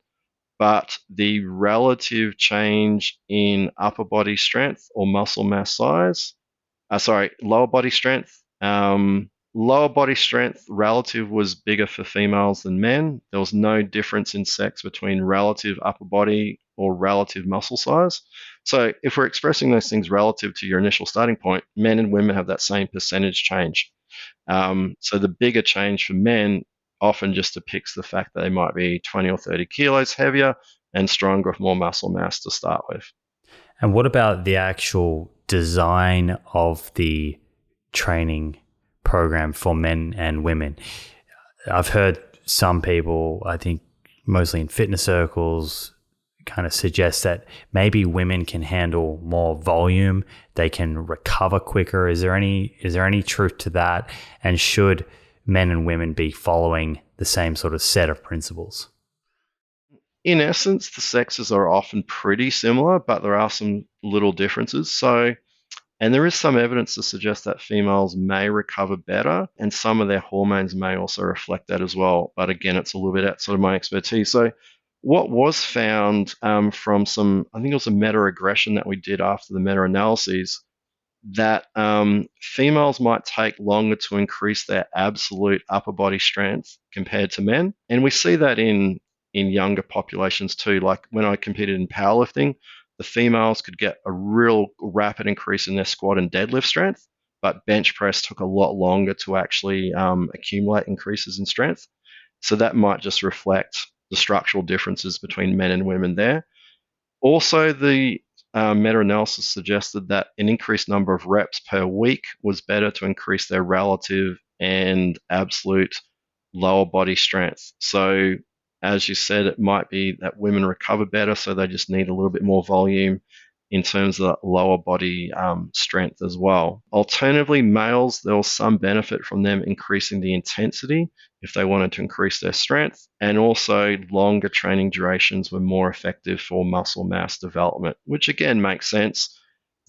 but the relative change in upper body strength or muscle mass size, uh, sorry, lower body strength, um, lower body strength relative was bigger for females than men. There was no difference in sex between relative upper body or relative muscle size. So if we're expressing those things relative to your initial starting point, men and women have that same percentage change. Um, so the bigger change for men often just depicts the fact that they might be 20 or 30 kilos heavier and stronger with more muscle mass to start with. And what about the actual design of the training program for men and women? I've heard some people, I think mostly in fitness circles, kind of suggests that maybe women can handle more volume, they can recover quicker. Is there any is there any truth to that? And should men and women be following the same sort of set of principles? In essence, the sexes are often pretty similar, but there are some little differences. So, and there is some evidence to suggest that females may recover better, and some of their hormones may also reflect that as well. But again, it's a little bit outside of my expertise. So, what was found um, from some, I think it was a meta regression that we did after the meta analyses, that um, females might take longer to increase their absolute upper body strength compared to men. And we see that in, in younger populations too. Like when I competed in powerlifting, the females could get a real rapid increase in their squat and deadlift strength, but bench press took a lot longer to actually um, accumulate increases in strength. So that might just reflect the structural differences between men and women there. Also, the uh, meta analysis suggested that an increased number of reps per week was better to increase their relative and absolute lower body strength. So, As you said, it might be that women recover better, so they just need a little bit more volume in terms of lower body um, strength as well. Alternatively, males, there was some benefit from them increasing the intensity if they wanted to increase their strength, and also longer training durations were more effective for muscle mass development, which again makes sense.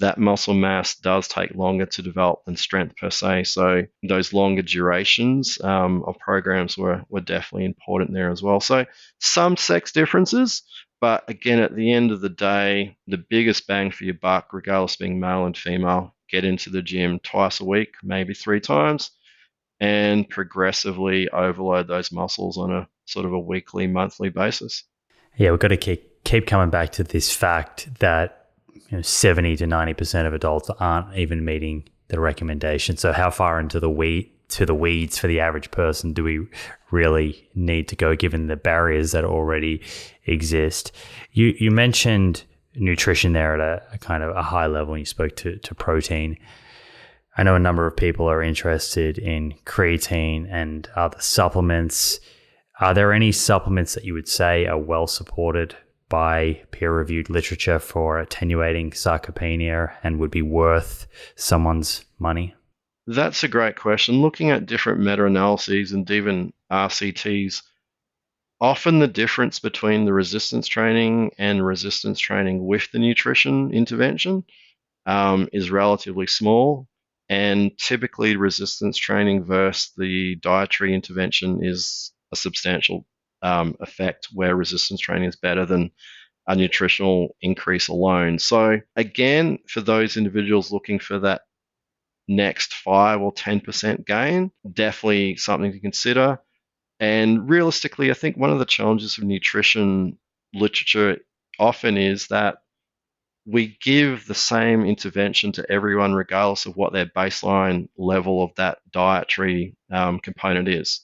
That muscle mass does take longer to develop than strength per se. So those longer durations um, of programs were, were definitely important there as well. So some sex differences, but again, at the end of the day, the biggest bang for your buck, regardless being male and female, get into the gym twice a week, maybe three times, and progressively overload those muscles on a sort of a weekly, monthly basis. Yeah, we've got to keep keep coming back to this fact that you know, 70 to 90% of adults aren't even meeting the recommendation. So how far into the weed to the weeds for the average person do we really need to go given the barriers that already exist? You you mentioned nutrition there at a, a kind of a high level and you spoke to, to protein. I know a number of people are interested in creatine and other supplements. Are there any supplements that you would say are well supported by peer reviewed literature for attenuating sarcopenia and would be worth someone's money? That's a great question. Looking at different meta analyses and even RCTs, often the difference between the resistance training and resistance training with the nutrition intervention um, is relatively small. And typically, resistance training versus the dietary intervention is a substantial um, effect where resistance training is better than a nutritional increase alone. So, again, for those individuals looking for that next 5 or 10% gain, definitely something to consider. And realistically, I think one of the challenges of nutrition literature often is that we give the same intervention to everyone, regardless of what their baseline level of that dietary um, component is.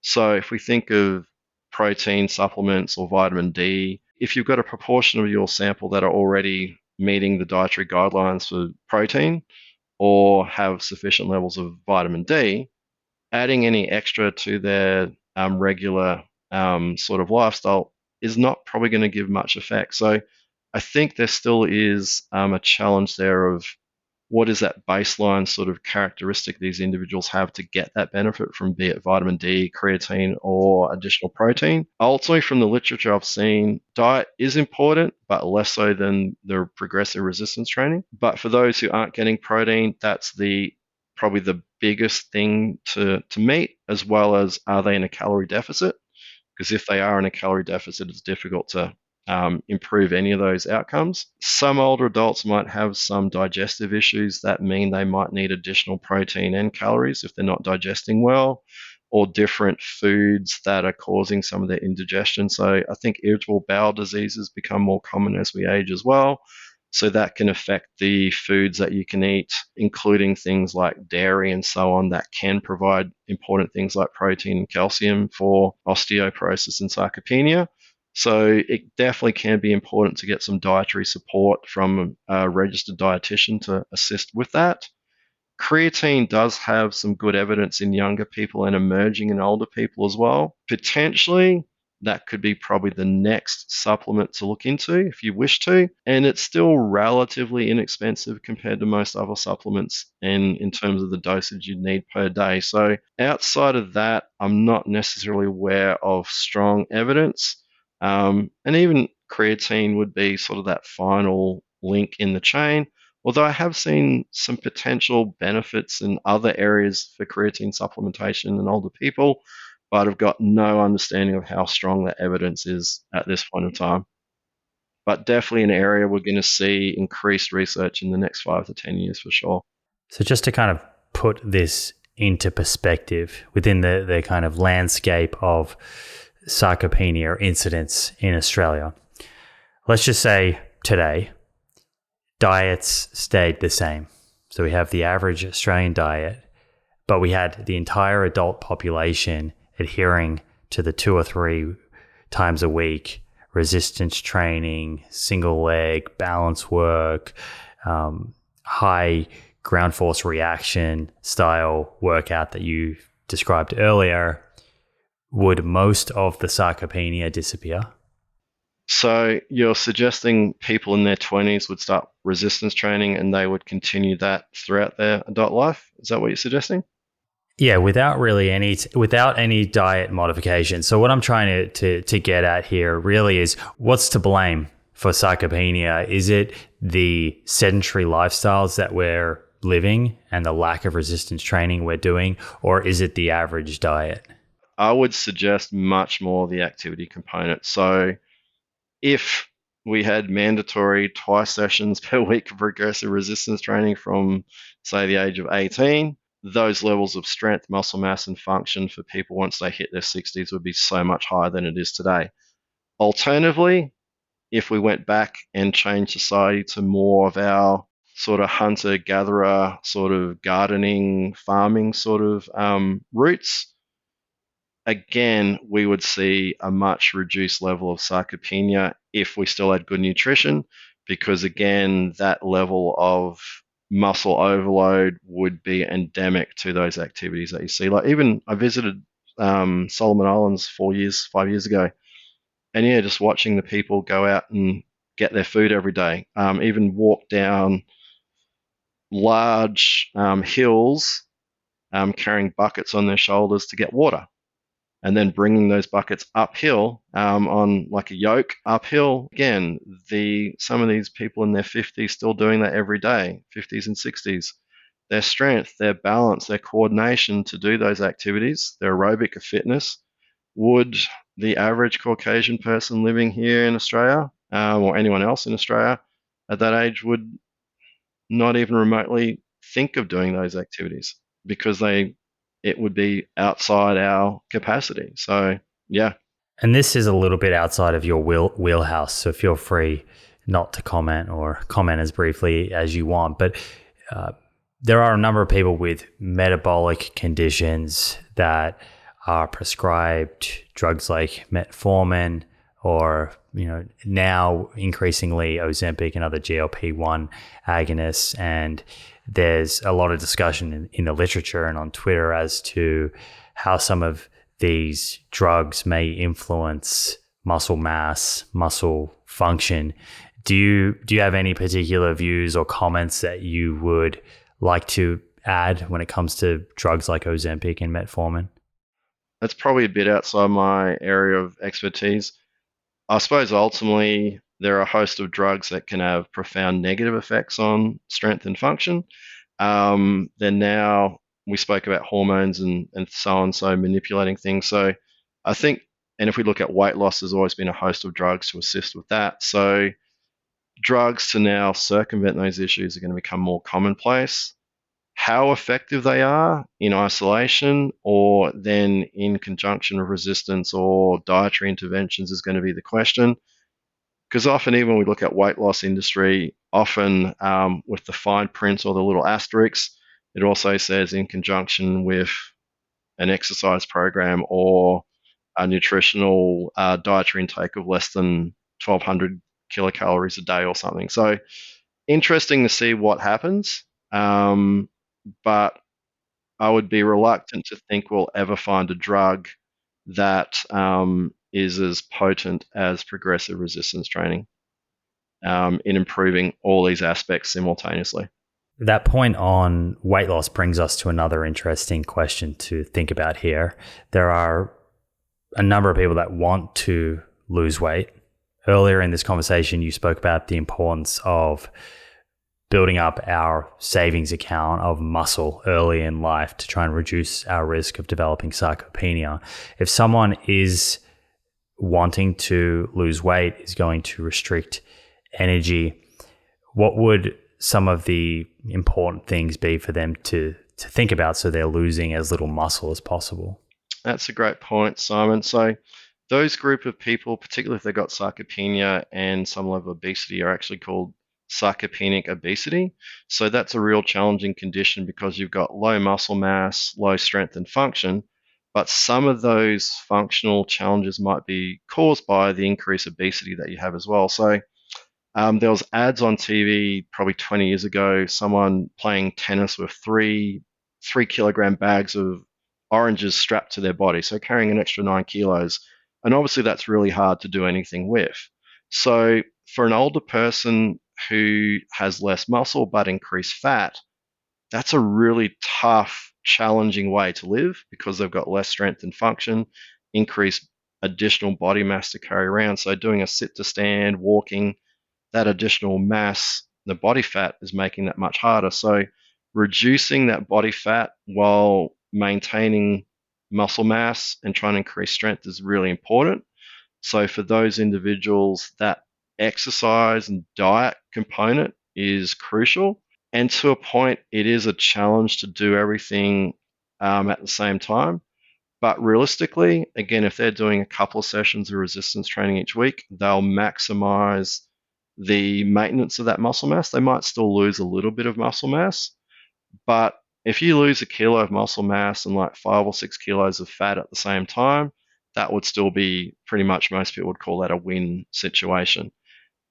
So, if we think of protein supplements or vitamin D, if you've got a proportion of your sample that are already meeting the dietary guidelines for protein, or have sufficient levels of vitamin D, adding any extra to their um, regular um, sort of lifestyle is not probably going to give much effect. So I think there still is um, a challenge there of what is that baseline sort of characteristic these individuals have to get that benefit from be it vitamin D, creatine, or additional protein. Ultimately, from the literature I've seen, diet is important, but less so than the progressive resistance training. But for those who aren't getting protein, that's the probably the biggest thing to, to meet, as well as are they in a calorie deficit? Because if they are in a calorie deficit, it's difficult to um, improve any of those outcomes. Some older adults might have some digestive issues that mean they might need additional protein and calories if they're not digesting well, or different foods that are causing some of their indigestion. So I think irritable bowel diseases become more common as we age as well. So that can affect the foods that you can eat, including things like dairy and so on, that can provide important things like protein and calcium for osteoporosis and sarcopenia. So it definitely can be important to get some dietary support from a registered dietitian to assist with that. Creatine does have some good evidence in younger people and emerging in older people as well. Potentially, that could be probably the next supplement to look into if you wish to. And it's still relatively inexpensive compared to most other supplements and in terms of the dosage you need per day. So outside of that, I'm not necessarily aware of strong evidence. Um, and even creatine would be sort of that final link in the chain. Although I have seen some potential benefits in other areas for creatine supplementation in older people, but I've got no understanding of how strong that evidence is at this point in time. But definitely an area we're going to see increased research in the next five to 10 years for sure. So, just to kind of put this into perspective within the, the kind of landscape of sarcopenia incidence in Australia. Let's just say today, diets stayed the same. So we have the average Australian diet, but we had the entire adult population adhering to the two or three times a week resistance training, single leg, balance work, um, high ground force reaction style workout that you described earlier would most of the sarcopenia disappear? So you're suggesting people in their 20s would start resistance training and they would continue that throughout their adult life? Is that what you're suggesting? Yeah, without really any without any diet modification. So what I'm trying to, to to get at here really is what's to blame for sarcopenia? Is it the sedentary lifestyles that we're living and the lack of resistance training we're doing, or is it the average diet? I would suggest much more the activity component. So if we had mandatory twice sessions [laughs] per week of progressive resistance training from, say, the age of 18, those levels of strength, muscle mass, and function for people once they hit their 60s would be so much higher than it is today. Alternatively, if we went back and changed society to more of our sort of hunter gatherer, sort of gardening, farming sort of um, roots, again, we would see a much reduced level of sarcopenia if we still had good nutrition, because again, that level of muscle overload would be endemic to those activities that you see. Like even I visited um, Solomon Islands four years, five years ago, and yeah, just watching the people go out and get their food every day, um, even walk down large um, hills, um, carrying buckets on their shoulders to get water and then bringing those buckets uphill um, on like a yoke uphill. Again, the some of these people in their 50s still doing that every day, 50s and 60s. Their strength, their balance, their coordination to do those activities, their aerobic fitness, would the average Caucasian person living here in Australia um, or anyone else in Australia at that age would not even remotely think of doing those activities because they it would be outside our capacity. So, yeah. And this is a little bit outside of your wheel, wheelhouse. So, feel free not to comment or comment as briefly as you want. But uh, there are a number of people with metabolic conditions that are prescribed drugs like metformin or you know now increasingly Ozempic and other GLP-1 agonists and there's a lot of discussion in, in the literature and on Twitter as to how some of these drugs may influence muscle mass, muscle function. Do you do you have any particular views or comments that you would like to add when it comes to drugs like Ozempic and metformin? That's probably a bit outside my area of expertise. I suppose ultimately there are a host of drugs that can have profound negative effects on strength and function. Um, then now we spoke about hormones and, and so on, so manipulating things. So I think, and if we look at weight loss, there's always been a host of drugs to assist with that. So drugs to now circumvent those issues are going to become more commonplace. How effective they are in isolation or then in conjunction with resistance or dietary interventions is going to be the question because often even when we look at weight loss industry, often um, with the fine print or the little asterisks, it also says in conjunction with an exercise program or a nutritional uh, dietary intake of less than 1200 kilocalories a day or something. So interesting to see what happens. Um, but I would be reluctant to think we'll ever find a drug that um, is as potent as progressive resistance training um, in improving all these aspects simultaneously. That point on weight loss brings us to another interesting question to think about here. There are a number of people that want to lose weight. Earlier in this conversation, you spoke about the importance of building up our savings account of muscle early in life to try and reduce our risk of developing sarcopenia. If someone is wanting to lose weight is going to restrict energy, what would some of the important things be for them to to think about so they're losing as little muscle as possible? That's a great point, Simon. So those group of people, particularly if they've got sarcopenia and some level of obesity, are actually called sarcopenic obesity. So that's a real challenging condition because you've got low muscle mass, low strength and function, but some of those functional challenges might be caused by the increased obesity that you have as well. So um, there was ads on TV probably 20 years ago, someone playing tennis with three three kilogram bags of oranges strapped to their body, so carrying an extra nine kilos. And obviously, that's really hard to do anything with. So, for an older person who has less muscle but increased fat, that's a really tough, challenging way to live because they've got less strength and function, increased additional body mass to carry around. So, doing a sit to stand, walking, that additional mass, the body fat is making that much harder. So, reducing that body fat while maintaining muscle mass and trying to increase strength is really important. So, for those individuals, that exercise and diet component is crucial. And to a point, it is a challenge to do everything um, at the same time. But realistically, again, if they're doing a couple of sessions of resistance training each week, they'll maximize the maintenance of that muscle mass. They might still lose a little bit of muscle mass, but if you lose a kilo of muscle mass and like five or six kilos of fat at the same time, that would still be pretty much most people would call that a win situation.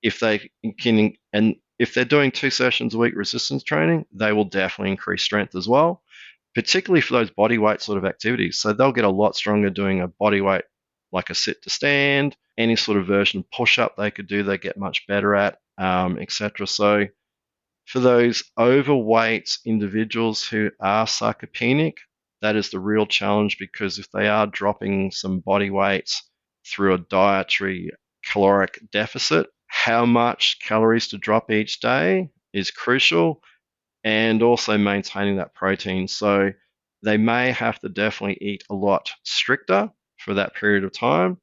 If they can, and if they're doing two sessions a week resistance training, they will definitely increase strength as well, particularly for those body weight sort of activities. So they'll get a lot stronger doing a body weight like a sit to stand, any sort of version of push up they could do, they get much better at, um, etc. So for those overweight individuals who are sarcopenic, that is the real challenge because if they are dropping some body weight through a dietary caloric deficit, how much calories to drop each day is crucial and also maintaining that protein. So they may have to definitely eat a lot stricter for that period of time.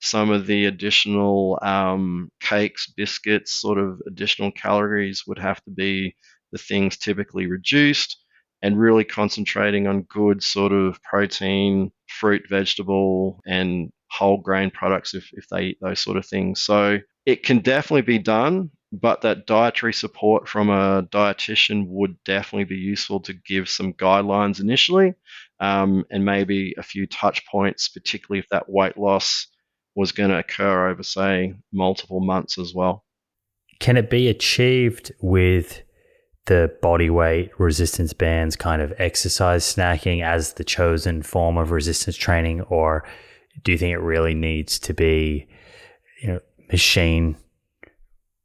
Some of the additional um, cakes, biscuits, sort of additional calories would have to be the things typically reduced and really concentrating on good sort of protein, fruit, vegetable, and whole grain products if, if they eat those sort of things. So it can definitely be done, but that dietary support from a dietitian would definitely be useful to give some guidelines initially um, and maybe a few touch points, particularly if that weight loss was going to occur over, say, multiple months as well. Can it be achieved with the body weight resistance bands kind of exercise snacking as the chosen form of resistance training, or do you think it really needs to be, you know, machine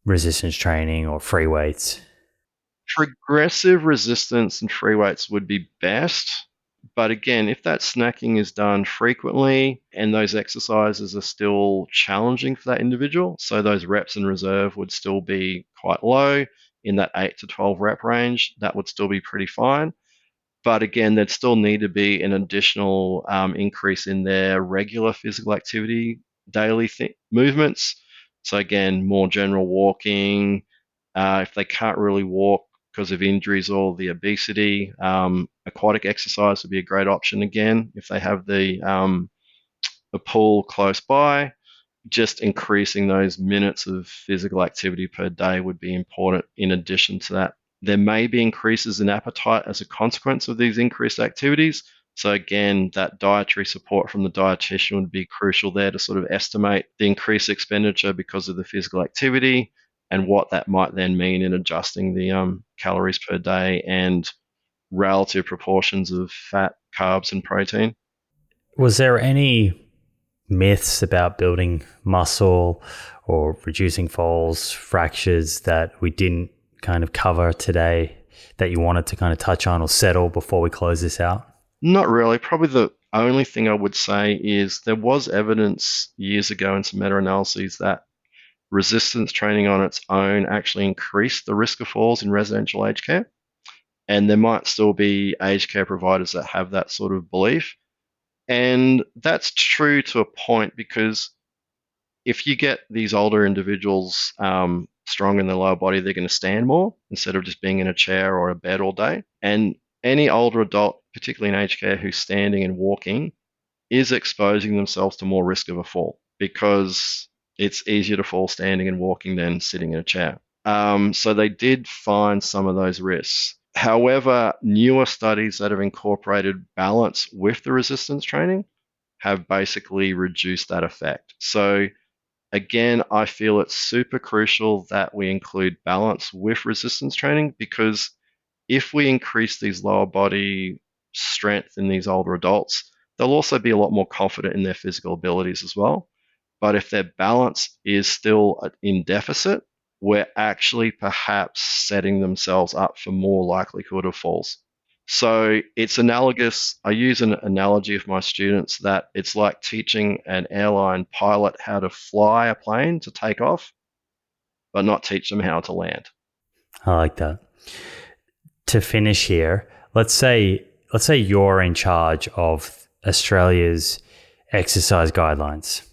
resistance training or free weights? Progressive resistance and free weights would be best. But again, if that snacking is done frequently and those exercises are still challenging for that individual, so those reps in reserve would still be quite low in that 8 to 12 rep range, that would still be pretty fine. But again, there'd still need to be an additional um, increase in their regular physical activity, daily th- movements. So, again, more general walking. Uh, if they can't really walk, because of injuries or the obesity. Um, aquatic exercise would be a great option again if they have the um, a pool close by. Just increasing those minutes of physical activity per day would be important. In addition to that, there may be increases in appetite as a consequence of these increased activities. So again, that dietary support from the dietitian would be crucial there to sort of estimate the increased expenditure because of the physical activity, and what that might then mean in adjusting the um, calories per day and relative proportions of fat, carbs, and protein. Was there any myths about building muscle or reducing falls, fractures that we didn't kind of cover today that you wanted to kind of touch on or settle before we close this out? Not really. Probably the only thing I would say is there was evidence years ago in some meta analyses that resistance training on its own actually increased the risk of falls in residential aged care. And there might still be aged care providers that have that sort of belief. And that's true to a point because if you get these older individuals um, strong in the lower body, they're going to stand more instead of just being in a chair or a bed all day. And any older adult, particularly in aged care, who's standing and walking, is exposing themselves to more risk of a fall because it's easier to fall standing and walking than sitting in a chair. Um, so they did find some of those risks. However, newer studies that have incorporated balance with the resistance training have basically reduced that effect. So, again, I feel it's super crucial that we include balance with resistance training because if we increase these lower body strength in these older adults, they'll also be a lot more confident in their physical abilities as well. But if their balance is still in deficit, we're actually perhaps setting themselves up for more likelihood of falls. So it's analogous. I use an analogy of my students that it's like teaching an airline pilot how to fly a plane to take off, but not teach them how to land. I like that. To finish here, let's say let's say you're in charge of Australia's exercise guidelines.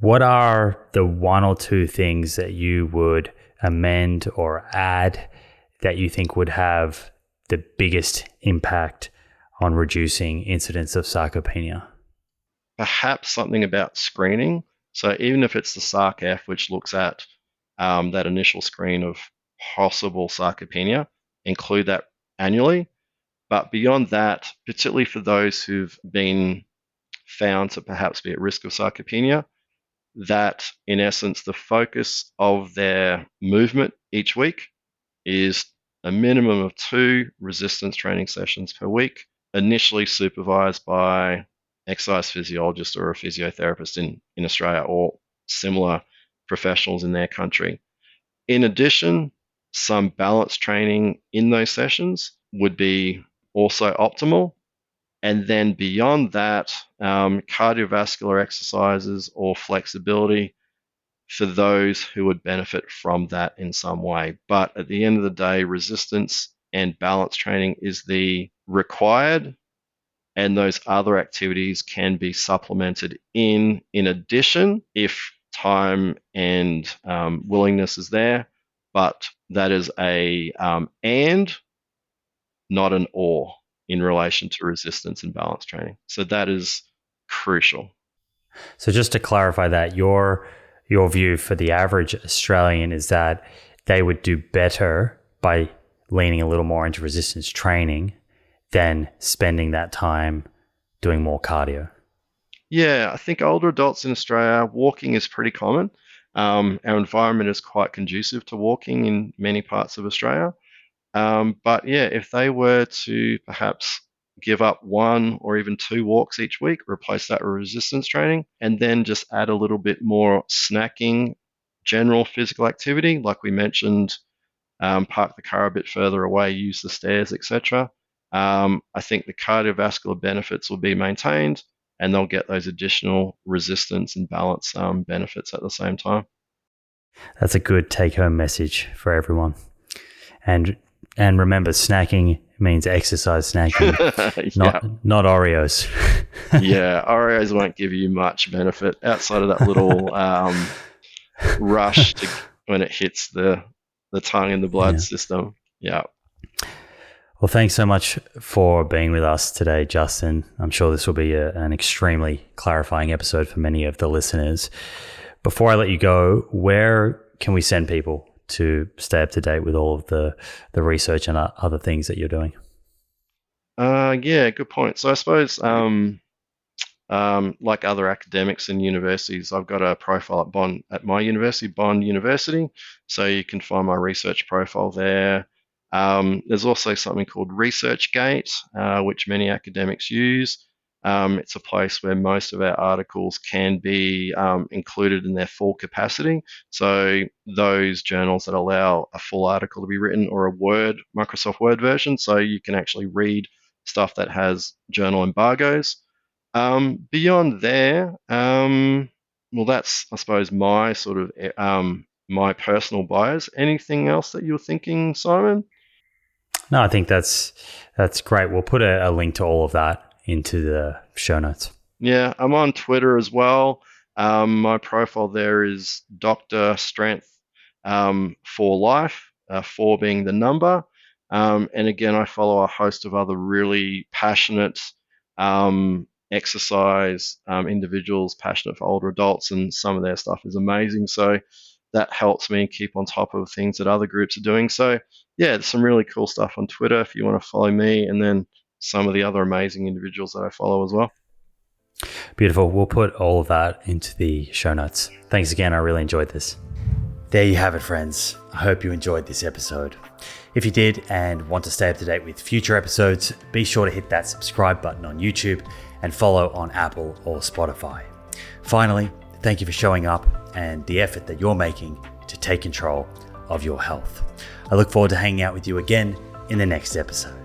What are the one or two things that you would amend or add that you think would have the biggest impact on reducing incidence of sarcopenia? Perhaps something about screening. So even if it's the SARC-F, which looks at um, that initial screen of possible sarcopenia, include that annually. But beyond that, particularly for those who've been found to perhaps be at risk of sarcopenia, that in essence the focus of their movement each week is a minimum of two resistance training sessions per week, initially supervised by exercise physiologist or a physiotherapist in, in Australia or similar professionals in their country. In addition, some balance training in those sessions would be also optimal. And then beyond that, um, cardiovascular exercises or flexibility for those who would benefit from that in some way. But at the end of the day, resistance and balance training is the required, and those other activities can be supplemented in in addition if time and um, willingness is there. But that is a um, and, not an or in relation to resistance and balance training. So that is crucial. So just to clarify that, your your view for the average Australian is that they would do better by leaning a little more into resistance training than spending that time doing more cardio. Yeah, I think older adults in Australia, walking is pretty common. Um, our environment is quite conducive to walking in many parts of Australia. Um, but yeah, if they were to perhaps give up one or even two walks each week, replace that with resistance training, and then just add a little bit more snacking, general physical activity, like we mentioned, um, park the car a bit further away, use the stairs, etc. Um, I think the cardiovascular benefits will be maintained and they'll get those additional resistance and balance um, benefits at the same time. That's a good take home message for everyone. And and remember, snacking means exercise snacking, [laughs] not not Oreos. [laughs] yeah, Oreos won't give you much benefit outside of that little [laughs] um, rush to, when it hits the the tongue and the blood yeah. system. Yeah. Well, thanks so much for being with us today, Justin. I'm sure this will be a, an extremely clarifying episode for many of the listeners. Before I let you go, where can we send people to stay up to date with all of the, the research and other things that you're doing? Uh, yeah, good point. So I suppose, um, um, like other academics and universities, I've got a profile at Bond at my university, Bond University. So you can find my research profile there. Um, there's also something called ResearchGate, uh, which many academics use. Um, it's a place where most of our articles can be um, included in their full capacity. So those journals that allow a full article to be written or a Word, Microsoft Word version, so you can actually read stuff that has journal embargoes. Um, beyond there, um, well, that's I suppose my sort of um, my personal bias. Anything else that you're thinking, Simon? No, I think that's that's great. We'll put a, a link to all of that into the show notes. Yeah, I'm on Twitter as well. Um, my profile there is Doctor Strength um, for Life, uh, four being the number. Um, and again, I follow a host of other really passionate um, exercise um, individuals, passionate for older adults, and some of their stuff is amazing. So that helps me keep on top of things that other groups are doing. So yeah, there's some really cool stuff on Twitter if you want to follow me, and then some of the other amazing individuals that I follow as well. Beautiful. We'll put all of that into the show notes. Thanks again. I really enjoyed this. There you have it, friends. I hope you enjoyed this episode. If you did and want to stay up to date with future episodes, be sure to hit that subscribe button on YouTube and follow on Apple or Spotify. Finally, thank you for showing up and the effort that you're making to take control of your health. I look forward to hanging out with you again in the next episode.